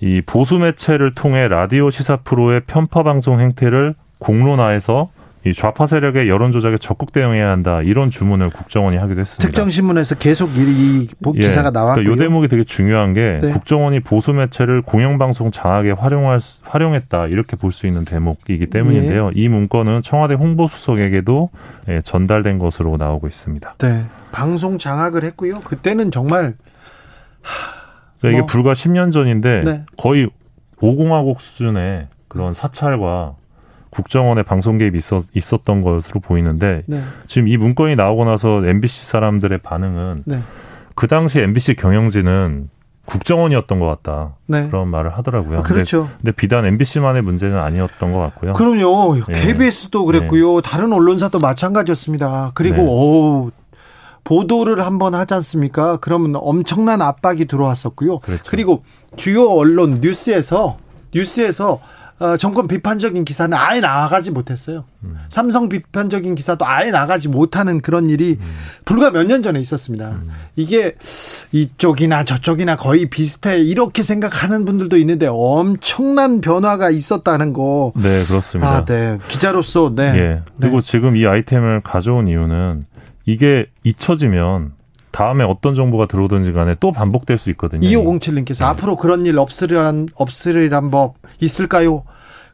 이 보수 매체를 통해 라디오 시사 프로의 편파 방송 행태를 공론화해서 이 좌파 세력의 여론 조작에 적극 대응해야 한다 이런 주문을 국정원이 하기도 했습니다. 특정 신문에서 계속 이 기사가 예, 나왔고요. 그러니까 이 대목이 되게 중요한 게 네. 국정원이 보수 매체를 공영방송 장악에 활용할 활용했다 이렇게 볼 수 있는 대목이기 때문인데요. 예. 이 문건은 청와대 홍보수석에게도 예, 전달된 것으로 나오고 있습니다. 네, 방송 장악을 했고요. 그때는 정말 그러니까 이게 뭐. 불과 10년 전인데 네. 거의 5공화국 수준의 그런 사찰과 국정원의 방송 개입이 있었, 있었던 것으로 보이는데 네. 지금 이 문건이 나오고 나서 MBC 사람들의 반응은 네. 그 당시 MBC 경영진은 국정원이었던 것 같다. 네. 그런 말을 하더라고요. 아, 그렇죠. 근데, 근데, 비단 MBC만의 문제는 아니었던 것 같고요. 그럼요. 예. KBS도 그랬고요. 예. 다른 언론사도 마찬가지였습니다. 그리고 네. 오 보도를 한번 하지 않습니까? 그러면 엄청난 압박이 들어왔었고요. 그렇죠. 그리고 주요 언론 뉴스에서 뉴스에서 어, 정권 비판적인 기사는 아예 나가지 못했어요. 음. 삼성 비판적인 기사도 아예 나가지 못하는 그런 일이 음. 불과 몇 년 전에 있었습니다. 음. 이게 이쪽이나 저쪽이나 거의 비슷해 이렇게 생각하는 분들도 있는데 엄청난 변화가 있었다는 거. 네, 그렇습니다. 아, 네. 기자로서 네. 예. 그리고 네. 지금 이 아이템을 가져온 이유는 이게 잊혀지면 다음에 어떤 정보가 들어오든지 간에 또 반복될 수 있거든요. 2507님께서 네. 앞으로 그런 일 없으리란, 없으리란 법 있을까요?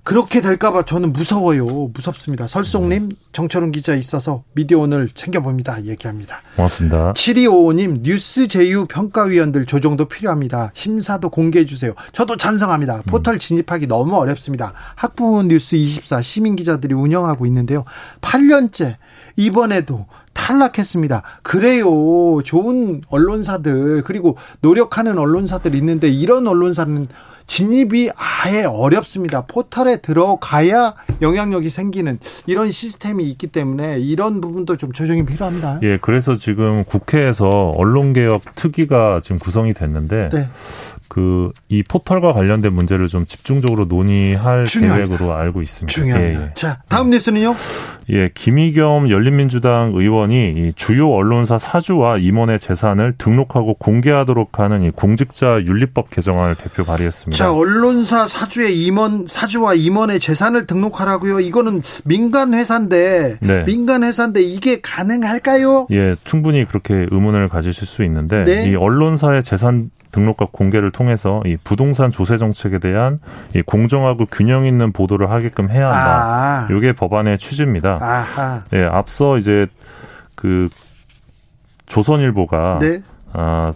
그렇게 될까봐 저는 무서워요. 무섭습니다. 설송님, 정철은 기자 있어서 미디어 오늘 챙겨봅니다. 얘기합니다. 고맙습니다. 7255님, 뉴스 제휴 평가위원들 조정도 필요합니다. 심사도 공개해주세요. 저도 찬성합니다. 음. 포털 진입하기 너무 어렵습니다. 학부모 뉴스 24 시민 기자들이 운영하고 있는데요. 8년째 이번에도 탈락했습니다. 그래요. 좋은 언론사들 그리고 노력하는 언론사들 있는데 이런 언론사는 진입이 아예 어렵습니다. 포털에 들어가야 영향력이 생기는 이런 시스템이 있기 때문에 이런 부분도 좀 조정이 필요합니다. 예, 그래서 지금 국회에서 언론개혁 특위가 지금 구성이 됐는데 네. 그이 포털과 관련된 문제를 좀 집중적으로 논의할 중요합니다. 계획으로 알고 있습니다. 중요합니다. 예, 예. 자, 다음 뉴스는요? 예, 김의겸 열린민주당 의원이 이 주요 언론사 사주와 임원의 재산을 등록하고 공개하도록 하는 이 공직자 윤리법 개정안을 대표 발의했습니다. 자, 언론사 사주의 임원 사주와 임원의 재산을 등록하라고요. 이거는 민간 회사인데 네. 민간 회사인데 이게 가능할까요? 예, 충분히 그렇게 의문을 가지실 수 있는데 네. 이 언론사의 재산 등록과 공개를 통해서 이 부동산 조세 정책에 대한 이 공정하고 균형 있는 보도를 하게끔 해야 한다. 아. 이게 법안의 취지입니다. 아하. 예, 앞서 이제 그 조선일보가 네. 아,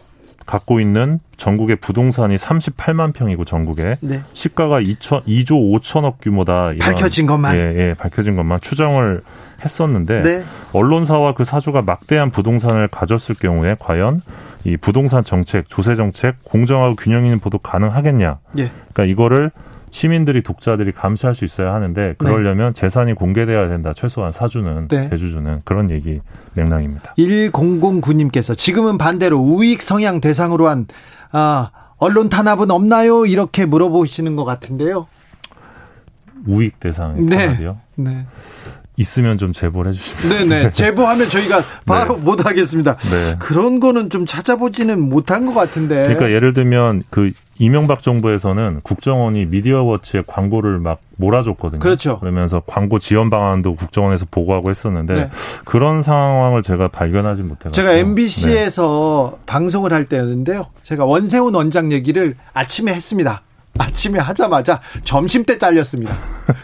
갖고 있는 전국의 부동산이 38만 평이고 전국에 네. 시가가 2천 2조 5천억 규모다. 이런, 밝혀진 것만. 예, 예, 밝혀진 것만 추정을 했었는데 네. 언론사와 그 사주가 막대한 부동산을 가졌을 경우에 과연 이 부동산 정책, 조세 정책 공정하고 균형 있는 보도 가능하겠냐? 예. 그러니까 이거를 시민들이 독자들이 감시할 수 있어야 하는데 그러려면 네. 재산이 공개돼야 된다. 최소한 사주는 네. 대주주는 그런 얘기 맥락입니다. 1009님께서 지금은 반대로 우익 성향 대상으로 한 아, 언론 탄압은 없나요? 이렇게 물어보시는 것 같은데요. 우익 대상 네. 탄압이요? 네. 있으면 좀 제보를 해주시면. 네네. 제보하면 저희가 바로 네. 못 하겠습니다. 네. 그런 거는 좀 찾아보지는 못한 것 같은데. 그러니까 예를 들면 그 이명박 정부에서는 국정원이 미디어워치에 광고를 막 몰아줬거든요. 그렇죠. 그러면서 광고 지원 방안도 국정원에서 보고하고 했었는데 네. 그런 상황을 제가 발견하지 못해서 제가 MBC에서 네. 방송을 할 때였는데요. 제가 원세훈 원장 얘기를 아침에 했습니다. 아침에 하자마자 점심 때 잘렸습니다.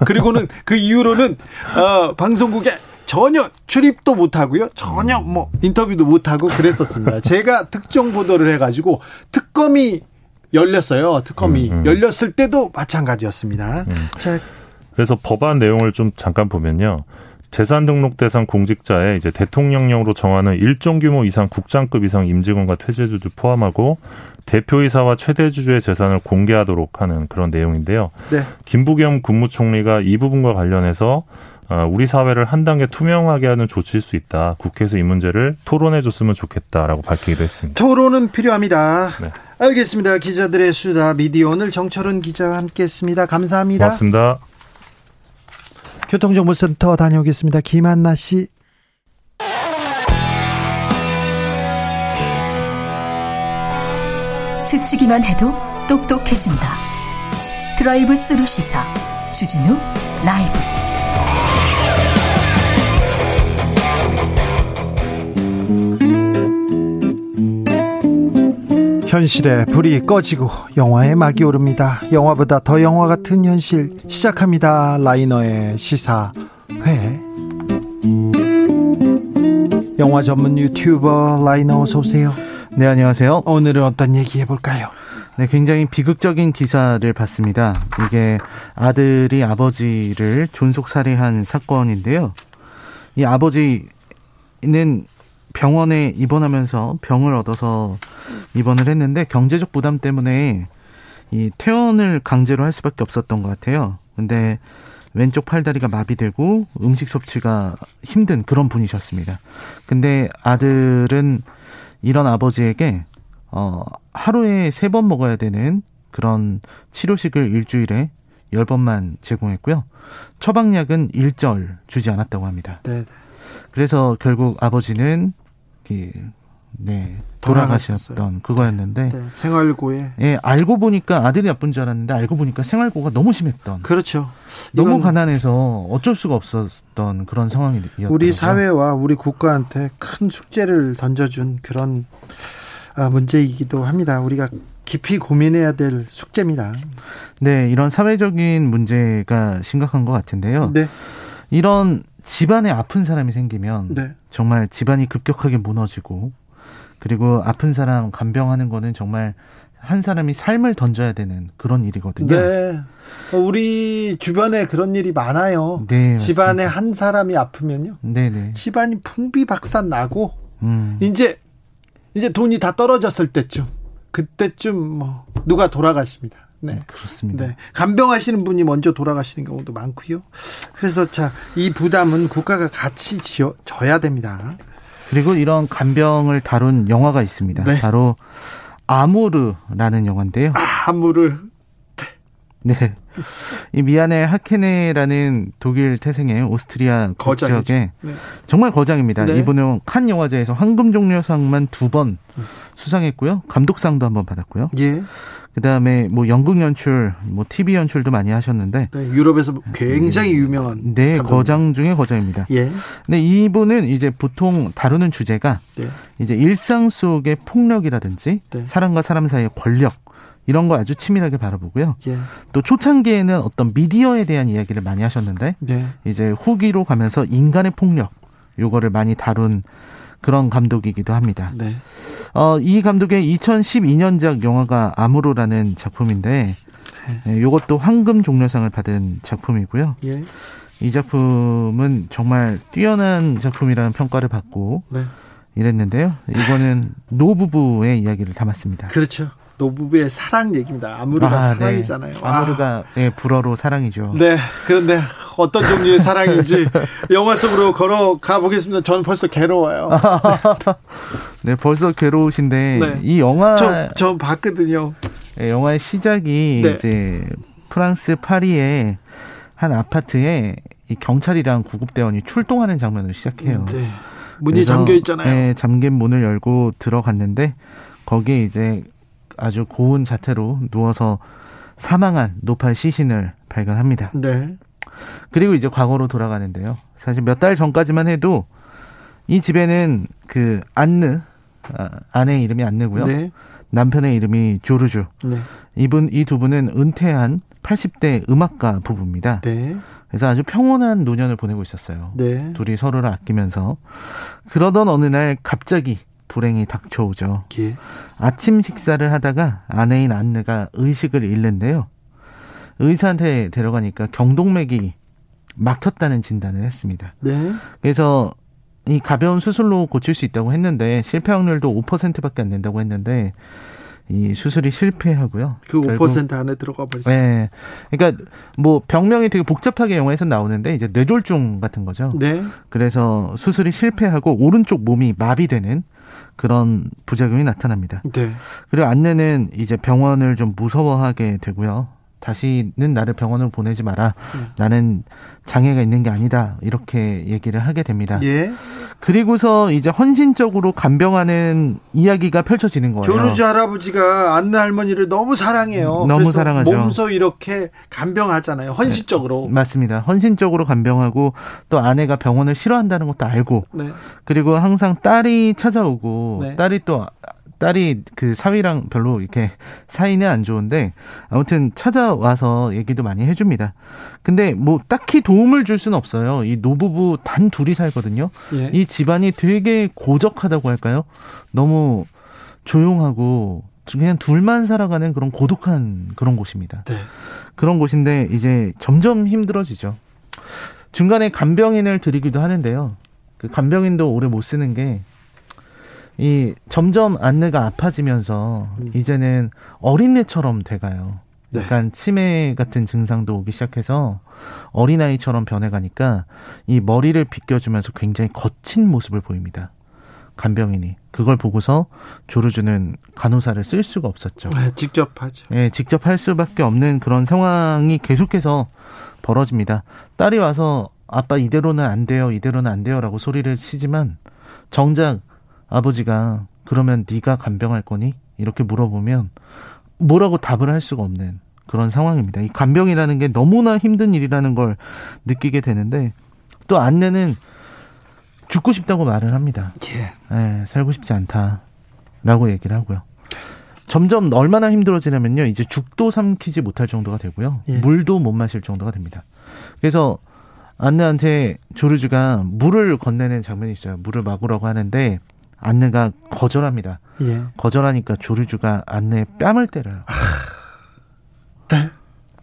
그리고는 그 이후로는 어, 방송국에 전혀 출입도 못 하고요. 전혀 뭐 인터뷰도 못 하고 그랬었습니다. 제가 특정 보도를 해 가지고 특검이 열렸어요. 특검이 음, 음. 열렸을 때도 마찬가지였습니다. 음. 자, 그래서 법안 내용을 좀 잠깐 보면요. 재산 등록 대상 공직자의 이제 대통령령으로 정하는 일정 규모 이상 국장급 이상 임직원과 퇴직주주 포함하고 대표이사와 최대주주의 재산을 공개하도록 하는 그런 내용인데요. 네. 김부겸 국무총리가 이 부분과 관련해서 어, 우리 사회를 한 단계 투명하게 하는 조치일 수 있다. 국회에서 이 문제를 토론해 줬으면 좋겠다라고 밝히기도 했습니다. 토론은 필요합니다. 네. 알겠습니다. 기자들의 수다 미디어 오늘 정철운 기자와 함께했습니다. 감사합니다. 고맙습니다. 교통정보센터 다녀오겠습니다. 김한나 씨. 스치기만 해도 똑똑해진다. drive through 시사 주진우 라이브. 현실의 불이 꺼지고 영화의 막이 오릅니다. 영화보다 더 영화 같은 현실 시작합니다. 라이너의 시사회. 영화 전문 유튜버 라이너 어서 오세요. 네, 안녕하세요. 오늘은 어떤 얘기 해볼까요? 네, 굉장히 비극적인 기사를 봤습니다. 이게 아들이 아버지를 존속 살해한 사건인데요. 이 아버지는 병원에 입원하면서 병을 얻어서 입원을 했는데 경제적 부담 때문에 이 퇴원을 강제로 할 수밖에 없었던 것 같아요. 근데 왼쪽 팔다리가 마비되고 음식 섭취가 힘든 그런 분이셨습니다. 근데 아들은 이런 아버지에게 어 하루에 세 번 먹어야 되는 그런 치료식을 일주일에 열번만 제공했고요. 처방약은 일절 주지 않았다고 합니다. 네. 그래서 결국 아버지는 네. 돌아가셨던 그거였는데 네, 생활고에. 예 알고 보니까 아들이 나쁜 줄 알았는데 알고 보니까 생활고가 너무 심했던. 그렇죠. 너무 가난해서 어쩔 수가 없었던 그런 상황이었죠 우리 사회와 우리 국가한테 큰 숙제를 던져준 그런 아, 문제이기도 합니다. 우리가 깊이 고민해야 될 숙제입니다. 네 이런 사회적인 문제가 심각한 것 같은데요. 네. 이런 집안에 아픈 사람이 생기면 네. 정말 집안이 급격하게 무너지고 그리고 아픈 사람 간병하는 거는 정말 한 사람이 삶을 던져야 되는 그런 일이거든요. 네. 어, 우리 주변에 그런 일이 많아요. 네, 집안에 한 사람이 아프면요. 네네. 네. 집안이 풍비박산 나고 음. 이제 이제 돈이 다 떨어졌을 때쯤 그때쯤 뭐 누가 돌아가십니다. 네. 음, 그렇습니다. 네. 간병하시는 분이 먼저 돌아가시는 경우도 많고요. 그래서 자, 이 부담은 국가가 같이 지어, 져야 됩니다. 그리고 이런 간병을 다룬 영화가 있습니다. 네. 바로 아무르라는 영화인데요. 아, 아무르. 네. 이 미안해 하케네라는 독일 태생의 오스트리아 국적의 네. 정말 거장입니다. 네. 이분은 칸 영화제에서 황금 종려상만 두 번 수상했고요. 감독상도 한 번 받았고요. 예. 그다음에 뭐 연극 연출, 뭐 TV 연출도 많이 하셨는데 네, 유럽에서 굉장히 유명한 네 감독입니다. 거장 중에 거장입니다. 예. 근데 이분은 이제 보통 다루는 주제가 네. 이제 일상 속의 폭력이라든지 네. 사람과 사람 사이의 권력 이런 거 아주 치밀하게 바라보고요. 예. 또 초창기에는 어떤 미디어에 대한 이야기를 많이 하셨는데 네. 이제 후기로 가면서 인간의 폭력 요거를 많이 다룬 그런 감독이기도 합니다. 네. 어, 이 감독의 2012년작 영화가 아무로라는 작품인데 네. 이것도 황금 종려상을 받은 작품이고요. 예. 이 작품은 정말 뛰어난 작품이라는 평가를 받고 네. 이랬는데요. 이거는 노부부의 이야기를 담았습니다. 그렇죠. 노부부의 사랑 얘기입니다. 아무르가 아, 네. 사랑이잖아요. 네. 아무르가 네, 불어로 사랑이죠. 네. 그런데 어떤 종류의 사랑인지 영화 속으로 걸어가 보겠습니다. 저는 벌써 괴로워요. 네, 벌써 괴로우신데 네. 이 영화 저, 저 봤거든요. 네, 영화의 시작이 네. 이제 프랑스 파리의 한 아파트에 이 경찰이랑 구급대원이 출동하는 장면으로 시작해요. 네. 문이 잠겨 있잖아요. 네, 잠긴 문을 열고 들어갔는데 거기에 이제 아주 고운 자태로 누워서 사망한 노팔 시신을 발견합니다. 네. 그리고 이제 과거로 돌아가는데요. 사실 몇 달 전까지만 해도 이 집에는 그 안느 아, 아내의 이름이 안느고요. 네. 남편의 이름이 조르주. 네. 이분 이 두 분은 은퇴한 80대 음악가 부부입니다. 네. 그래서 아주 평온한 노년을 보내고 있었어요. 네. 둘이 서로를 아끼면서 그러던 어느 날 갑자기 불행이 닥쳐오죠. 예. 아침 식사를 하다가 아내인 안느가 의식을 잃는데요. 의사한테 데려가니까 경동맥이 막혔다는 진단을 했습니다. 네. 그래서 이 가벼운 수술로 고칠 수 있다고 했는데 실패 확률도 5%밖에 안 된다고 했는데 이 수술이 실패하고요. 그 5% 안에 들어가 버렸어요. 네. 그러니까 뭐 병명이 되게 복잡하게 영화에서 나오는데 이제 뇌졸중 같은 거죠. 네. 그래서 수술이 실패하고 오른쪽 몸이 마비되는 그런 부작용이 나타납니다. 네. 그리고 안내는 이제 병원을 좀 무서워하게 되고요. 다시는 나를 병원으로 보내지 마라. 네. 나는 장애가 있는 게 아니다. 이렇게 얘기를 하게 됩니다. 예. 그리고서 이제 헌신적으로 간병하는 이야기가 펼쳐지는 거예요. 조르주 할아버지가 안내 할머니를 너무 사랑해요. 너무 사랑하죠. 몸소 이렇게 간병하잖아요. 헌신적으로. 네. 맞습니다. 헌신적으로 간병하고 또 아내가 병원을 싫어한다는 것도 알고 네. 그리고 항상 딸이 찾아오고 네. 딸이 또 딸이 그 사위랑 별로 이렇게 사이는 안 좋은데 아무튼 찾아와서 얘기도 많이 해줍니다. 근데 뭐 딱히 도움을 줄 수는 없어요. 이 노부부 단 둘이 살거든요. 예. 이 집안이 되게 고적하다고 할까요? 너무 조용하고 그냥 둘만 살아가는 그런 고독한 그런 곳입니다. 네. 그런 곳인데 이제 점점 힘들어지죠. 중간에 간병인을 들이기도 하는데요. 그 간병인도 오래 못 쓰는 게 이 점점 안내가 아파지면서 음. 이제는 어린애처럼 돼가요. 네. 약간 치매 같은 증상도 오기 시작해서 어린아이처럼 변해가니까 이 머리를 빗겨주면서 굉장히 거친 모습을 보입니다. 간병인이 그걸 보고서 조르주는 간호사를 쓸 수가 없었죠. 네, 직접 하죠. 네, 직접 할 수밖에 없는 그런 상황이 계속해서 벌어집니다. 딸이 와서 아빠 이대로는 안 돼요, 이대로는 안 돼요라고 소리를 치지만 정작 아버지가 그러면 네가 간병할 거니? 이렇게 물어보면 뭐라고 답을 할 수가 없는 그런 상황입니다. 이 간병이라는 게 너무나 힘든 일이라는 걸 느끼게 되는데 또 안내는 죽고 싶다고 말을 합니다. 예. 네, 살고 싶지 않다라고 얘기를 하고요. 점점 얼마나 힘들어지냐면요. 이제 죽도 삼키지 못할 정도가 되고요. 예. 물도 못 마실 정도가 됩니다. 그래서 안느한테 조르주가 물을 건네는 장면이 있어요. 물을 막으라고 하는데 안느가 거절합니다. 예. 거절하니까 조르주가 안느의 뺨을 때려요. 아, 네.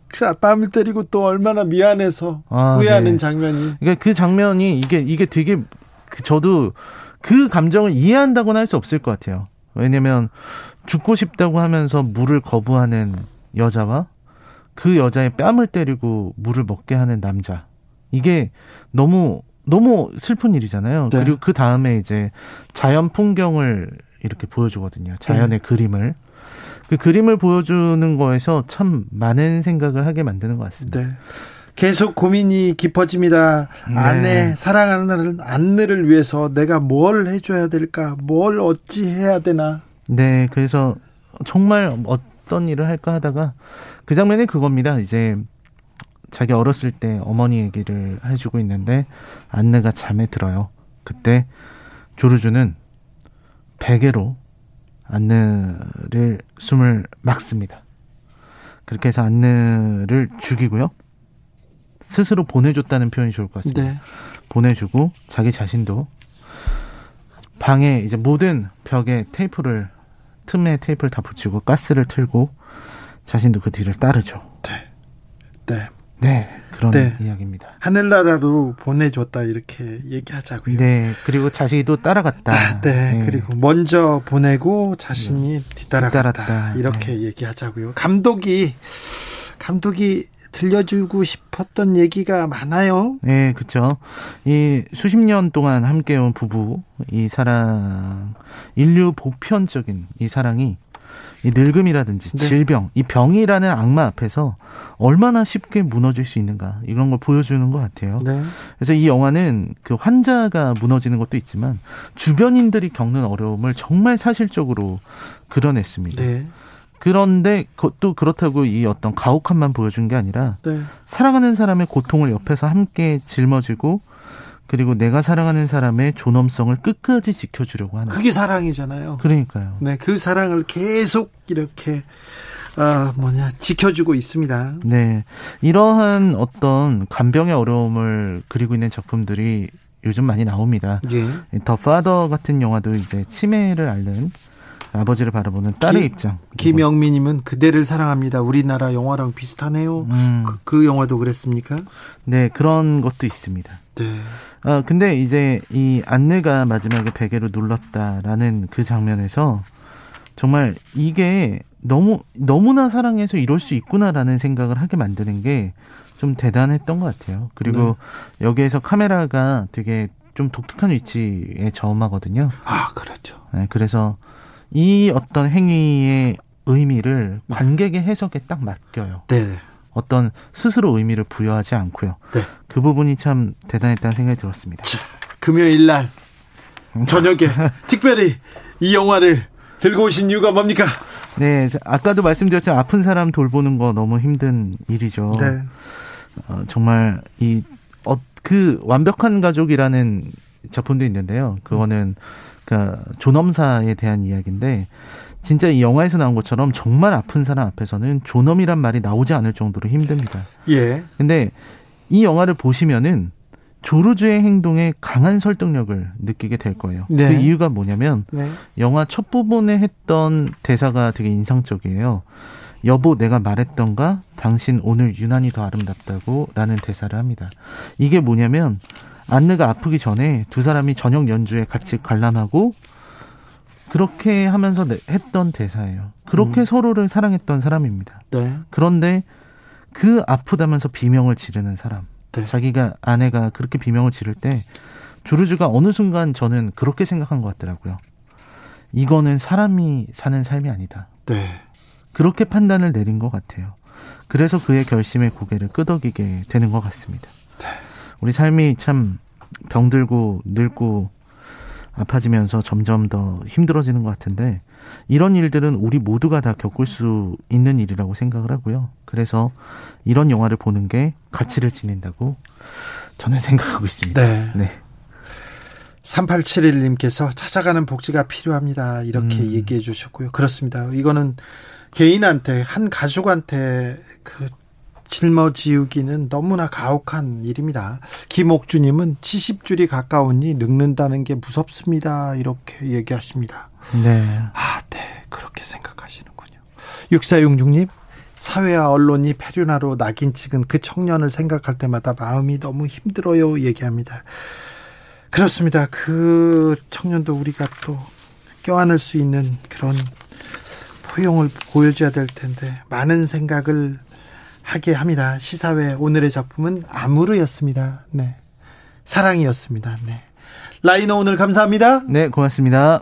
그 뺨을 때리고 또 얼마나 미안해서 아, 후회하는 네. 장면이. 그러니까 그 장면이 이게 이게 되게 그 저도 그 감정을 이해한다고는 할 수 없을 것 같아요. 왜냐면 죽고 싶다고 하면서 물을 거부하는 여자와 그 여자의 뺨을 때리고 물을 먹게 하는 남자. 이게 너무 너무 슬픈 일이잖아요. 네. 그리고 그 다음에 이제 자연 풍경을 이렇게 보여주거든요. 자연의 네. 그림을. 그 그림을 보여주는 거에서 참 많은 생각을 하게 만드는 것 같습니다. 네. 계속 고민이 깊어집니다. 네. 아내, 사랑하는 아내를 위해서 내가 뭘 해줘야 될까? 뭘 어찌 해야 되나? 네, 그래서 정말 어떤 일을 할까 하다가 그 장면이 그겁니다. 이제 자기 어렸을 때 어머니 얘기를 해주고 있는데 안느가 잠에 들어요. 그때 조르주는 베개로 안느를 숨을 막습니다. 그렇게 해서 안느를 죽이고요. 스스로 보내줬다는 표현이 좋을 것 같습니다. 네. 보내주고 자기 자신도 방에 이제 모든 벽에 테이프를 틈에 테이프를 다 붙이고 가스를 틀고 자신도 그 뒤를 따르죠. 네. 네. 네. 그런 네. 이야기입니다. 하늘나라로 보내줬다 이렇게 얘기하자고요. 네. 그리고 자신도 따라갔다. 아, 네. 네. 그리고 먼저 보내고 자신이 뒤따라갔다. 뒤따랐다. 이렇게 네. 얘기하자고요. 감독이 감독이 들려주고 싶었던 얘기가 많아요. 네, 그렇죠. 이 수십 년 동안 함께온 부부 이 사랑 인류 보편적인 이 사랑이 이 늙음이라든지 네. 질병, 이 병이라는 악마 앞에서 얼마나 쉽게 무너질 수 있는가 이런 걸 보여주는 것 같아요. 네. 그래서 이 영화는 그 환자가 무너지는 것도 있지만 주변인들이 겪는 어려움을 정말 사실적으로 그려냈습니다. 네. 그런데 또 그렇다고 이 어떤 가혹함만 보여준 게 아니라 네. 사랑하는 사람의 고통을 옆에서 함께 짊어지고 그리고 내가 사랑하는 사람의 존엄성을 끝까지 지켜주려고 하는 그게 사랑이잖아요. 그러니까요. 네, 그 사랑을 계속 이렇게 아 뭐냐 지켜주고 있습니다. 네, 이러한 어떤 간병의 어려움을 그리고 있는 작품들이 요즘 많이 나옵니다. 예. 더 파더 같은 영화도 이제 치매를 앓는 아버지를 바라보는 딸의 김, 입장. 김영민님은 그대를 사랑합니다. 우리나라 영화랑 비슷하네요. 음. 그, 그, 영화도 그랬습니까? 네, 그런 것도 있습니다. 네. 아 근데 이제 이 안내가 마지막에 베개로 눌렀다라는 그 장면에서 정말 이게 너무 너무나 사랑해서 이럴 수 있구나라는 생각을 하게 만드는 게 좀 대단했던 것 같아요. 그리고 네. 여기에서 카메라가 되게 좀 독특한 위치에 저음하거든요. 아, 그렇죠. 네, 그래서 이 어떤 행위의 의미를 관객의 해석에 딱 맡겨요. 네. 어떤 스스로 의미를 부여하지 않고요. 네. 그 부분이 참 대단했다는 생각이 들었습니다. 자, 금요일 날 저녁에 특별히 이 영화를 들고 오신 이유가 뭡니까? 네, 아까도 말씀드렸지만 아픈 사람 돌보는 거 너무 힘든 일이죠. 네. 어, 정말 이 어, 그 완벽한 가족이라는 작품도 있는데요. 그거는 그러니까 존엄사에 대한 이야기인데 진짜 이 영화에서 나온 것처럼 정말 아픈 사람 앞에서는 존엄이란 말이 나오지 않을 정도로 힘듭니다. 예. 근데 이 영화를 보시면은 조르주의 행동에 강한 설득력을 느끼게 될 거예요. 네. 그 이유가 뭐냐면 네. 영화 첫 부분에 했던 대사가 되게 인상적이에요. 여보 내가 말했던가 당신 오늘 유난히 더 아름답다고 라는 대사를 합니다. 이게 뭐냐면 안느가 아프기 전에 두 사람이 저녁 연주에 같이 관람하고 그렇게 하면서 했던 대사예요. 그렇게 음. 서로를 사랑했던 사람입니다. 네. 그런데 그 아프다면서 비명을 지르는 사람. 네. 자기가 아내가 그렇게 비명을 지를 때 조르주가 어느 순간 저는 그렇게 생각한 것 같더라고요. 이거는 사람이 사는 삶이 아니다. 네. 그렇게 판단을 내린 것 같아요. 그래서 그의 결심에 고개를 끄덕이게 되는 것 같습니다. 네. 우리 삶이 참 병들고 늙고 아파지면서 점점 더 힘들어지는 것 같은데 이런 일들은 우리 모두가 다 겪을 수 있는 일이라고 생각을 하고요. 그래서 이런 영화를 보는 게 가치를 지닌다고 저는 생각하고 있습니다. 네. 네. 3871님께서 찾아가는 복지가 필요합니다. 이렇게 음. 얘기해 주셨고요. 그렇습니다. 이거는 개인한테, 한 가족한테 그 짊어지우기는 너무나 가혹한 일입니다. 김옥주님은 70줄이 가까우니 늙는다는 게 무섭습니다. 이렇게 얘기하십니다. 네. 아, 네. 그렇게 생각하시는군요. 6466님, 사회와 언론이 페류나로 낙인 찍은 그 청년을 생각할 때마다 마음이 너무 힘들어요. 얘기합니다. 그렇습니다. 그 청년도 우리가 또 껴안을 수 있는 그런 포용을 보여줘야 될 텐데 많은 생각을 하게 합니다. 시사회 오늘의 작품은 아무르였습니다. 네. 사랑이었습니다. 네. 라이너 오늘 감사합니다. 네, 고맙습니다.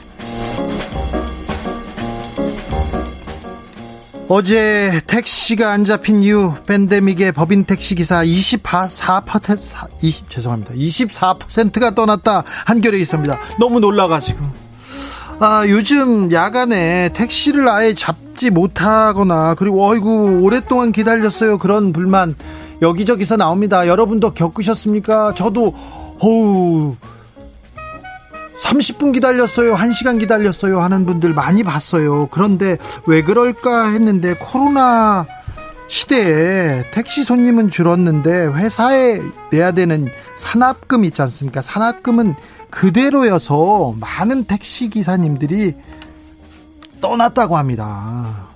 어제 택시가 안 잡힌 이유 팬데믹의 법인 택시 기사 24% 20 죄송합니다. 24%가 떠났다 한겨레 있습니다. 너무 놀라가지고 아 요즘 야간에 택시를 아예 잡지 못하거나 그리고 어이구 오랫동안 기다렸어요 그런 불만 여기저기서 나옵니다. 여러분도 겪으셨습니까? 저도 어우 30분 기다렸어요. 1시간 기다렸어요. 하는 분들 많이 봤어요. 그런데 왜 그럴까 했는데 코로나 시대에 택시 손님은 줄었는데 회사에 내야 되는 산업금 있지 않습니까? 산업금은 그대로여서 많은 택시 기사님들이 떠났다고 합니다.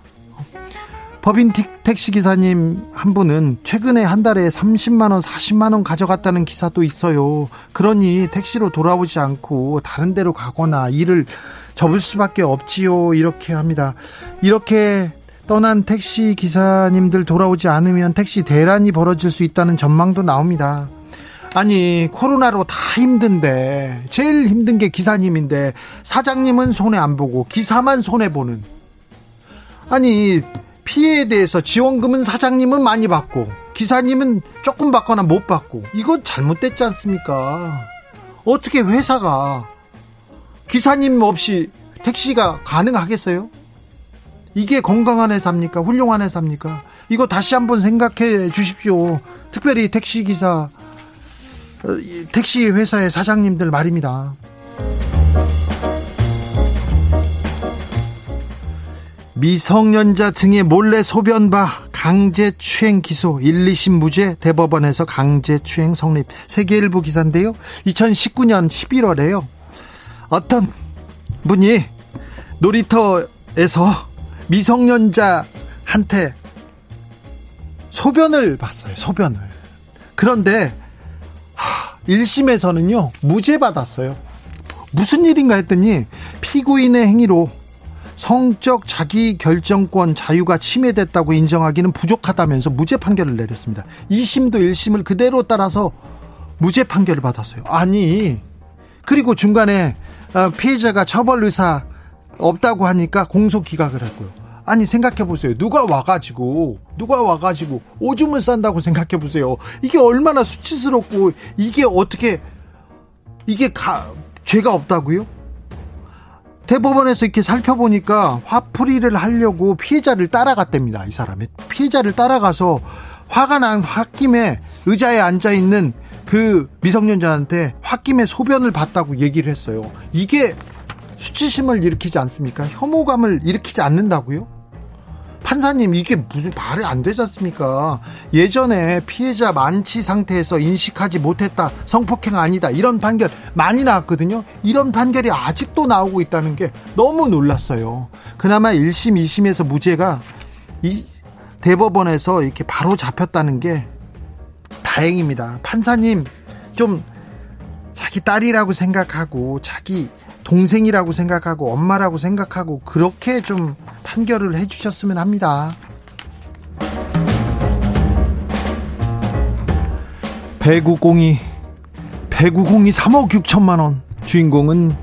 법인 택시 기사님 한 분은 최근에 한 달에 30만 원, 40만 원 가져갔다는 기사도 있어요. 그러니 택시로 돌아오지 않고 다른 데로 가거나 일을 접을 수밖에 없지요. 이렇게 합니다. 이렇게 떠난 택시 기사님들 돌아오지 않으면 택시 대란이 벌어질 수 있다는 전망도 나옵니다. 아니 코로나로 다 힘든데 제일 힘든 게 기사님인데 사장님은 손해 안 보고 기사만 손해 보는 아니 피해에 대해서 지원금은 사장님은 많이 받고 기사님은 조금 받거나 못 받고 이건 잘못됐지 않습니까? 어떻게 회사가 기사님 없이 택시가 가능하겠어요? 이게 건강한 회사입니까? 훌륭한 회사입니까? 이거 다시 한번 생각해 주십시오. 특별히 택시 기사, 어, 택시 회사의 사장님들 말입니다. 미성년자 등의 몰래 소변바 강제추행 기소 1, 2심 무죄 대법원에서 강제추행 성립. 세계일보 기사인데요. 2019년 11월에요. 어떤 분이 놀이터에서 미성년자한테 소변을 봤어요 소변을. 그런데 1심에서는요 무죄 받았어요. 무슨 일인가 했더니 피고인의 행위로 성적 자기 결정권 자유가 침해됐다고 인정하기는 부족하다면서 무죄 판결을 내렸습니다. 2심도 1심을 그대로 따라서 무죄 판결을 받았어요. 아니, 그리고 중간에 어, 피해자가 처벌 의사 없다고 하니까 공소 기각을 했고요. 아니 생각해 보세요. 누가 와가지고 누가 와가지고 오줌을 싼다고 생각해 보세요. 이게 얼마나 수치스럽고 이게 어떻게 이게 가, 죄가 없다고요? 대법원에서 이렇게 살펴보니까 화풀이를 하려고 피해자를 따라갔답니다. 이 사람이 피해자를 따라가서 화가 난 홧김에 의자에 앉아 있는 그 미성년자한테 홧김에 소변을 봤다고 얘기를 했어요. 이게 수치심을 일으키지 않습니까? 혐오감을 일으키지 않는다고요? 판사님 이게 무슨 말이 안 되지 않습니까? 예전에 피해자 만취 상태에서 인식하지 못했다 성폭행 아니다 이런 판결 많이 나왔거든요. 이런 판결이 아직도 나오고 있다는 게 너무 놀랐어요. 그나마 1심, 2심에서 무죄가 이 대법원에서 이렇게 바로 잡혔다는 게 다행입니다. 판사님 좀 자기 딸이라고 생각하고 자기 동생이라고 생각하고 엄마라고 생각하고 그렇게 좀 판결을 해주셨으면 합니다. 배구공이 배구공이 3억 6천만 원 주인공은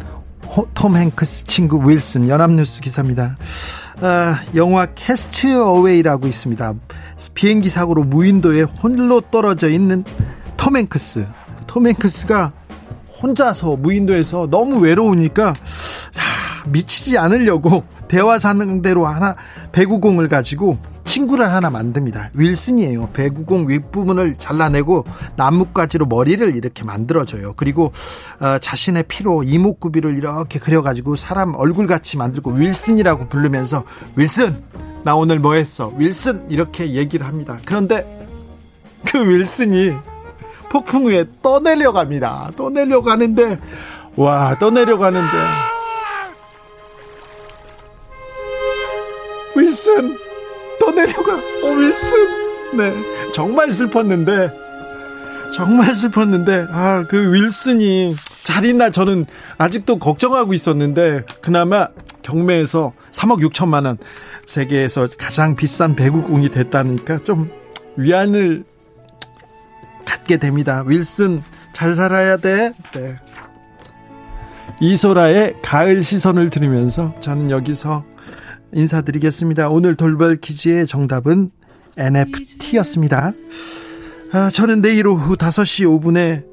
톰 행크스 친구 윌슨 연합뉴스 기사입니다. 아, 영화 캐스트 어웨이라고 있습니다. 비행기 사고로 무인도에 홀로 떨어져 있는 톰 행크스. 톰 행크스가 혼자서 무인도에서 너무 외로우니까 자, 미치지 않으려고 대화 상대로 하나 배구공을 가지고 친구를 하나 만듭니다. 윌슨이에요. 배구공 윗부분을 잘라내고 나뭇가지로 머리를 이렇게 만들어줘요. 그리고 어, 자신의 피로 이목구비를 이렇게 그려가지고 사람 얼굴같이 만들고 윌슨이라고 부르면서 윌슨 나 오늘 뭐 했어? 윌슨 이렇게 얘기를 합니다. 그런데 그 윌슨이 폭풍 우에 떠내려갑니다. 떠내려가는데 와 떠내려가는데 윌슨 떠내려가 어 윌슨 네 정말 슬펐는데 정말 슬펐는데 아 그 윌슨이 잘 있나 저는 아직도 걱정하고 있었는데 그나마 경매에서 3억 6천만 원 세계에서 가장 비싼 배구공이 됐다니까 좀 위안을 갖게 됩니다. 윌슨 잘 살아야 돼. 네. 이소라의 가을 시선을 들으면서 저는 여기서 인사드리겠습니다. 오늘 돌발 퀴즈의 정답은 NFT였습니다. 아, 저는 내일 오후 5시 5분에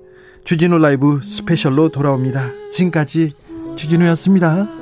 주진우 라이브 스페셜로 돌아옵니다. 지금까지 주진우였습니다.